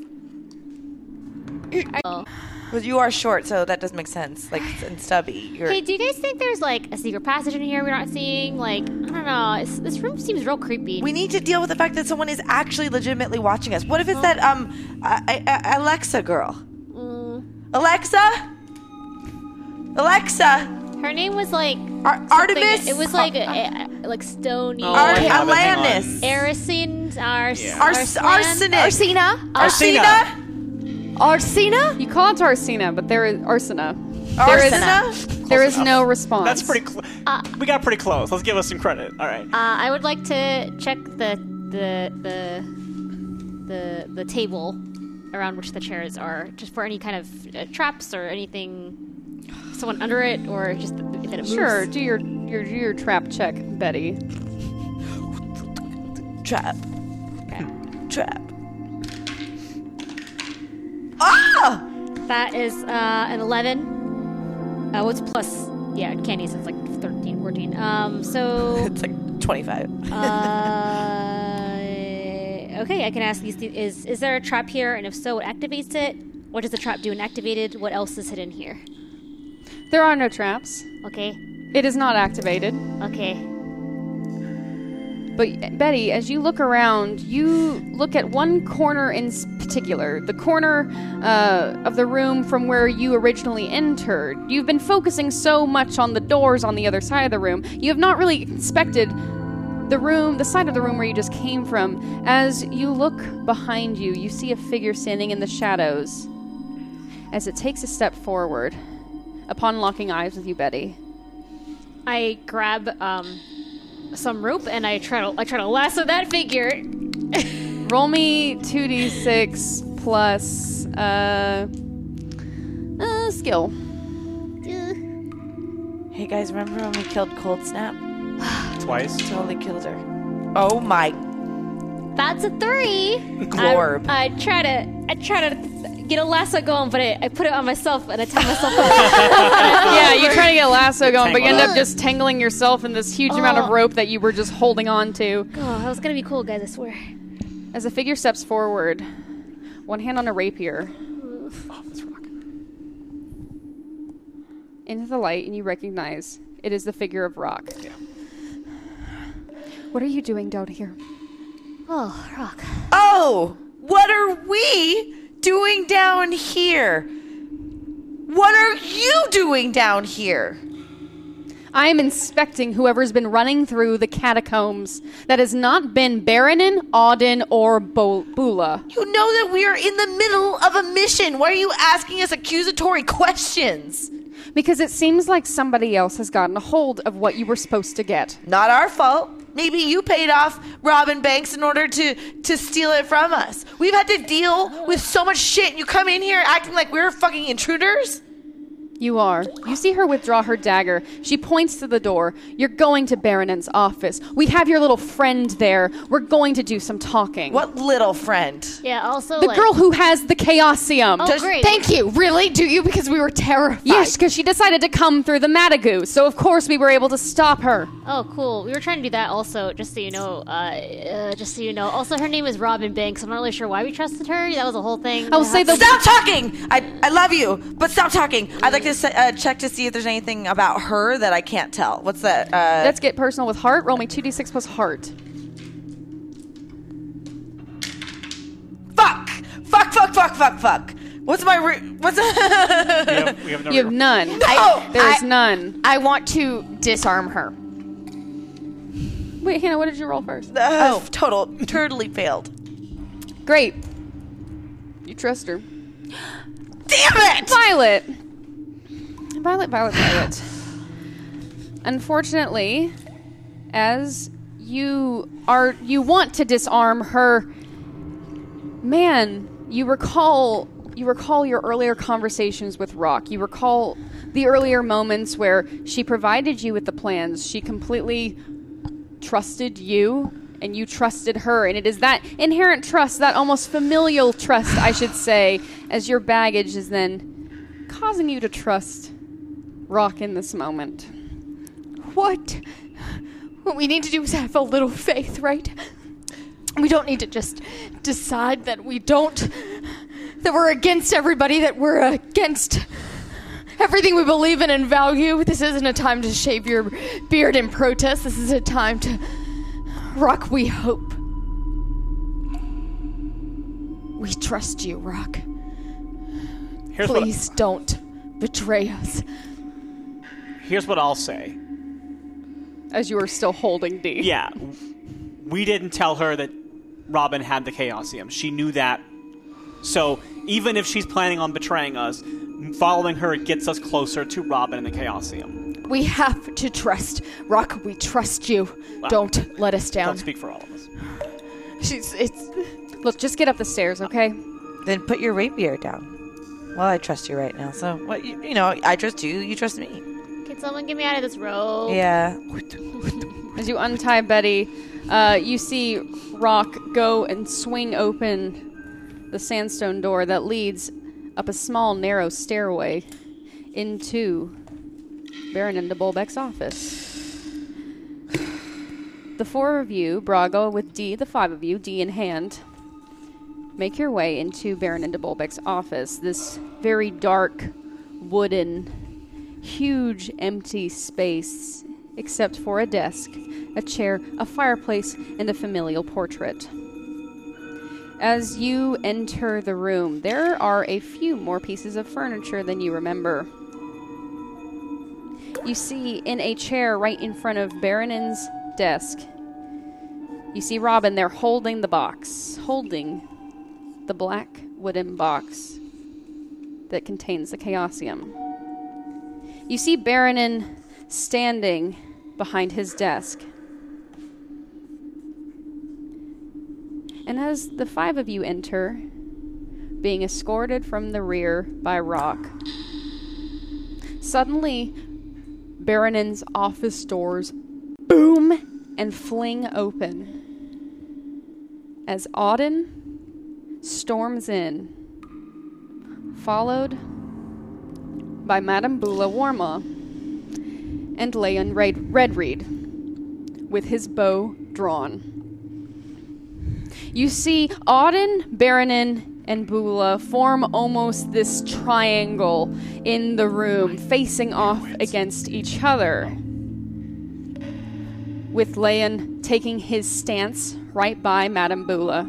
Oh. Well, you are short, so that does make sense. Like and stubby. You're Hey, do you guys think there's like a secret passage in here we're not seeing? Like, I don't know. It's, this room seems real creepy. We need to deal with the fact that someone is actually legitimately watching us. What if it's that um I, I, Alexa girl? Mm. Alexa? Alexa? Her name was like Ar- Artemis? It was like a, a- like Stony. Oh, Ar- I have it, hang. Alanis? Aracin, Ars, Yeah. Ars- Arslan? arsenic. Arsena? Arsena? Arsena? You call it Arsena, but there is Arsena. There is Arsena? There is enough. no response. That's pretty. Cl- Uh, we got pretty close. Let's give us some credit. All right. Uh, I would like to check the the the the the table around which the chairs are, just for any kind of uh, traps or anything. Someone under it, or just that it moves. Sure, do your your do your trap check, Betty. Trap. Okay. Trap. Ah! That is uh, an 11. Uh, what's plus? Yeah, canny, so it's like 13, 14. Um, so, [LAUGHS] It's like 25. uh, okay, I can ask these. th- Is is there a trap here? And if so, what activates it? What does the trap do when activated? What else is hidden here? There are no traps. Okay, It is not activated. okay. But Betty, as you look around, you look at one corner in particular, the corner uh, of the room from where you originally entered. You've been focusing so much on the doors on the other side of the room, you have not really inspected the room, the side of the room where you just came from. As you look behind you, you see a figure standing in the shadows. As it takes a step forward, upon locking eyes with you, Betty. I grab um, some rope and I try to I try to lasso that figure. [LAUGHS] Roll me 2d6 plus uh, uh skill. Hey guys, remember when we killed Cold Snap? [SIGHS] Twice. Totally killed her. Oh my. That's a three. Glorb. I, I try to I try to get a lasso going, but I, I put it on myself and I tie myself up. [LAUGHS] yeah, you try to get a lasso going, but you end up just tangling yourself in this huge amount of Oh. rope that you were just holding on to. oh, that was gonna be cool, guys. I swear. As the figure steps forward, one hand on a rapier, Oh, that's rock. into the light, and you recognize it is the figure of Rock. Yeah. What are you doing down here? Oh, rock. Oh! What are we doing down here? What are you doing down here? I am inspecting whoever's been running through the catacombs that has not been Baronin, Auden, or Bo- Bula. You know that we are in the middle of a mission. Why are you asking us accusatory questions? Because it seems like somebody else has gotten a hold of what you were supposed to get. Not our fault. Maybe you paid off Robin Banks in order to to steal it from us. We've had to deal with so much shit. and You come in here acting like we're fucking intruders. You are. You see her withdraw her dagger. She points to the door. You're going to Baronin's office. We have your little friend there. We're going to do some talking. What little friend? Yeah. Also, The like, girl who has the Chaosium. Oh, Does- great. Thank you. Really? Do you? Because we were terrified. Yes, because she decided to come through the Madagoo, so of course we were able to stop her. Oh, cool. We were trying to do that also, just so you know. Uh, uh, just so you know. Also, her name is Robin Banks. I'm not really sure why we trusted her. That was a whole thing. I will say the Stop talking! I, I love you, but stop talking. I'd like to se- uh, check to see if there's anything about her that I can't tell. What's that? Uh, Let's get personal with heart. Roll me 2d6 plus heart. fuck! Fuck, fuck, fuck, fuck, fuck. What's my. Re- what's. [LAUGHS] We have, we have no You have none. Oh, There's I- none. I want to disarm her. Wait, Hannah, what did you roll first? oh, total. Totally failed. Great. You trust her. Damn it! Violet. Violet, Violet, Violet. Unfortunately, as you are you want to disarm her, man, you recall you recall your earlier conversations with Rock. You recall the earlier moments where she provided you with the plans. She completely trusted you and you trusted her and it is that inherent trust that almost familial trust i should say as your baggage is then causing you to trust rock in this moment What? What we need to do is have a little faith, right? We don't need to just decide that we don't, that we're against everybody, that we're against everything we believe in and value. This isn't a time to shave your beard in protest. This is a time to rock, we hope. We trust you, Rock. Here's Please don't betray us. Here's what I'll say. as you are still holding Dee Yeah, we didn't tell her that Robin had the Chaosium. She knew that. So even if she's planning on betraying us, following her gets us closer to Robin and the Chaosium. We have to trust. Rock, we trust you. Don't let us down. Don't speak for all of us. She's it's Look, just get up the stairs, okay? Then put your rapier down. Well, I trust you right now. So what? You, you know, I trust you. You trust me. Can someone get me out of this rope? Yeah. As you untie Betty, uh, you see Rock go and swing open the sandstone door that leads up a small, narrow stairway into Baron de Bolbeck's office. The four of you, Braga with Dee, the five of you, Dee in hand, make your way into Baron de Bolbeck's office. This very dark, wooden, huge, empty space, except for a desk, a chair, a fireplace, and a familial portrait. As you enter the room, there are a few more pieces of furniture than you remember. You see in a chair right in front of Baronin's desk, you see Robin there holding the box, holding the black wooden box that contains the Chaosium. You see Baronin standing behind his desk. And as the five of you enter, being escorted from the rear by Rock, suddenly Baronin's office doors boom and fling open as Auden storms in, followed by Madame Bula Warma and Leon Red- Redreed with his bow drawn. You see Auden, Baronin, and Bula form almost this triangle in the room, facing off against each other. With Leon taking his stance right by Madame Bula.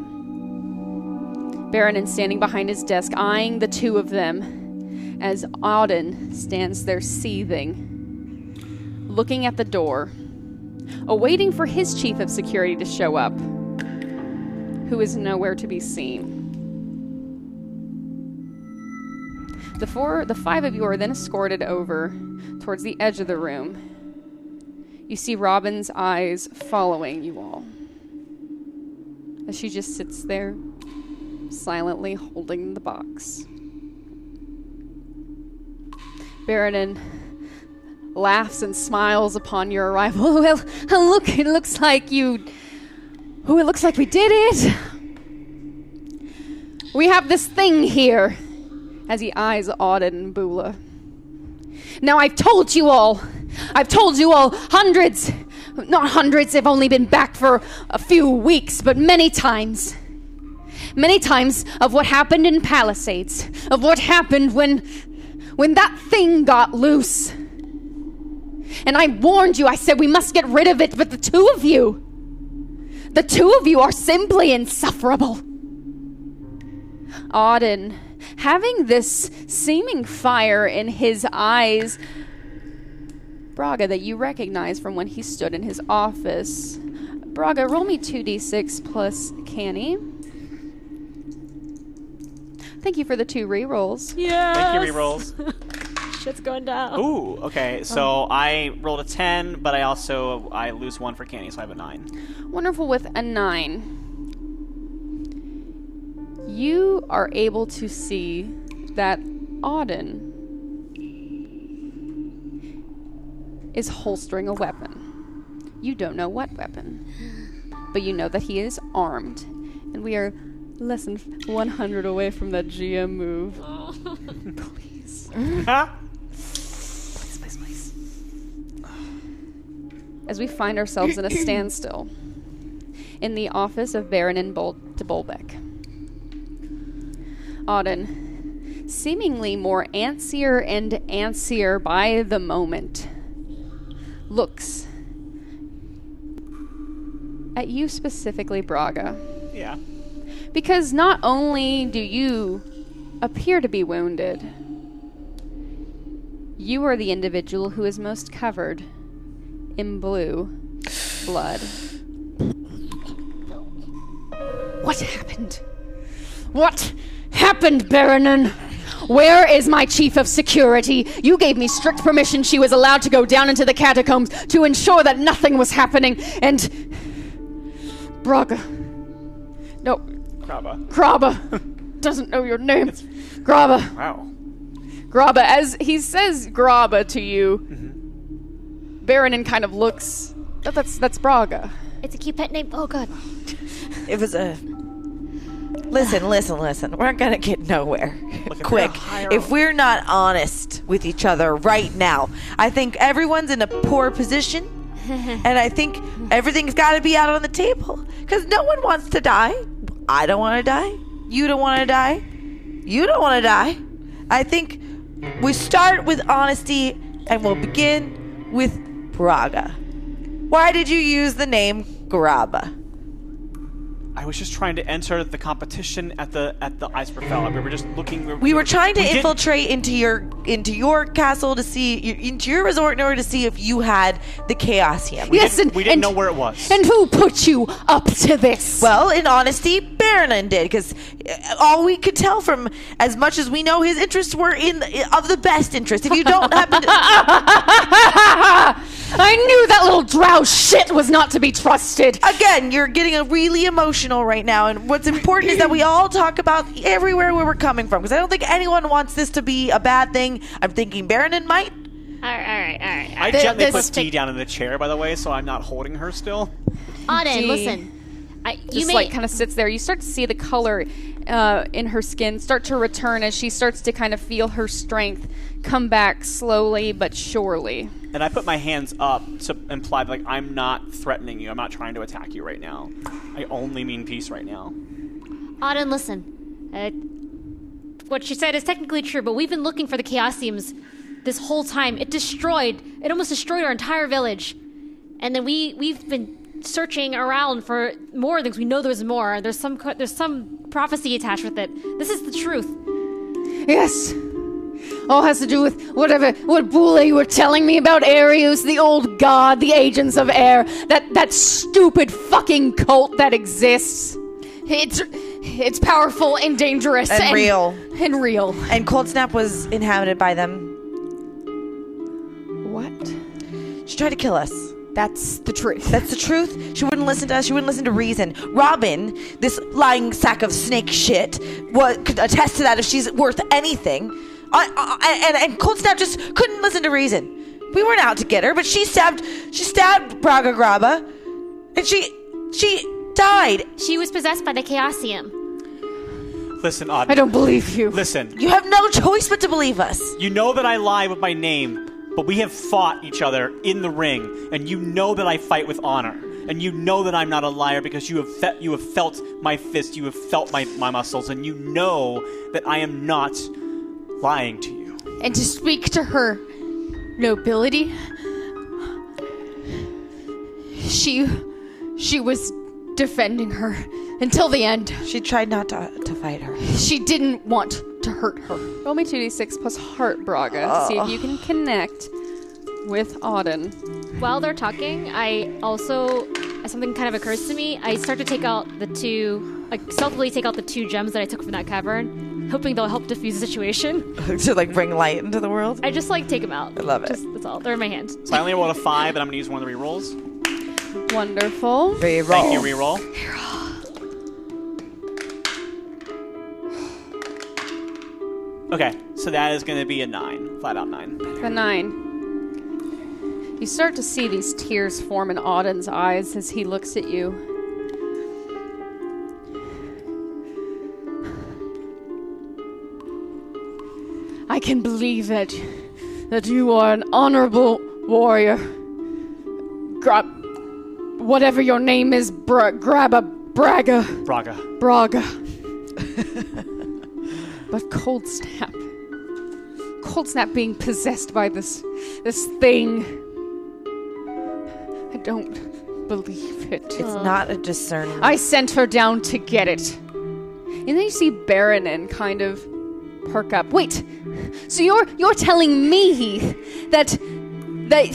Baronin standing behind his desk, eyeing the two of them, as Auden stands there seething, looking at the door, awaiting for his chief of security to show up, who is nowhere to be seen. The four, the five of you are then escorted over towards the edge of the room. You see Robin's eyes following you all as she just sits there, silently holding the box. Baronin laughs and smiles upon your arrival. [LAUGHS] Well, look, it looks like you. Oh, it looks like we did it. We have this thing here. As he eyes Auden and Bula. Now, I've told you all. I've told you all hundreds, not hundreds, they've only been back for a few weeks, but many times. Many times of what happened in Palisades, of what happened when when that thing got loose. And I warned you, I said we must get rid of it, but the two of you, the two of you are simply insufferable. Auden, having this seeming fire in his eyes, Braga that you recognize from when he stood in his office. Braga, roll me 2d6 plus Canny. Thank you for the two rerolls. Yeah. Thank you, rerolls. [LAUGHS] Shit's going down. Ooh, okay. Oh. So I rolled a 10, but I also I lose one for Candy, so I have a 9. Wonderful with a 9. You are able to see that Auden is holstering a weapon. You don't know what weapon, but you know that he is armed, and we are less than 100 away from that GM move. [LAUGHS] please. please, please, please. As we find ourselves in a standstill in the office of Baronin Bol- de Bolbeck. Auden, seemingly more antsier and antsier by the moment, looks at you specifically, Braga. Yeah. Because not only do you appear to be wounded, you are the individual who is most covered in blue blood. What happened? What happened, Baronin? Where is my chief of security? You gave me strict permission. She was allowed to go down into the catacombs to ensure that nothing was happening. And. Braga. No, Graba. Graba. Doesn't know your name. Graba. Wow. Graba. As he says Graba to you, Baronin kind of looks. That, that's that's Braga. It's a cute pet name. Oh god. It was a. Listen, listen, listen. We're not gonna get nowhere for quick if we're not honest with each other right now. I think everyone's in a poor position, [LAUGHS] and I think everything's got to be out on the table because no one wants to die. I don't want to die. You don't want to die. You don't want to die. I think we start with honesty, and we'll begin with Braga. Why did you use the name Graba? I was just trying to enter the competition at the at the Iceberg Iceberfell. We were just looking. We were trying to we didn't- infiltrate into your into your castle to see into your resort in order to see if you had the Chaosium. We Yes, didn't, and- we didn't and- know where it was. And who put you up to this? Well, in honesty, Baronin did because uh, all we could tell from as much as we know, his interests were in uh, of the best interest. If you don't happen to, [LAUGHS] [LAUGHS] I knew that little drow shit was not to be trusted. again, you're getting a really emotional right now, and what's important is that we all talk about everywhere where we're coming from because I don't think anyone wants this to be a bad thing. I'm thinking Baronin might. All right, all right, all right. I The- gently this- put Dee down in the chair, by the way, so I'm not holding her still. Auden, listen. I, you Just may like kind of sits there. You start to see the color uh, in her skin start to return as she starts to kind of feel her strength come back slowly but surely. And I put my hands up to imply like I'm not threatening you. I'm not trying to attack you right now. I only mean peace right now. Auden, listen. Uh, what she said is technically true, but we've been looking for the Chaosiums this whole time. It destroyed. It almost destroyed our entire village, and then we we've been searching around for more things. We know there's more. There's some there's some prophecy attached with it. This is the truth. Yes. All has to do with whatever what Bula you were telling me about Arius, the old god, the agents of air, that that stupid fucking cult that exists. It's it's powerful and dangerous And real. and real. And Cold Snap was inhabited by them. What? She tried to kill us. That's the truth. That's the truth. She wouldn't listen to us. She wouldn't listen to reason. Robin, this lying sack of snake shit, what could attest to that if she's worth anything. I, I, and and Cold Snap just couldn't listen to reason. We weren't out to get her, but she stabbed. She stabbed Braga Graba, and she she died. She was possessed by the Chaosium. Listen, Auden. I don't believe you. Listen, You have no choice but to believe us. you know that I lie with my name, but we have fought each other in the ring, and you know that I fight with honor. And you know that I'm not a liar because you have fe- you have felt my fist, you have felt my, my muscles, and you know that I am not lying to you. And to speak to her nobility, she she was defending her until the end. She tried not to, to fight her. She didn't want to hurt her. Roll me 2d6 plus heart, Braga, to see if you can connect with Auden. While they're talking, I also something kind of occurs to me. I start to take out the two, like stealthily take out the two gems that I took from that cavern, hoping they'll help diffuse the situation. [LAUGHS] to like bring light into the world. I just like take them out. I love it. Just, that's all. They're in my hand. So I only rolled a five, and I'm going to use one of the rerolls. Wonderful. Reroll. Thank you, reroll. Okay, so that is going to be a nine, flat out nine. The nine. You start to see these tears form in Auden's eyes as he looks at you. I can believe that that you are an honorable warrior. Grab whatever your name is, Bra- grab a Braga. Braga. Braga. [LAUGHS] but Cold Snap. Cold Snap being possessed by this this thing. I don't believe it. It's not a discernment. I sent her down to get it. And then you see Baronin kind of perk up. Wait. So you're you're telling me, Heath, that that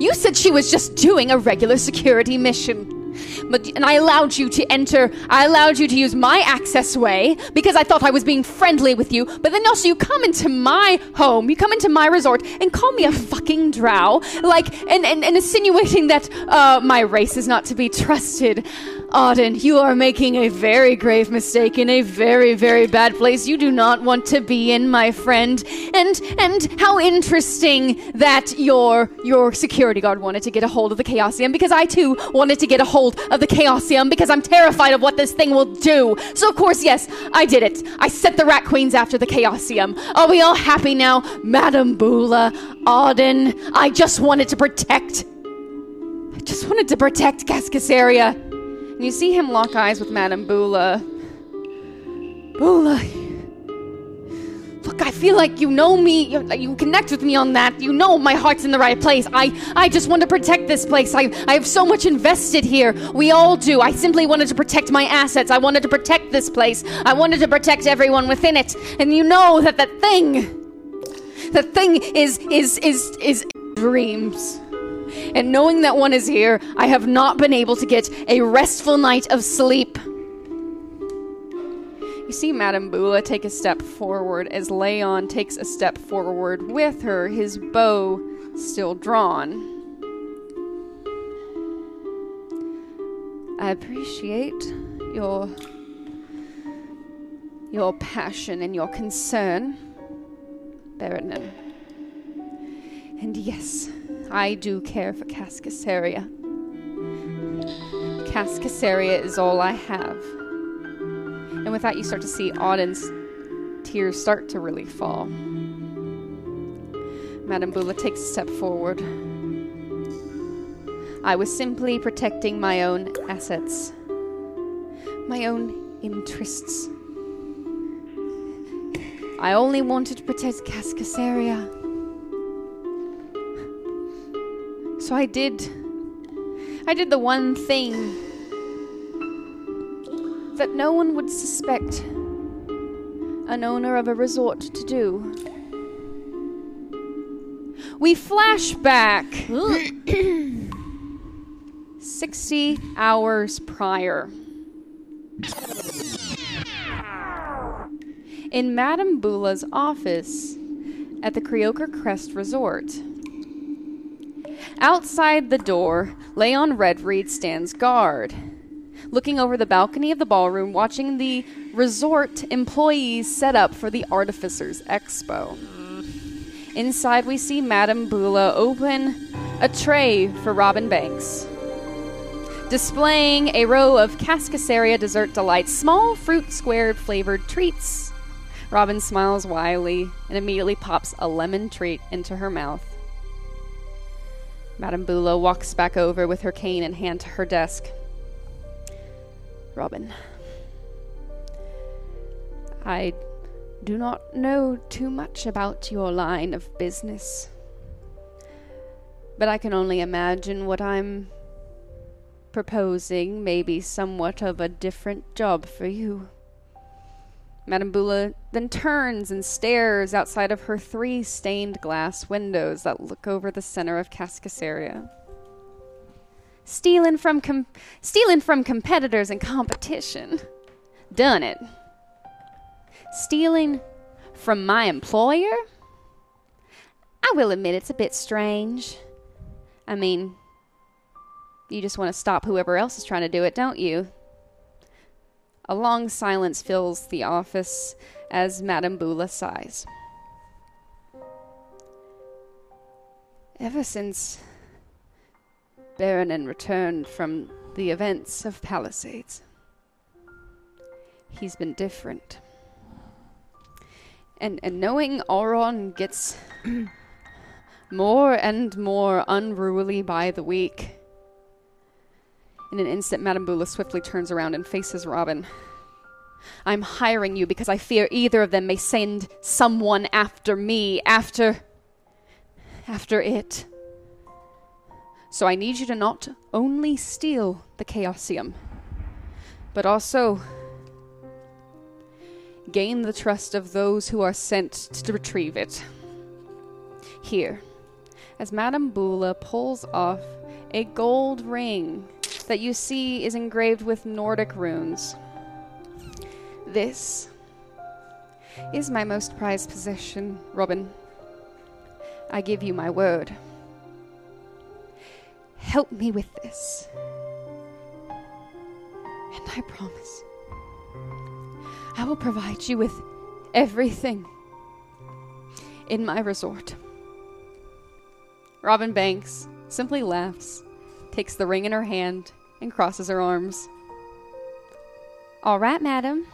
you said she was just doing a regular security mission. But and I allowed you to enter. I allowed you to use my access way because I thought I was being friendly with you. But then also you come into my home, you come into my resort and call me a fucking drow, like and and, and insinuating that uh, my race is not to be trusted. Auden, you are making a very grave mistake in a very, very bad place. You do not want to be in, my friend. And and how interesting that your your security guard wanted to get a hold of the Chaosium because I too wanted to get a hold of the Chaosium because I'm terrified of what this thing will do. So of course, yes, I did it. I sent the Rat Queens after the Chaosium. Are we all happy now, Madam Bula, Auden? I just wanted to protect. I just wanted to protect Cascasaria. And you see him lock eyes with Madame Bula. Bula. Look, I feel like you know me. You, you connect with me on that. You know my heart's in the right place. I, I just want to protect this place. I, I have so much invested here. We all do. I simply wanted to protect my assets. I wanted to protect this place. I wanted to protect everyone within it. And you know that that thing, that thing is is is is dreams. And knowing that one is here, I have not been able to get a restful night of sleep. You see Madame Bula take a step forward as Leon takes a step forward with her, his bow still drawn. I appreciate your your passion and your concern, Baronin. And yes, I do care for Cascasaria. Cascasaria is all I have. And with that, you start to see Auden's tears start to really fall. Madame Bula takes a step forward. I was simply protecting my own assets, my own interests. I only wanted to protect Cascasaria. So I did. I did the one thing that no one would suspect an owner of a resort to do. We flash back 60 hours prior. In Madame Bula's office at the Creoker Crest Resort. Outside the door, Leon Redreed stands guard, looking over the balcony of the ballroom, watching the resort employees set up for the Artificers Expo. Inside, we see Madame Bula open a tray for Robin Banks, displaying a row of Cascasaria dessert delights, small fruit squared flavored treats. Robin smiles wryly and immediately pops a lemon treat into her mouth. Madame Bula walks back over with her cane in hand to her desk. Robin, I do not know too much about your line of business, but I can only imagine what I'm proposing may be somewhat of a different job for you. Madame Bula then turns and stares outside of her three stained glass windows that look over the center of Cascasaria. Stealing from com- stealing from competitors and competition. Done it. Stealing from my employer? I will admit it's a bit strange. I mean, you just want to stop whoever else is trying to do it, don't you? A long silence fills the office as Madame Bula sighs. Ever since Baronin returned from the events of Palisades, he's been different. And, and knowing Auron gets [CLEARS THROAT] more and more unruly by the week, in an instant, Madame Bula swiftly turns around and faces Robin. I'm hiring you because I fear either of them may send someone after me, after. after it. So I need you to not only steal the Chaosium, but also gain the trust of those who are sent to retrieve it. Here, as Madame Bula pulls off a gold ring that you see is engraved with Nordic runes. This is my most prized possession, Robin. I give you my word. Help me with this. And I promise I will provide you with everything in my resort. Robin Banks simply laughs, takes the ring in her hand, and crosses her arms. All right, madam.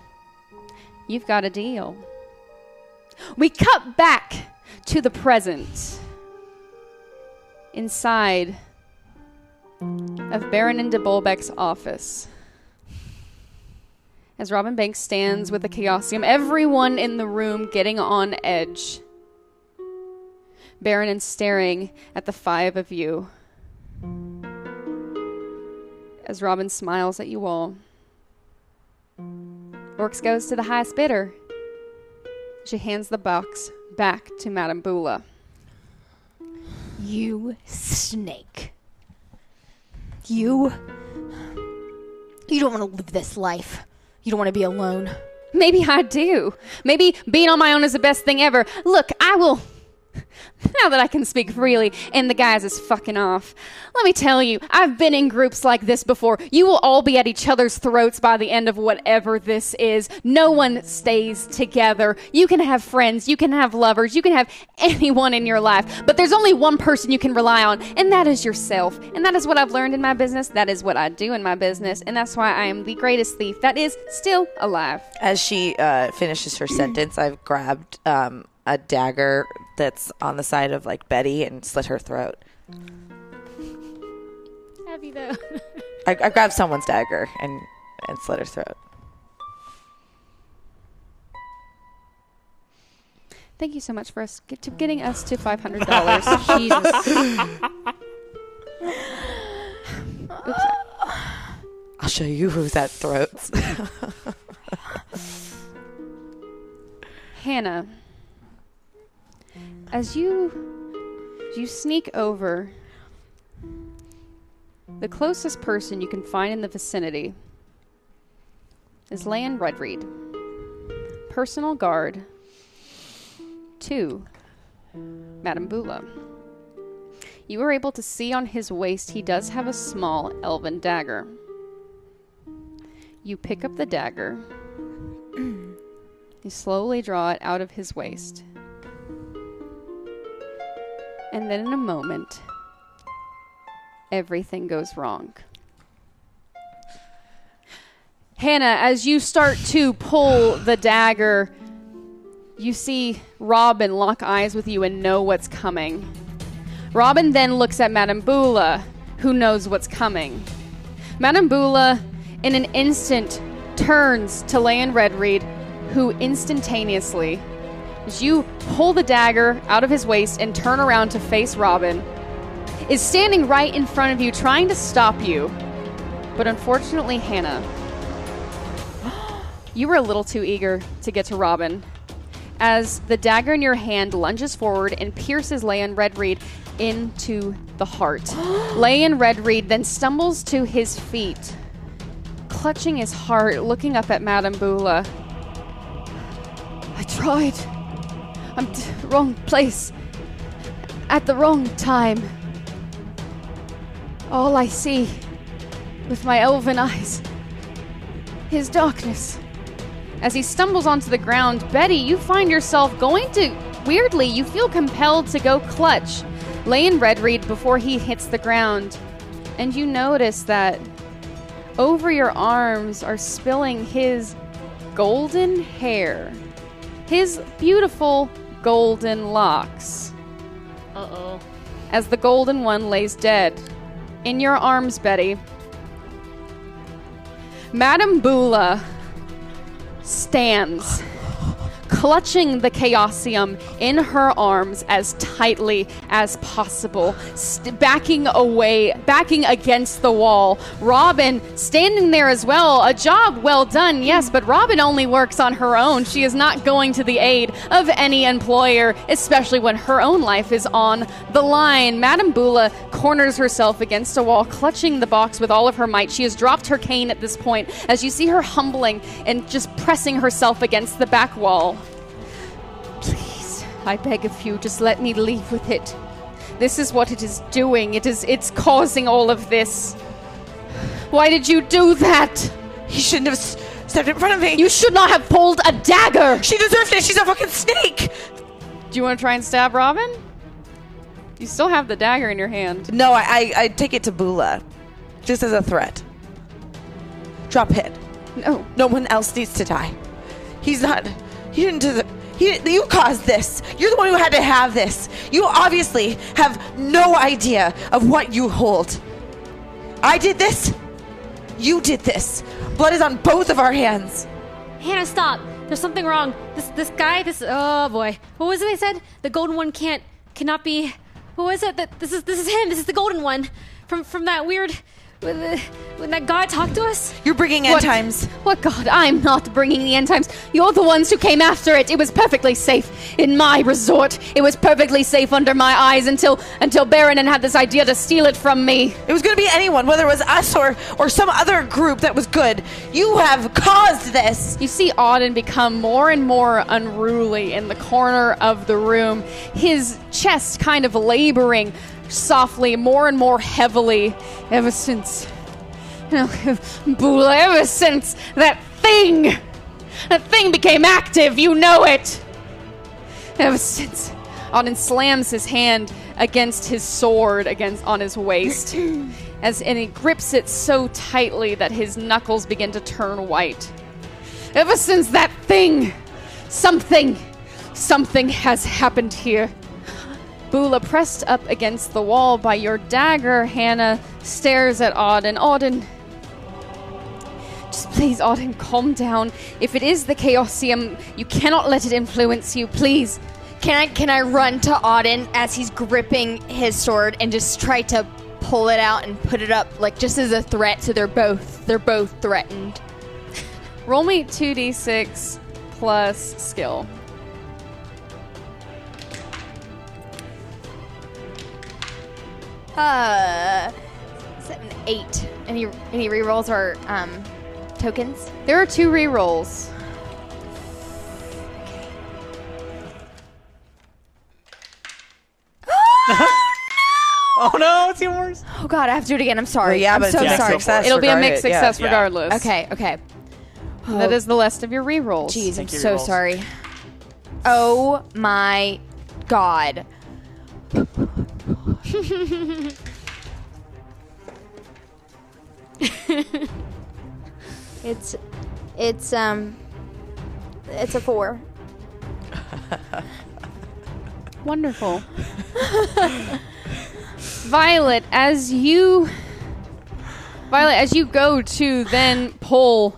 You've got a deal. We cut back to the present. Inside of Baronin de Bolbeck's office. As Robin Banks stands with the Chaosium, everyone in the room getting on edge. Baron Baronin staring at the five of you. As Robin smiles at you all. Orcs goes to the highest bidder. She hands the box back to Madame Bula. You snake. You. You don't want to live this life. You don't want to be alone. Maybe I do. Maybe being on my own is the best thing ever. Look, I will. [LAUGHS] Now that I can speak freely and the guys is fucking off, let me tell you, I've been in groups like this before. You will all be at each other's throats by the end of whatever this is. No one stays together. You can have friends, you can have lovers, you can have anyone in your life, but there's only one person you can rely on, and that is yourself. And that is what I've learned in my business. That is what I do in my business, and that's why I am the greatest thief that is still alive. As she uh, finishes her sentence, I've grabbed um, a dagger that's on the side of like Betty and slit her throat. You though? I, I grabbed someone's dagger and and slit her throat. Thank you so much for us get to getting us to five hundred dollars. Jesus. [LAUGHS] Oops. I'll show you who's at throats. [LAUGHS] Hannah, as you as you sneak over, the closest person you can find in the vicinity is Lan Redreed, personal guard to Madame Bula. You are able to see on his waist he does have a small elven dagger. You pick up the dagger. [CLEARS THROAT] You slowly draw it out of his waist. And then in a moment, everything goes wrong. Hannah, as you start to pull the dagger, you see Robin lock eyes with you and know what's coming. Robin then looks at Madame Bula, who knows what's coming. Madame Bula, in an instant, turns to Lan Redreed, who instantaneously, as you pull the dagger out of his waist and turn around to face Robin, is standing right in front of you, trying to stop you. But unfortunately, Hannah, [GASPS] you were a little too eager to get to Robin. As the dagger in your hand lunges forward and pierces Leon Redreed into the heart. [GASPS] Leon Redreed then stumbles to his feet, clutching his heart, looking up at Madame Bula. I tried. I'm t- wrong place. At the wrong time. All I see with my elven eyes is darkness. As he stumbles onto the ground, Betty, you find yourself going to. Weirdly, you feel compelled to go clutch Lane Redreed before he hits the ground. And you notice that over your arms are spilling his golden hair. His beautiful golden locks. Uh oh. As the golden one lays dead. In your arms, Betty. Madame Bula stands, clutching the Chaosium in her arms as tightly as possible, st- backing away, backing against the wall. Robin standing there as well. A job well done, yes, but Robin only works on her own. She is not going to the aid of any employer, especially when her own life is on the line. Madame Bula corners herself against a wall, clutching the box with all of her might. She has dropped her cane at this point as you see her humbling and just pressing herself against the back wall. I beg of you, just let me leave with it. This is what it is doing. It is it's causing all of this. Why did you do that? He shouldn't have s- stepped in front of me. You should not have pulled a dagger. she deserved it. She's a fucking snake. Do you want to try and stab Robin? You still have the dagger in your hand. No, I, I, I take it to Bula, just as a threat. Drop hit. No. No one else needs to die. He's not. He didn't do the. You caused this. You're the one who had to have this. You obviously have no idea of what you hold. I did this. You did this. Blood is on both of our hands. Hannah, stop. There's something wrong. This this guy, this oh boy. What was it they said? The golden one can't cannot be what was it? That this is this is him. This is the golden one. From from that weird the, uh, when that God talked to us? You're bringing end What- times. What God? I'm not bringing the end times. You're the ones who came after it. It was perfectly safe in my resort. It was perfectly safe under my eyes until until Baronin had this idea to steal it from me. It was going to be anyone, whether it was us or or some other group that was good. You have caused this. You see Auden become more and more unruly in the corner of the room, his chest kind of laboring softly, more and more heavily, ever since. [LAUGHS] Bula, ever since that thing! That thing became active, you know it! Ever since. Auden slams his hand against his sword against on his waist. [CLEARS THROAT] As and he grips it so tightly that his knuckles begin to turn white. Ever since that thing, something, something has happened here. Bula, pressed up against the wall by your dagger, Hannah stares at Auden. Auden, just please, Auden, calm down. If it is the Chaosium, you cannot let it influence you, please. Can I can I run to Auden as he's gripping his sword and just try to pull it out and put it up like just as a threat so they're both they're both threatened. Roll me 2d6 plus skill. Uh seven, eight. Any any rerolls or um tokens? There are two rerolls. [LAUGHS] Oh no, it's yours. Oh god, I have to do it again. I'm sorry. Well, yeah, I'm but so it's a sorry. mixed success. It'll be a regarded, mixed yeah. success Yeah. regardless. Okay, okay. That is the last of your rerolls. Jeez, I'm Thank you, so rerolls. sorry. Oh my god. [LAUGHS] it's it's um it's a four. [LAUGHS] Wonderful. [LAUGHS] Violet, as you Violet, as you go to then pull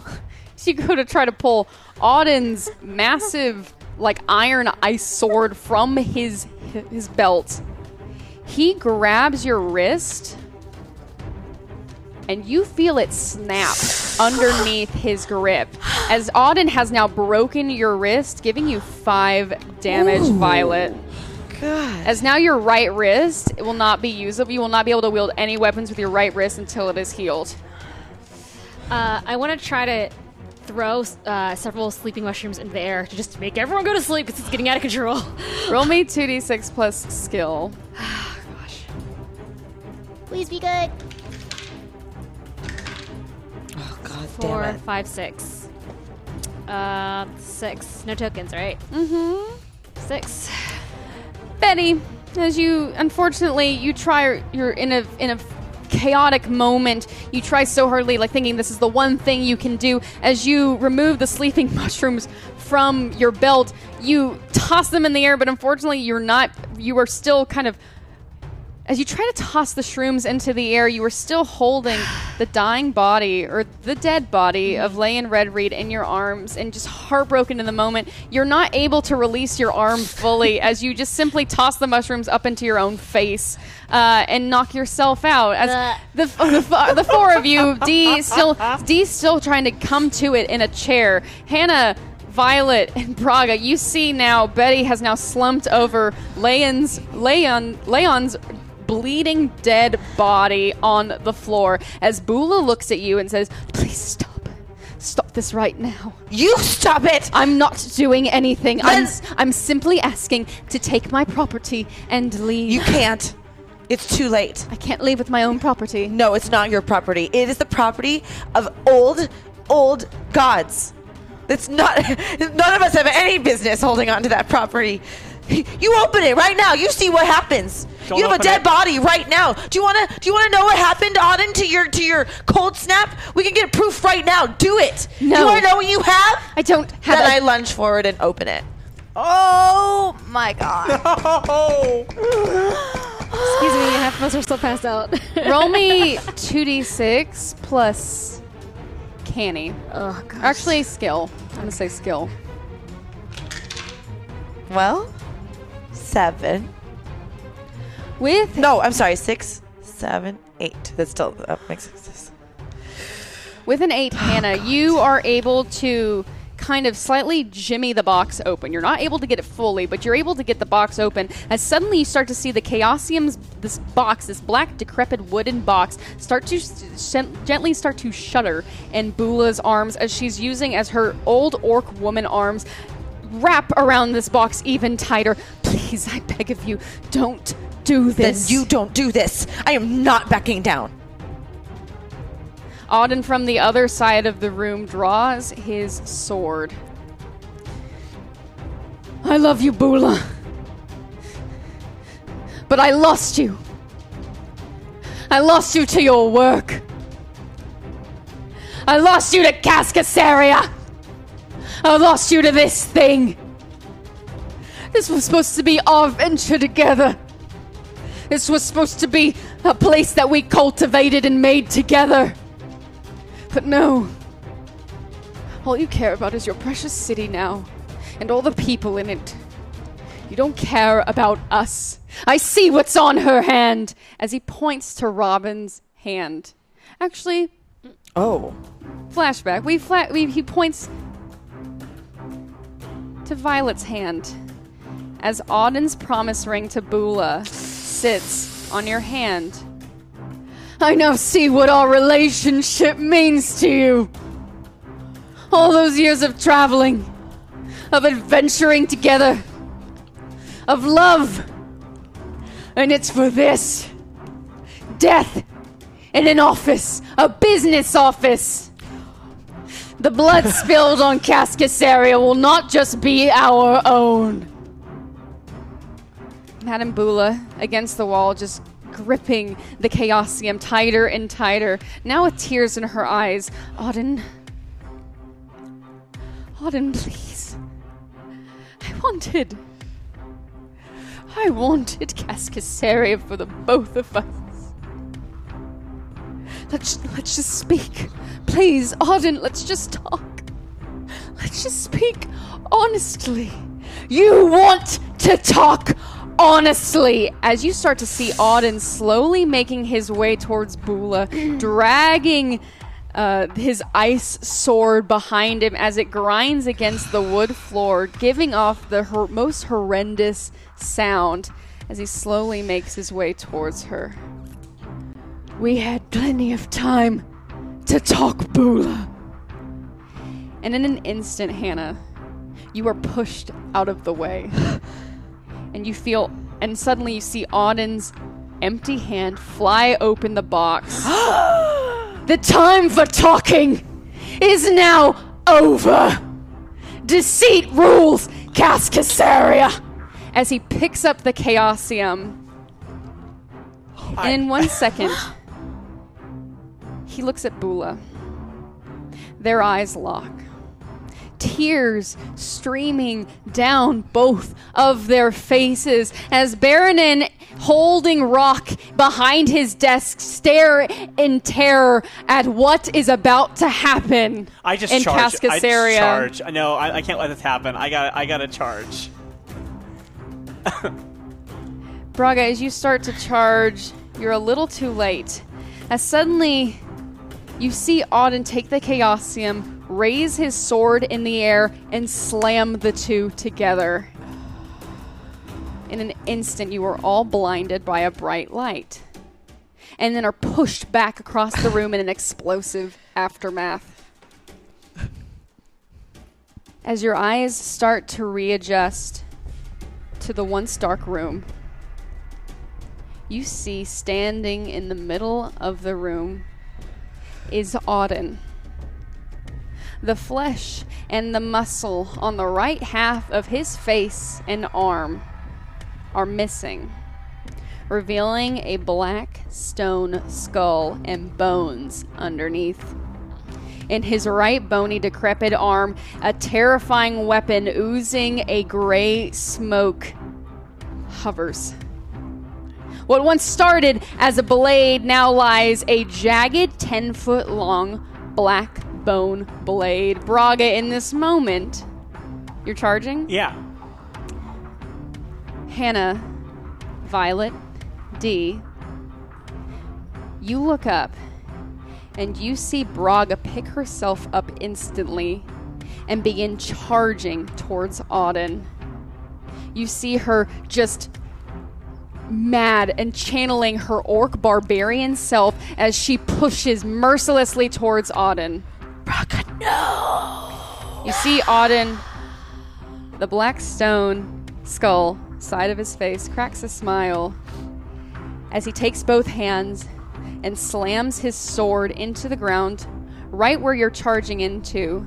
as you go to try to pull Auden's massive like iron ice sword from his his belt. He grabs your wrist and you feel it snap underneath his grip. As Auden has now broken your wrist, giving you five damage, Violet. God. As now your right wrist it will not be usable. You will not be able to wield any weapons with your right wrist until it is healed. Uh, I want to try to throw uh, several sleeping mushrooms in the air to just make everyone go to sleep because it's getting out of control. Roll me [LAUGHS] 2d6 plus skill. [SIGHS] [SIGHS] Please be good. Oh God Four, damn it. five, six. Uh, six. No tokens, right? Mm-hmm. Six. Betty, as you unfortunately you try you're in a in a chaotic moment. You try so hardly, like thinking this is the one thing you can do. As you remove the sleeping [LAUGHS] mushrooms from your belt, you toss them in the air, but unfortunately, you're not. You are still kind of As you try to toss the shrooms into the air, you are still holding the dying body or the dead body of Leigh Red Reed in your arms and just heartbroken in the moment. You're not able to release your arm fully [LAUGHS] as you just simply toss the mushrooms up into your own face uh, and knock yourself out. As the, the, [LAUGHS] f- the four of you, Dee still Dee still trying to come to it in a chair. Hannah Violet and Braga, you see now Betty has now slumped over Leon's Leon Leon's bleeding dead body on the floor as Bula looks at you and says, "Please stop. Stop this right now." You stop it! I'm not doing anything. I'm, I'm simply asking to take my property and leave. You can't. It's too late. I can't leave with my own property. No, it's not your property. It is the property of old, old gods. It's not. [LAUGHS] None of us have any business holding on to that property. [LAUGHS] You open it right now. You see what happens. Don't you have a dead it. body right now. Do you want to? Do you want to know what happened, Auden, to your to your cold snap? We can get proof right now. Do it. No. Do You want to know what you have? I don't have Then a- I lunge forward and open it. Oh my god. [LAUGHS] Excuse me, half of us are still passed out. [LAUGHS] Roll me 2d6 plus canny. oh, gosh. Actually, skill. I'm going to say skill. Well, seven. With No, I'm sorry. Six, seven, eight. That's still that makes sense. With an eight, oh, Hannah, you are able to kind of slightly jimmy the box open. You're not able to get it fully, but you're able to get the box open as suddenly you start to see the Chaosium's this box, this black decrepit wooden box, start to s- gently start to shudder in Bula's arms as she's using as her old orc woman arms wrap around this box even tighter. Please, I beg of you, don't do this. Then you don't do this. I am not backing down. Auden from the other side of the room draws his sword. I love you, Bula. But I lost you. I lost you to your work. I lost you to Cascasaria. I lost you to this thing. This was supposed to be our venture together. This was supposed to be a place that we cultivated and made together. But no. All you care about is your precious city now, and all the people in it. You don't care about us. I see what's on her hand as he points to Robin's hand. Actually, Oh. flashback. We, fla- we he points to Violet's hand as Auden's promise ring to Bula sits on your hand. I now see what our relationship means to you. All those years of traveling, of adventuring together, of love. And it's for this death in an office, a business office. The blood spilled on Cascasaria will not just be our own. Madame Bula against the wall, just gripping the Chaosium tighter and tighter, now with tears in her eyes. Auden. Auden, please. I wanted. I wanted Cascasaria for the both of us. Let's let's just speak. Please, Auden, let's just talk. Let's just speak honestly. You want to talk honestly as you start to see Auden slowly making his way towards Bula, [CLEARS THROAT] dragging uh, his ice sword behind him as it grinds against the wood floor, giving off the hor- most horrendous sound as he slowly makes his way towards her. We had plenty of time to talk, Bula. And in an instant, Hannah, you are pushed out of the way. [SIGHS] and you feel, and suddenly you see Auden's empty hand fly open the box. [GASPS] the time for talking is now over. Deceit rules, Cascasaria. As he picks up the Chaosium. And in one second, [GASPS] [GASPS] he looks at Bula. Their eyes lock. tears streaming down both of their faces as Baronin, holding Rock behind his desk, stare in terror at what is about to happen I just in charge. I just charge. No, I, I can't let this happen. I got. I got to charge. Braga, as you start to charge, you're a little too late. As suddenly you see Auden take the Chaosium, raise his sword in the air, and slam the two together. In an instant, you are all blinded by a bright light, and then are pushed back across the room in an explosive aftermath. As your eyes start to readjust to the once dark room, you see standing in the middle of the room is Auden. The flesh and the muscle on the right half of his face and arm are missing, revealing a black stone skull and bones underneath. In his right bony, decrepit arm, a terrifying weapon oozing a gray smoke hovers. What once started as a blade now lies a jagged 10 foot long black bone blade. Braga, in this moment, you're charging? Yeah. Hannah, Violet, Dee, you look up and you see Braga pick herself up instantly and begin charging towards Auden. You see her just mad and channeling her orc barbarian self as she pushes mercilessly towards Auden. Braga, no. You see Auden, the black stone skull side of his face, cracks a smile as he takes both hands and slams his sword into the ground right where you're charging into.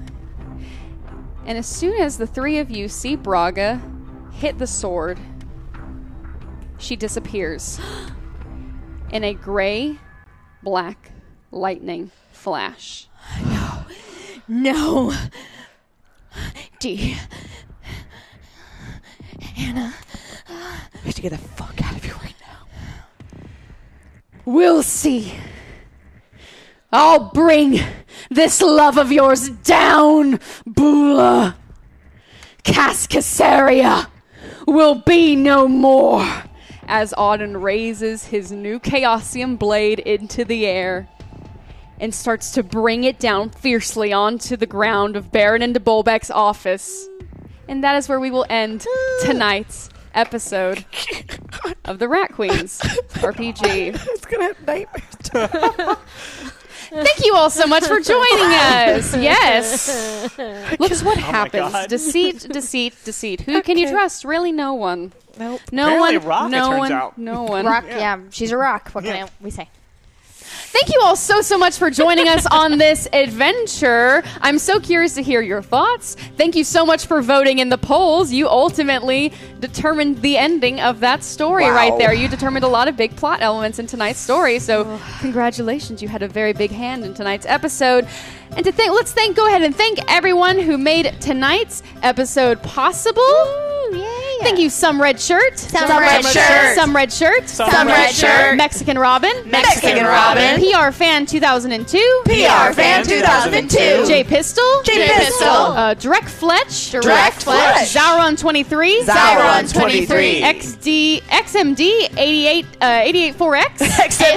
And as soon as the three of you see Braga hit the sword, she disappears in a gray black lightning flash. No. No. D. Anna. We have to get the fuck out of here right now. We'll see. I'll bring this love of yours down, Bula. Cascasaria will be no more. As Auden raises his new Chaosium blade into the air and starts to bring it down fiercely onto the ground of Baron and de Bolbeck's office. And that is where we will end [GASPS] tonight's episode of the Rat Queens [LAUGHS] RPG. It's gonna have nightmares. [LAUGHS] Thank you all so much for joining us. [LAUGHS] Yes. Look what oh happens. God. Deceit, deceit, deceit. Who can you trust? Really, no one. Nope. No Apparently one. rock, it no turns one. out. No [LAUGHS] one. Rock, yeah. she's a rock. What can Yeah. I, we say? Thank you all so, so much for joining us on this [LAUGHS] adventure. I'm so curious to hear your thoughts. Thank you so much for voting in the polls. You ultimately determined the ending of that story Wow. right there. You determined a lot of big plot elements in tonight's story. So, congratulations. You had a very big hand in tonight's episode. And to thank, let's thank, go ahead and thank everyone who made tonight's episode possible. Thank you, Some Red Shirt. Some Red Shirt. Some Red Shirt. Some Red Shirt. Mexican Robin. Mexican Robin. PR Fan 2002. PR Fan 2002. J Pistol. J Pistol. Uh, Direct Fletch. Direct Fletch. Zauron 23. Zauron 23. XD XMD 88 uh, 884X.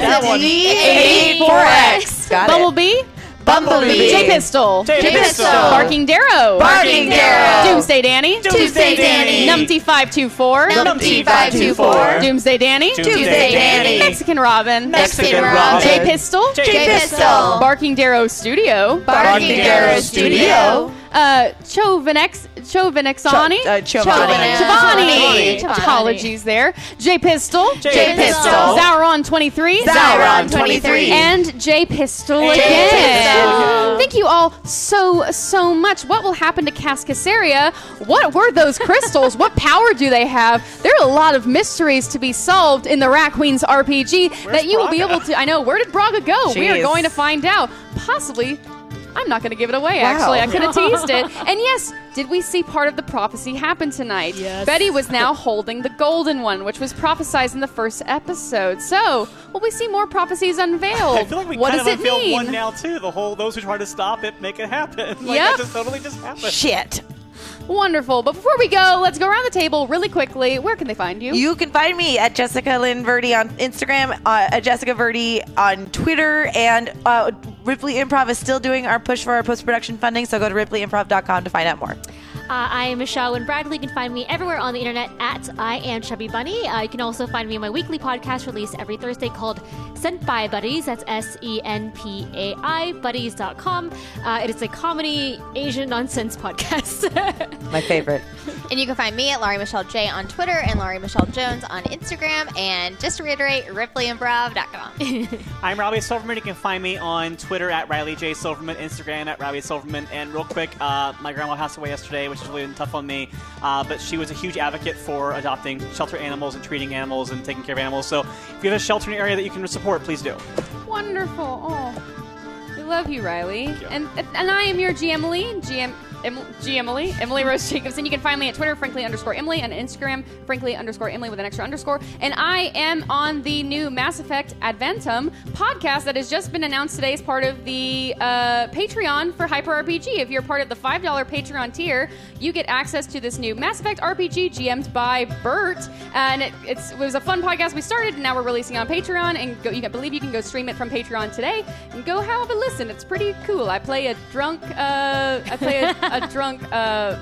That one. 884X. Got it. Bumblebee. Bumblebee. J Pistol. J Pistol. Barking Darrow. Barking Darrow. Doomsday Danny. Doomsday Danny. Numpty 524. Numpty 524. Doomsday Danny. Doomsday Danny. Mexican Robin. Mexican Robin. Robin. J Pistol. J Pistol. Barking Darrow Studio. Barking Darrow Studio. Uh, Chovanex, Chovanexani. Ch- uh, Chovanni. Chovanni. Chovanni. Apologies there. J Pistol. J Pistol. Zauron 23. Zauron 23. And J Pistol J again. Thank you all so, so much. What will happen to Cascasaria? What were those crystals? what power do they have? There are a lot of mysteries to be solved in the Rat Queens RPG that you will be able to. I know. Where did Braga go? We are going to find out. Possibly I'm not going to give it away, actually. I could have teased it. [LAUGHS] And yes, did we see part of the prophecy happen tonight? Yes. Betty was now holding the golden one, which was prophesized in the first episode. So, will we see more prophecies unveiled? [LAUGHS] I feel like we what kind does of it unveiled mean? one now too. The whole those who try to stop it make it happen. [LAUGHS] Like Yep. that just totally just happened. Shit. Wonderful. But before we go, let's go around the table really quickly. Where can they find you? You can find me at Jessica Lynn Verdi on Instagram, uh, at Jessica Verdi on Twitter, and uh, Ripley Improv is still doing our push for our post production funding. So go to ripleyimprov.com to find out more. Uh, I am Michelle Wynn Bradley. You can find me everywhere on the internet at I am Chubby Bunny. Uh, you can also find me on my weekly podcast released every Thursday called Senpai Buddies. That's S E N P A I, buddies.com. Uh, it is a comedy Asian nonsense podcast. [LAUGHS] My favorite. And you can find me at Laurie Michelle J on Twitter and Laurie Michelle Jones on Instagram. And just to reiterate, RipleyImprov.com. [LAUGHS] I'm Riley Silverman. You can find me on Twitter at Riley J Silverman, Instagram at Riley Silverman. And real quick, uh, my grandma passed away yesterday, which has really been tough on me. Uh, but she was a huge advocate for adopting shelter animals and treating animals and taking care of animals. So if you have a shelter in your area that you can support, please do. Wonderful. Oh, we love you, Riley. you. And and I am your GM Lee, GM. G. Emily, Emily Rose Jacobson. You can find me at Twitter, frankly underscore Emily, and Instagram, frankly underscore Emily with an extra underscore. And I am on the new Mass Effect Adventum podcast that has just been announced today as part of the uh, Patreon for Hyper RPG. If you're part of the $5 Patreon tier, you get access to this new Mass Effect RPG GM'd by Bert. And it, it was a fun podcast we started, and now we're releasing on Patreon. And go, you can believe you can go stream it from Patreon today and go have a listen. It's pretty cool. I play a drunk, uh, I play a, [LAUGHS] a drunk, uh,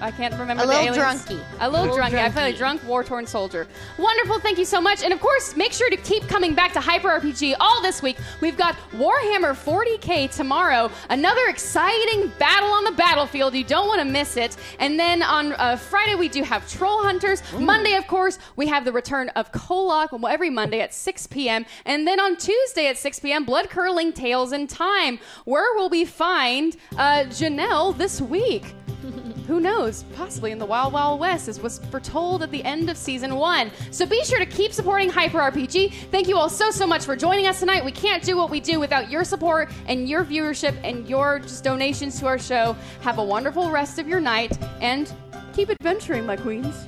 I can't remember A the little aliens. drunky. A little, Little drunky. I play a drunky. drunk, war torn soldier. Wonderful. Thank you so much. And of course, make sure to keep coming back to Hyper RPG all this week. We've got Warhammer 40k tomorrow. Another exciting battle on the battlefield. You don't want to miss it. And then on uh, Friday, we do have Troll Hunters. Monday, of course, we have the return of Kolok every Monday at 6 p.m. And then on Tuesday at 6 p.m., Blood Curling Tales in Time. Where will we find uh, Janelle this week? Who knows? Possibly in the Wild Wild West, as was foretold at the end of season one. So be sure to keep supporting Hyper RPG. Thank you all so, so much for joining us tonight. We can't do what we do without your support and your viewership and your just donations to our show. Have a wonderful rest of your night and keep adventuring, my queens.